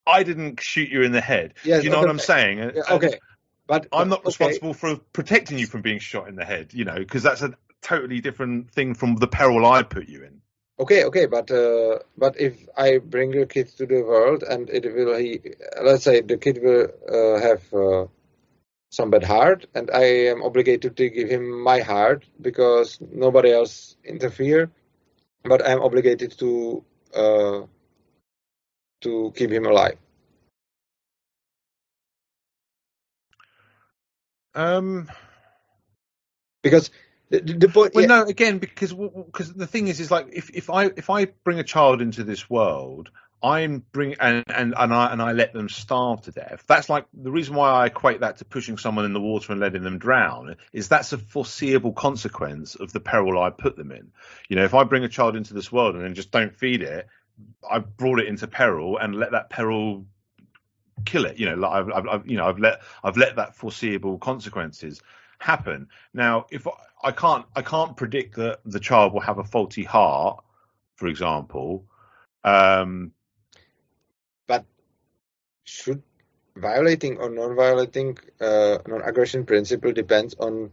I didn't shoot you in the head. Yes, Do you know okay. what I'm saying? Yeah, And okay, but uh, I'm not okay. responsible for protecting you from being shot in the head. You know, because that's a totally different thing from the peril I put you in. Okay, okay, but uh, but if I bring the kid to the world and it will he, let's say the kid will uh, have uh, some bad heart, and I am obligated to give him my heart because nobody else interfere, but I am obligated to uh, to keep him alive. Um, Because the, the, point, Well, yeah, no, again, because because the thing is, is like if, if I if I bring a child into this world, I'm bring and and and I and I let them starve to death. That's like the reason why I equate that to pushing someone in the water and letting them drown. Is that's a foreseeable consequence of the peril I put them in. You know, if I bring a child into this world and then just don't feed it, I've brought it into peril and let that peril kill it. You know, like I've, I've, I've you know I've let I've let that foreseeable consequences happen. Now, if I, can't I can't predict that the child will have a faulty heart, for example. Um, but should violating or non-violating uh, non-aggression principle depends on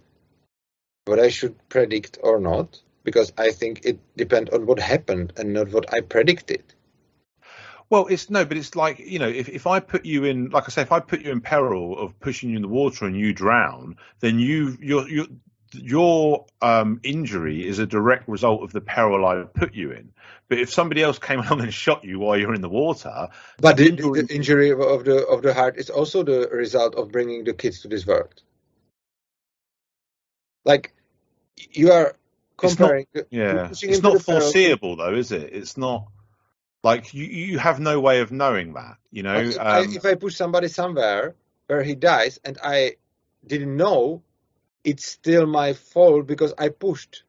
what I should predict or not, because I think it depends on what happened and not what I predicted. Well, it's no, but it's like you know, if if I put you in, like I say, if I put you in peril of pushing you in the water and you drown, then you your your your um, injury is a direct result of the peril I put you in. But if somebody else came along and shot you while you're in the water, But the, Injury- the injury of the of the heart is also the result of bringing the kids to this world. Like you are It's not- comparing. Yeah, it's not the peril- foreseeable though, is it? It's not like you you have no way of knowing that. You know, if, I, um, if I push somebody somewhere where he dies and I didn't know, it's still my fault because I pushed.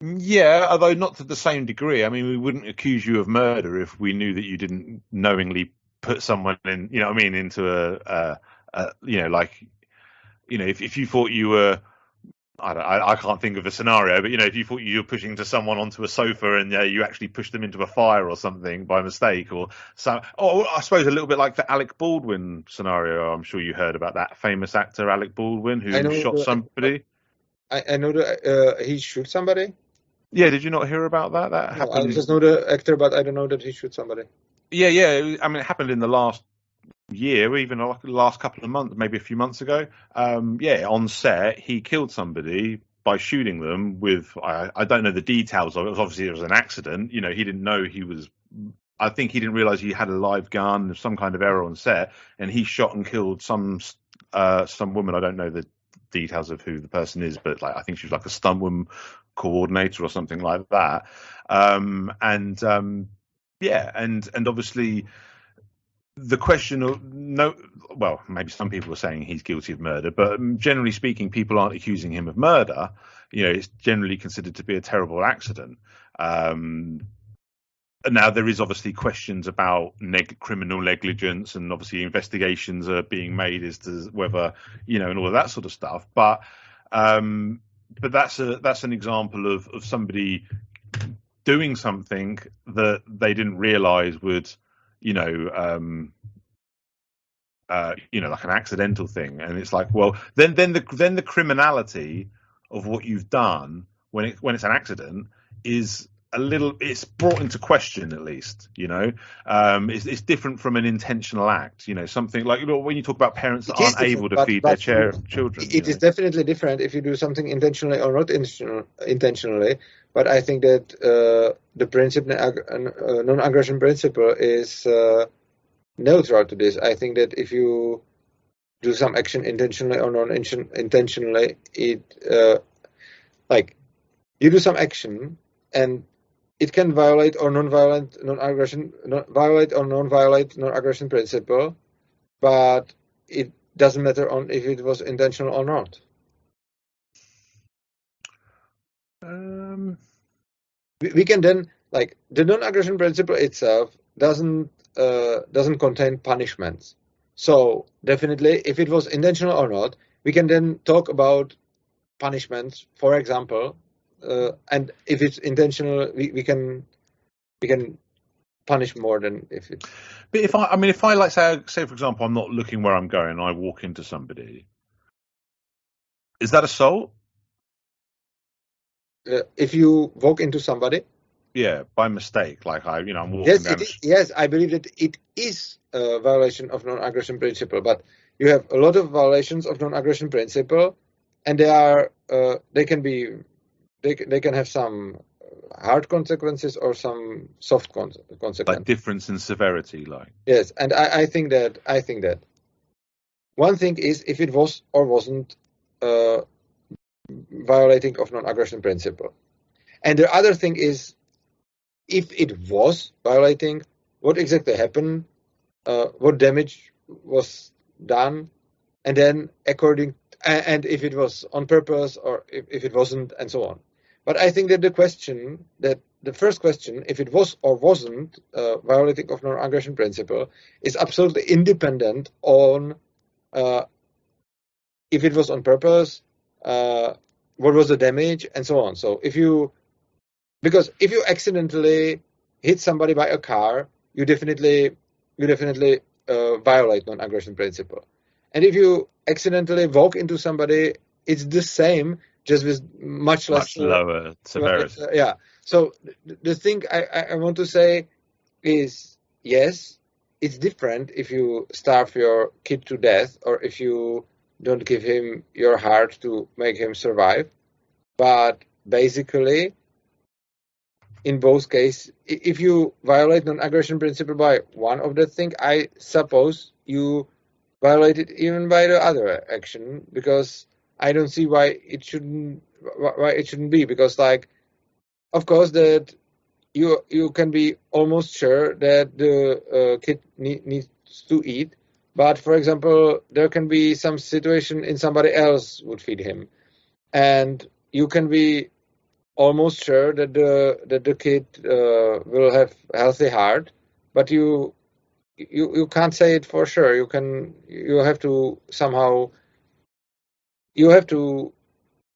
yeah, although not to the same degree. I mean, we wouldn't accuse you of murder if we knew that you didn't knowingly put someone in. You know, what I mean, into a, a, a you know, like you know, if if you thought you were I, I, I, can't think of a scenario, but you know, if you thought you were pushing to someone onto a sofa and uh, you actually pushed them into a fire or something by mistake, or so, oh, I suppose a little bit like the Alec Baldwin scenario. I'm sure you heard about that famous actor Alec Baldwin who shot the, somebody. I, I know that uh, he shot somebody. Yeah, did you not hear about that? That no, happened. I just know the actor, but I don't know that he shot somebody. Yeah, yeah. I mean, it happened in the last year, even like the last couple of months, maybe a few months ago. Um, yeah, on set, he killed somebody by shooting them with I, I don't know the details of it. obviously it was an accident. You know, he didn't know he was. I think he didn't realize he had a live gun, some kind of error on set, and he shot and killed some uh, some woman. I don't know the details of who the person is, but like I think she was like a stuntwoman coordinator or something like that. Um, and um, yeah, and and obviously the question of no well maybe some people are saying he's guilty of murder but generally speaking people aren't accusing him of murder. You know it's generally considered to be a terrible accident. Um, now there is obviously questions about neg- criminal negligence and obviously investigations are being made as to whether you know and all of that sort of stuff but um, but that's a that's an example of of somebody doing something that they didn't realize would you know, um, uh, you know, like an accidental thing, and it's like, well, then then the then the criminality of what you've done when it when it's an accident is a little it's brought into question at least you know? Um, it's, it's different from an intentional act you know something like you know, when you talk about parents that aren't able to but, feed but their chair, children it is definitely different if you do something intentionally or not intentionally but i think that uh, the principle uh, non-aggression principle is uh, neutral to this. I think that if you do some action intentionally or non-intentionally it uh, like you do some action and it can violate or non-violent non-aggression non, violate or non-violate non-aggression principle, but it doesn't matter on if it was intentional or not. Um, we, we can then like the non-aggression principle itself doesn't uh, doesn't contain punishments. So definitely, if it was intentional or not, we can then talk about punishments. For example, uh, and if it's intentional, we, we can we can punish more than if it. But if I, I mean, if I like say, say for example, I'm not looking where I'm going, and I walk into somebody. Is that assault? Uh, if you walk into somebody. Yeah, by mistake, like I, you know, I'm walking yes, down. yes, I believe that it is a violation of non-aggression principle, but you have a lot of violations of non-aggression principle, and they are uh, they can be they they can have some hard consequences or some soft consequences. Like difference in severity, like. Yes, and I, I think that I think that one thing is if it was or wasn't uh, violating of non-aggression principle, and the other thing is if it was violating, what exactly happened, uh, what damage was done, and then according and if it was on purpose or if, if it wasn't, and so on. But I think that the question, that the first question, if it was or wasn't uh, violating of non-aggression principle, is absolutely independent on uh, if it was on purpose, uh, what was the damage, and so on. So if you, because if you accidentally hit somebody by a car, you definitely, you definitely uh, violate non-aggression principle. And if you accidentally walk into somebody, it's the same just with much less much lower severity. Uh, yeah. So the thing I, I want to say is yes, it's different if you starve your kid to death or if you don't give him your heart to make him survive. But basically, in both cases, if you violate non-aggression principle by one of the things, I suppose you violate it even by the other action because I don't see why it shouldn't why it shouldn't be because like of course that you you can be almost sure that the uh, kid need, needs to eat but for example there can be some situation in somebody else would feed him and you can be almost sure that the that the kid uh, will have healthy heart but you you you can't say it for sure. You can you have to somehow you have to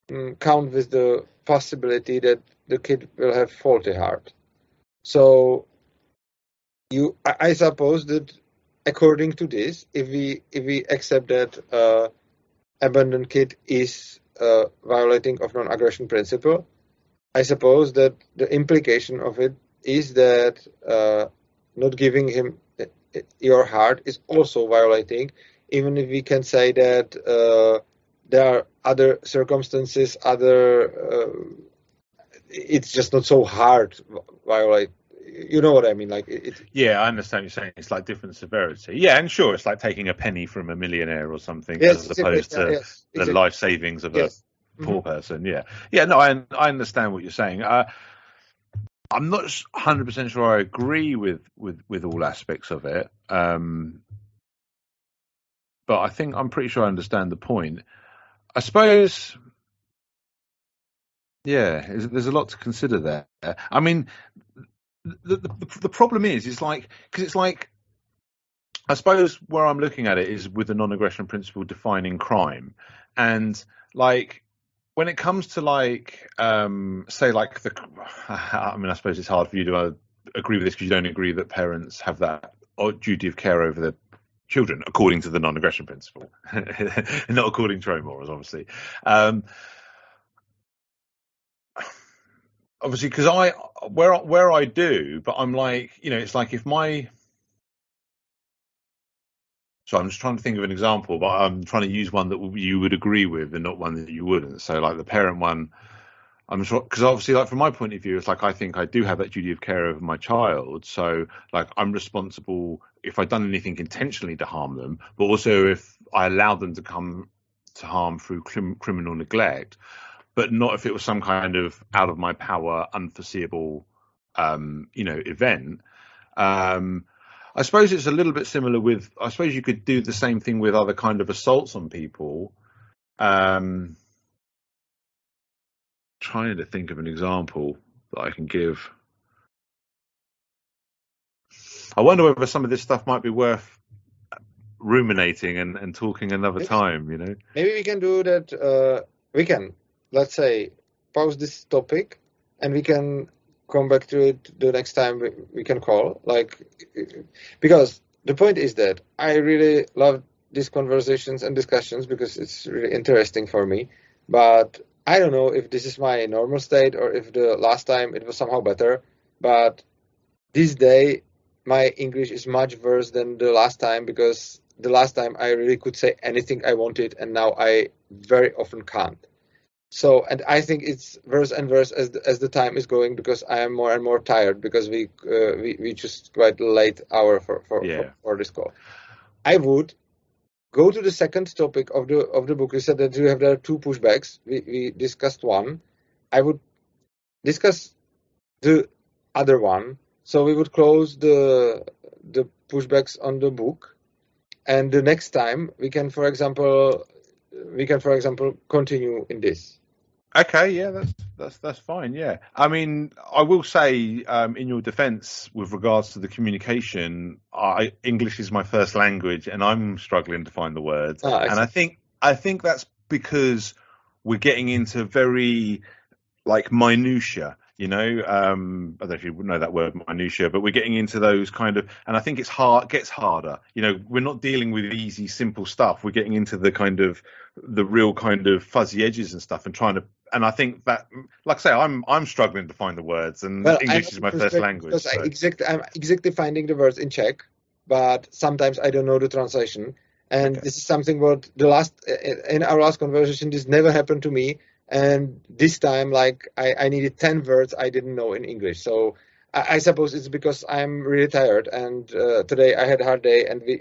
mm, count with the possibility that the kid will have faulty heart. So you, I, I suppose that according to this, if we if we accept that uh, abandoned kid is uh, violating of non-aggression principle, I suppose that the implication of it is that uh, not giving him uh, your heart is also violating, even if we can say that uh, there are other circumstances, other. Uh, it's just not so hard violate you know what I mean? Like it, yeah, I understand what you're saying. It's like different severity. Yeah, and sure, it's like taking a penny from a millionaire or something yes, as opposed to yes, the exactly. life savings of Yes. a poor person. Yeah, yeah. No, I I understand what you're saying. Uh, I'm not 100 percent sure I agree with with with all aspects of it. Um, but I think I'm pretty sure I understand the point. I suppose. Yeah, there's- a lot to consider there. I mean, the, the the problem is, is like because it's like I suppose where I'm looking at it is with the non-aggression principle defining crime, and like when it comes to like um say like the I mean I suppose it's hard for you to uh, agree with this because you don't agree that parents have that duty of care over their children according to the non-aggression principle, not according to our morals, obviously. Um, obviously because I where where I do, but I'm like you know it's like if my so I'm just trying to think of an example, but I'm trying to use one that you would agree with and not one that you wouldn't. So like the parent one, I'm sure because obviously like from my point of view, it's like I think I do have that duty of care over my child. So like I'm responsible if I've done anything intentionally to harm them, but also if I allowed them to come to harm through crim- criminal neglect but not if it was some kind of out of my power, unforeseeable, um, you know, event. Um, I suppose it's a little bit similar with. I suppose you could do the same thing with other kind of assaults on people. Um, trying to think of an example that I can give. I wonder whether some of this stuff might be worth ruminating and, and talking another Yes. time. You know. Maybe we can do that. Uh, we can, let's say, pause this topic, and we can come back to it the next time we, we can call. Like, because the point is that I really love these conversations and discussions because it's really interesting for me. But I don't know if this is my normal state or if the last time it was somehow better. But this day, my English is much worse than the last time because the last time I really could say anything I wanted, and now I very often can't. So, and I think it's worse and worse as the, as the time is going because I am more and more tired because we uh, we we just quite late hour for for, Yeah. for for this call. I would go to the second topic of the of the book. You said that you have there are two pushbacks. We we discussed one. I would discuss the other one. So we would close the the pushbacks on the book, and the next time we can, for example, we can, for example, continue in this. Okay, yeah, that's that's that's fine. Yeah, I mean, I will say, um, in your defence, with regards to the communication, I English is my first language, and I'm struggling to find the words. Ah, I and I think I think that's because we're getting into very like minutia. You know, um, I don't know if you know that word minutia, but we're getting into those kind of, and I think it's hard, gets harder. You know, we're not dealing with easy, simple stuff. We're getting into the kind of the real kind of fuzzy edges and stuff, and trying to. And I think that, like I say, I'm I'm struggling to find the words, and Well, English is my first language. because I so- exact, I'm exactly finding the words in Czech, but sometimes I don't know the translation. And Okay. this is something what the last in our last conversation this never happened to me. And this time, like I, I needed ten words I didn't know in English. So I, I suppose it's because I'm really tired. And uh, today I had a hard day, and we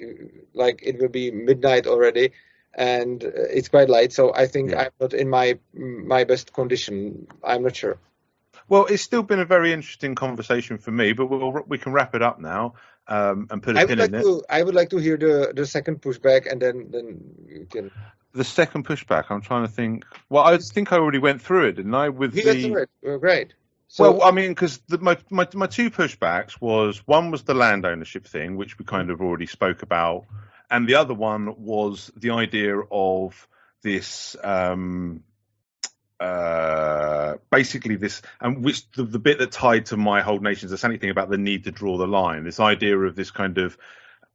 like it will be midnight already, and uh, it's quite late. So I think Yeah. I'm not in my my best condition. I'm not sure. Well, it's still been a very interesting conversation for me, but we'll, we can wrap it up now um, and put a I pin like in it. I would like to hear the the second pushback, and then then you can. The second pushback, I'm trying to think. Well, I think I already went through it, didn't I? With We the got through it. Uh, great. So well, I mean, because my, my my two pushbacks was one was the land ownership thing, which we kind of already spoke about, and the other one was the idea of this um, uh, basically this, and which the, the, bit that tied to my whole nation's insanity thing about the need to draw the line, this idea of this kind of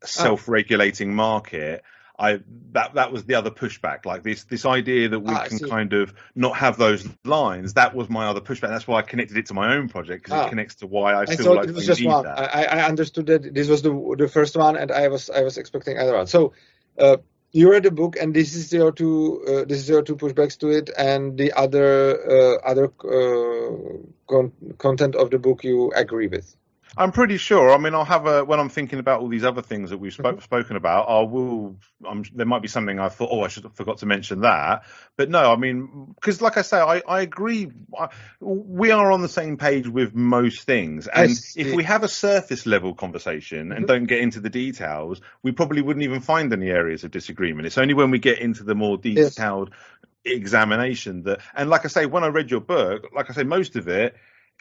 self-regulating oh. market. I that that was the other pushback, like this this idea that we ah, can kind of not have those lines. That was my other pushback. That's why I connected it to my own project because ah. it connects to why I, I feel like it was just one. I, I, understood that this was the the first one, and I was I was expecting other one. So. Uh, you read the book, and this is your two. Uh, this is your two pushbacks to it, and the other uh, other uh, con- content of the book you agree with. I'm pretty sure. I mean, I'll have a when I'm thinking about all these other things that we've spoke, mm-hmm. spoken about. I will. I'm, there might be something I thought. Oh, I should have forgot to mention that. But no, I mean, because like I say, I, I agree. I, we are on the same page with most things, and if we have a surface level conversation and mm-hmm. don't get into the details, we probably wouldn't even find any areas of disagreement. It's only when we get into the more detailed yes. examination that. And like I say, when I read your book, like I say, most of it,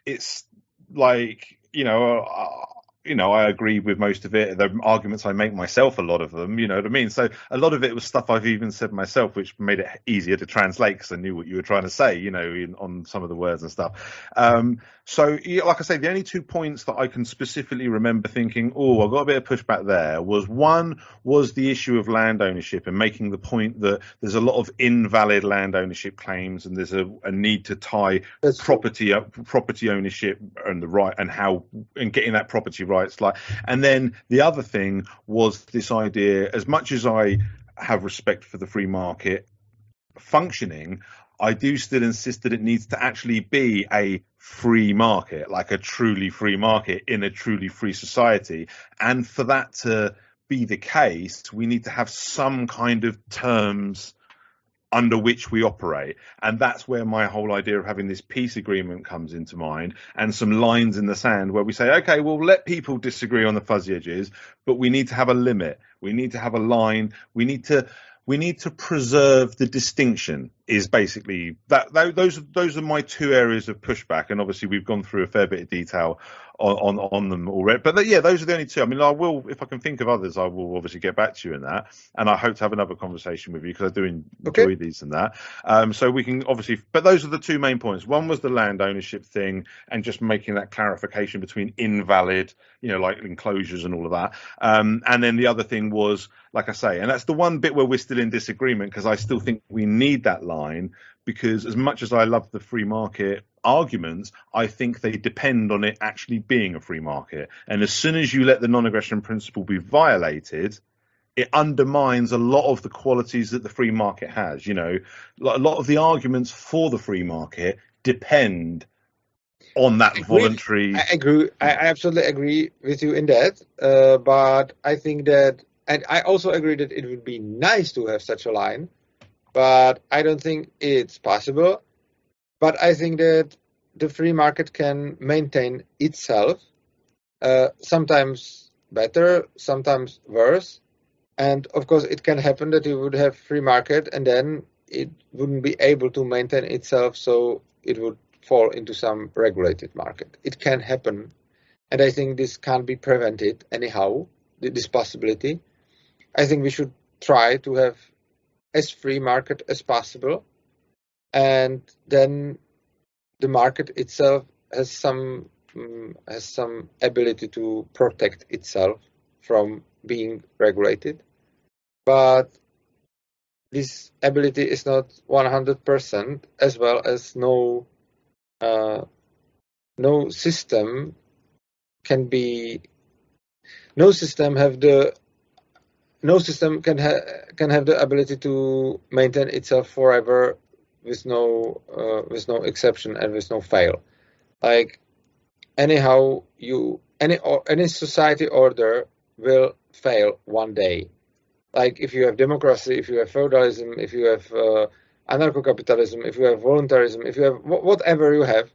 it's like you know, uh, you know, I agree with most of it. The arguments I make myself, a lot of them, you know what I mean? So a lot of it was stuff I've even said myself, which made it easier to translate because I knew what you were trying to say, you know, in, on some of the words and stuff. Um, so, like I say, the only two points that I can specifically remember thinking, oh, I got a bit of pushback there was one was the issue of land ownership and making the point that there's a lot of invalid land ownership claims and there's a, a need to tie That's property property ownership and the right and how and getting that property rights like. And then the other thing was this idea, as much as I have respect for the free market functioning, I do still insist that it needs to actually be a free market, like a truly free market in a truly free society. And for that to be the case, we need to have some kind of terms under which we operate. And that's where my whole idea of having this peace agreement comes into mind and some lines in the sand where we say, okay, we'll let people disagree on the fuzzy edges, but we need to have a limit. We need to have a line. We need to we need to preserve the distinction is basically that those those are my two areas of pushback and obviously we've gone through a fair bit of detail on on, on them already. But yeah those are the only two. I mean i will if i can think of others i will obviously get back to you in that and i hope to have another conversation with you because i do enjoy okay. these and that. Um, so we can obviously but those are the two main points. One was the land ownership thing and just making that clarification between invalid you know like enclosures and all of that. Um, and then the other thing was like i say and that's the one bit where we're still in disagreement because i still think we need that line because as much as I love the free market arguments, I think they depend on it actually being a free market. And as soon as you let the non-aggression principle be violated, it undermines a lot of the qualities that the free market has. You know, a lot of the arguments for the free market depend on that voluntary. I agree. I absolutely agree with you in that. Uh, but I think that, and I also agree that it would be nice to have such a line but I don't think it's possible. But I think that the free market can maintain itself, uh, sometimes better, sometimes worse. And of course, it can happen that you would have free market and then it wouldn't be able to maintain itself, so it would fall into some regulated market. It can happen, and I think this can't be prevented anyhow. This possibility, I think we should try to have as free market as possible, and then the market itself has some um, has some ability to protect itself from being regulated, but this ability is not 100% as well as no uh, no system can be no system have the no system can ha- can have the ability to maintain itself forever with no uh, with no exception and with no fail. Like anyhow, you any or, any society order will fail one day. Like if you have democracy, if you have feudalism, if you have uh, anarcho-capitalism, if you have voluntarism, if you have whatever you have,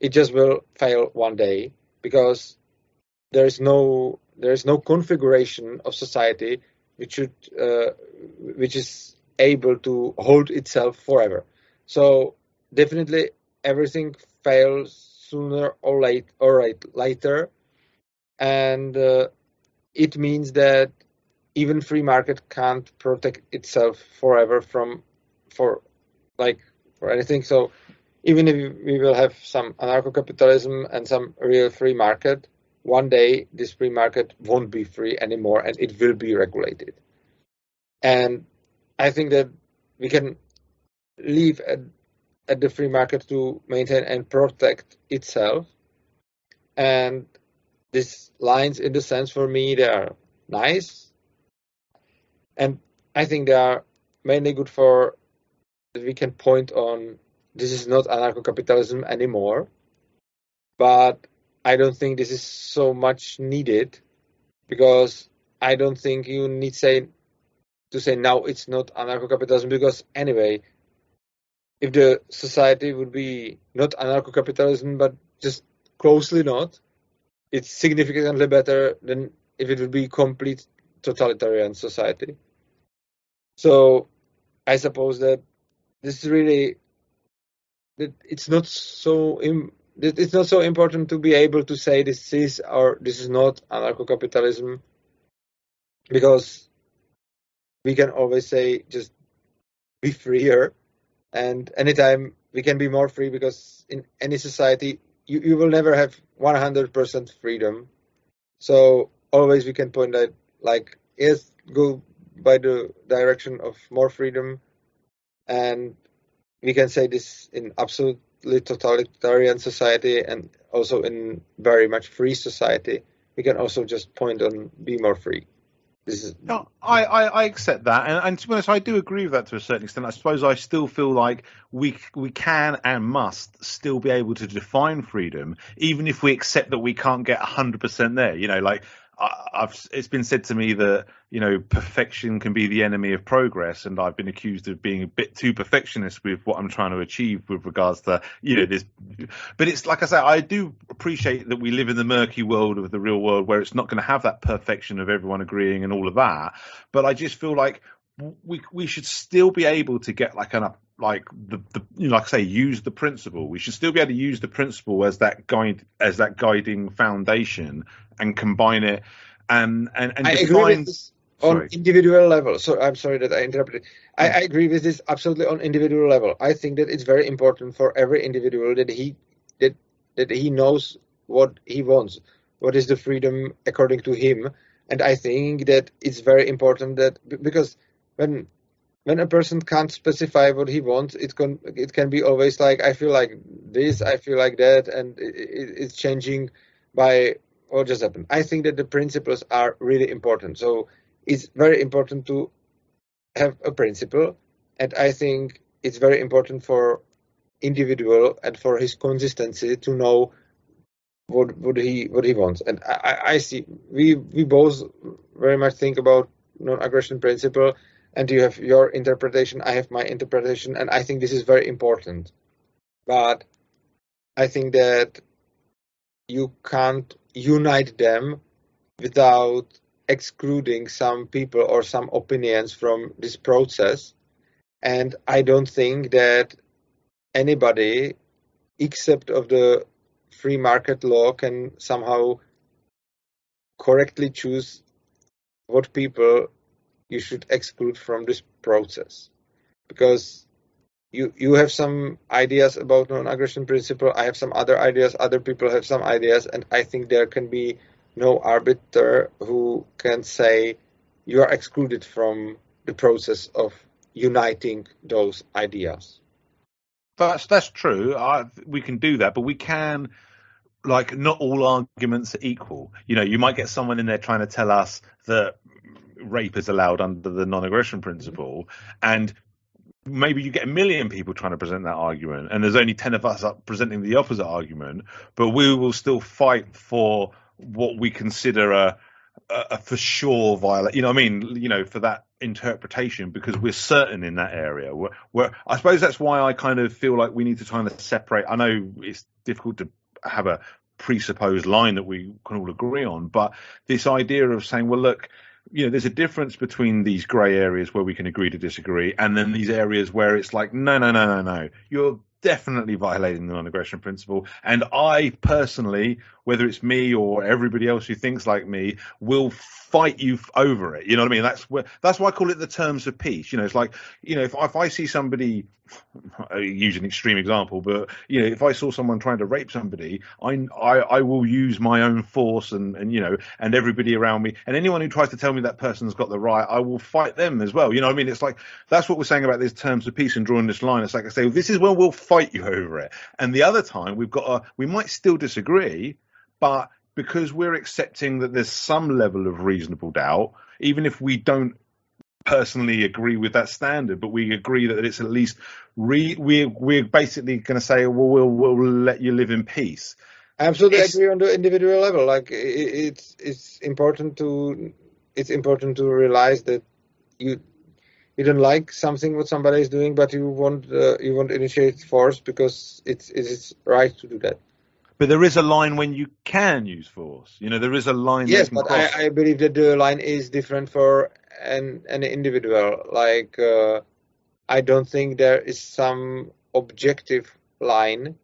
it just will fail one day because there is no there is no configuration of society which should uh, which is able to hold itself forever. So definitely everything fails sooner or late or right, later, and uh, it means that even free market can't protect itself forever from for like for anything. So even if we will have some anarcho-capitalism and some real free market, one day this free market won't be free anymore and it will be regulated. And I think that we can leave at, at the free market to maintain and protect itself. And these lines, in the sense for me, they are nice. And I think they are mainly good for that we can point on this is not anarcho-capitalism anymore. But I don't think this is so much needed because I don't think you need say to say now it's not anarcho-capitalism because anyway, if the society would be not anarcho-capitalism but just closely not, it's significantly better than if it would be complete totalitarian society. So I suppose that this is really that it's not so it's not so important to be able to say this is or this is not anarcho-capitalism because we can always say just be freer and anytime we can be more free because in any society you, you will never have 100% freedom. So always we can point out like yes go by the direction of more freedom and we can say this in absolutely totalitarian society and also in very much free society we can also just point on be more free is no, I, I, I accept that, and, and to be honest, I do agree with that to a certain extent. I suppose I still feel like we we can and must still be able to define freedom, even if we accept that we can't get hundred percent there. You know, like I've, it's been said to me that you know perfection can be the enemy of progress, and I've been accused of being a bit too perfectionist with what I'm trying to achieve with regards to you know this. But it's like I say, I do appreciate that we live in the murky world of the real world where it's not going to have that perfection of everyone agreeing and all of that. But I just feel like we we should still be able to get like an like the, the you know, like I say use the principle. We should still be able to use the principle as that guide as that guiding foundation and combine it and and, and I define, agree with this on sorry. individual level. So I'm sorry that I interrupted. I, I agree with this absolutely on individual level. I think that it's very important for every individual that he that that he knows what he wants, what is the freedom according to him, and I think that it's very important that because when when a person can't specify what he wants, it can it can be always like I feel like this, I feel like that, and it, it, it's changing by what just happened. I think that the principles are really important. So it's very important to have a principle, and I think it's very important for individual and for his consistency to know what what he what he wants. And I, I see we we both very much think about non-aggression principle and you have your interpretation, I have my interpretation, and I think this is very important. But I think that you can't unite them without excluding some people or some opinions from this process. And I don't think that anybody, except of the free market law, can somehow correctly choose what people you should exclude from this process. Because you you have some ideas about non-aggression principle i have some other ideas other people have some ideas and i think there can be no arbiter who can say you are excluded from the process of uniting those ideas. That's that's true. I, we can do that but we can like not all arguments are equal. You know you might get someone in there trying to tell us that rape is allowed under the non-aggression mm-hmm. principle, and maybe you get a million people trying to present that argument, and there's only ten of us up presenting the opposite argument, but we will still fight for what we consider a, a, a for sure violation. You know, I mean, you know, for that interpretation because we're certain in that area. Where, where I suppose that's why I kind of feel like we need to kind of separate. I know it's difficult to have a presupposed line that we can all agree on, but this idea of saying, well, look, you know, there's a difference between these grey areas where we can agree to disagree, and then these areas where it's like, no, no, no, no, no, you're definitely violating the non-aggression principle. And I personally whether it's me or everybody else who thinks like me, will fight you over it. You know what I mean? That's where that's why I call it the terms of peace. You know, it's like you know if if I see somebody, use an extreme example, but you know if I saw someone trying to rape somebody, I I, I will use my own force and and you know and everybody around me and anyone who tries to tell me that person's got the right, I will fight them as well. You know what I mean? It's like that's what we're saying about these terms of peace and drawing this line. It's like I say, this is where we'll fight you over it, and the other time we've got a, we might still disagree, but because we're accepting that there's some level of reasonable doubt, even if we don't personally agree with that standard, but we agree that it's at least re, we we're basically going to say, well, we'll we'll let you live in peace. Absolutely it's, agree on the individual level. Like it, it's it's important to it's important to realize that you you don't like something what somebody is doing, but you want uh, you want initiate force because it's it's right to do that. But there is a line when you can use force. You know, there is a line. Yes, but I, I, believe that the line is different for an an individual. Like, uh, I don't think there is some objective line.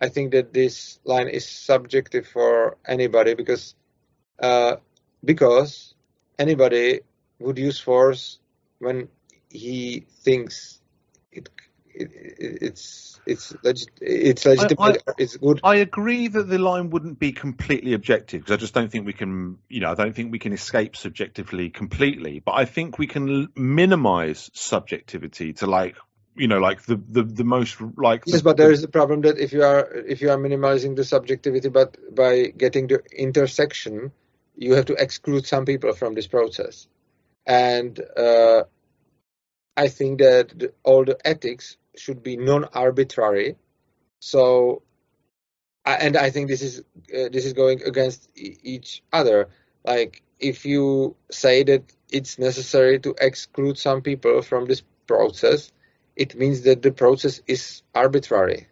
I think that this line is subjective for anybody because uh, because anybody would use force when he thinks it, it it's it's legit, it's legitimate. I, I, it's good. I agree that the line wouldn't be completely objective because I just don't think we can, you know, I don't think we can escape subjectively completely. But I think we can minimize subjectivity to like you know like the the, the most like yes the, but there is the problem that if you are if you are minimizing the subjectivity but by getting the intersection you have to exclude some people from this process and uh, i think that the, all the ethics should be non-arbitrary. So, and I think this is uh, this is going against e- each other. Like if you say that it's necessary to exclude some people from this process, it means that the process is arbitrary.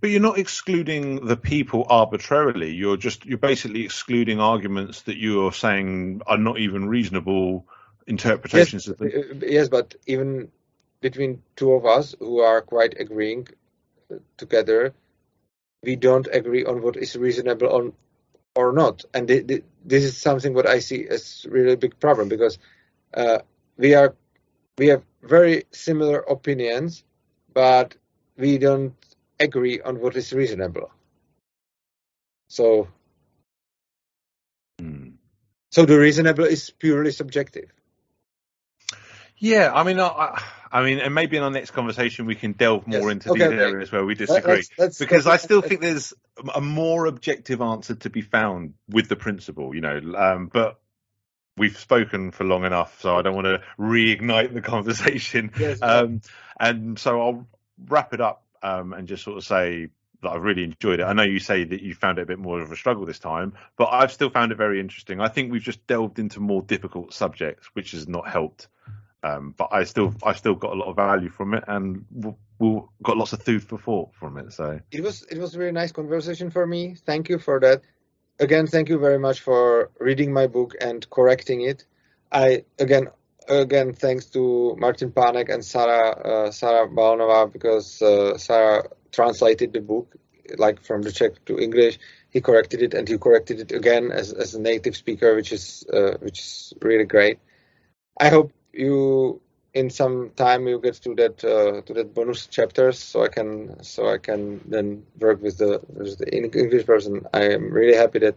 But you're not excluding the people arbitrarily. You're just you're basically excluding arguments that you are saying are not even reasonable interpretations yes, of them. Yes, but even between two of us who are quite agreeing together, we don't agree on what is reasonable on or not. And th- th- this is something what I see as really big problem because uh, we are we have very similar opinions, but we don't agree on what is reasonable. So, hmm. so the reasonable is purely subjective. Yeah, I mean, I, I mean, and maybe in our next conversation we can delve more yes. into okay, these okay. areas where we disagree, let's, let's, because let's, I still think there's a more objective answer to be found with the principle, you know. Um, but we've spoken for long enough, so I don't want to reignite the conversation. Yes, um, and so I'll wrap it up um, and just sort of say that I've really enjoyed it. I know you say that you found it a bit more of a struggle this time, but I've still found it very interesting. I think we've just delved into more difficult subjects, which has not helped um, but I still I still got a lot of value from it, and we got lots of food for thought from it. So it was it was a very nice conversation for me. Thank you for that. Again, thank you very much for reading my book and correcting it. I again again thanks to Martin Panek and Sarah uh, Sarah Balnova because uh, Sarah translated the book like from the Czech to English. He corrected it and he corrected it again as as a native speaker, which is uh, which is really great. I hope you in some time you get to that uh, to that bonus chapters so i can so i can then work with the with the english person i am really happy that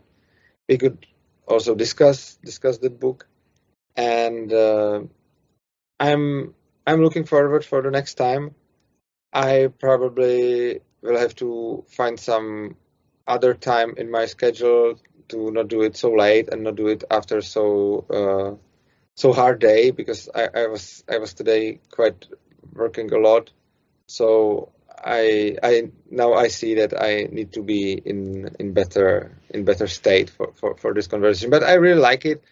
we could also discuss discuss the book. And uh, i'm i'm looking forward for the next time. I probably will have to find some other time in my schedule to not do it so late and not do it after so uh, so hard day because I, I was I was today quite working a lot. So I I now I see that I need to be in in better in better state for, for, for this conversation. But I really like it,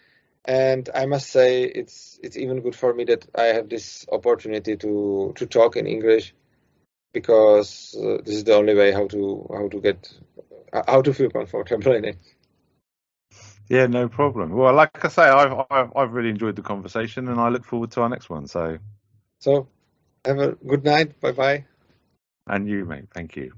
and I must say it's it's even good for me that I have this opportunity to to talk in English because uh, this is the only way how to how to get how to feel comfortable in it. Yeah, no problem. Well, like I say, I've, I've, I've really enjoyed the conversation, and I look forward to our next one. So, so have a good night. Bye bye. And you, mate. Thank you.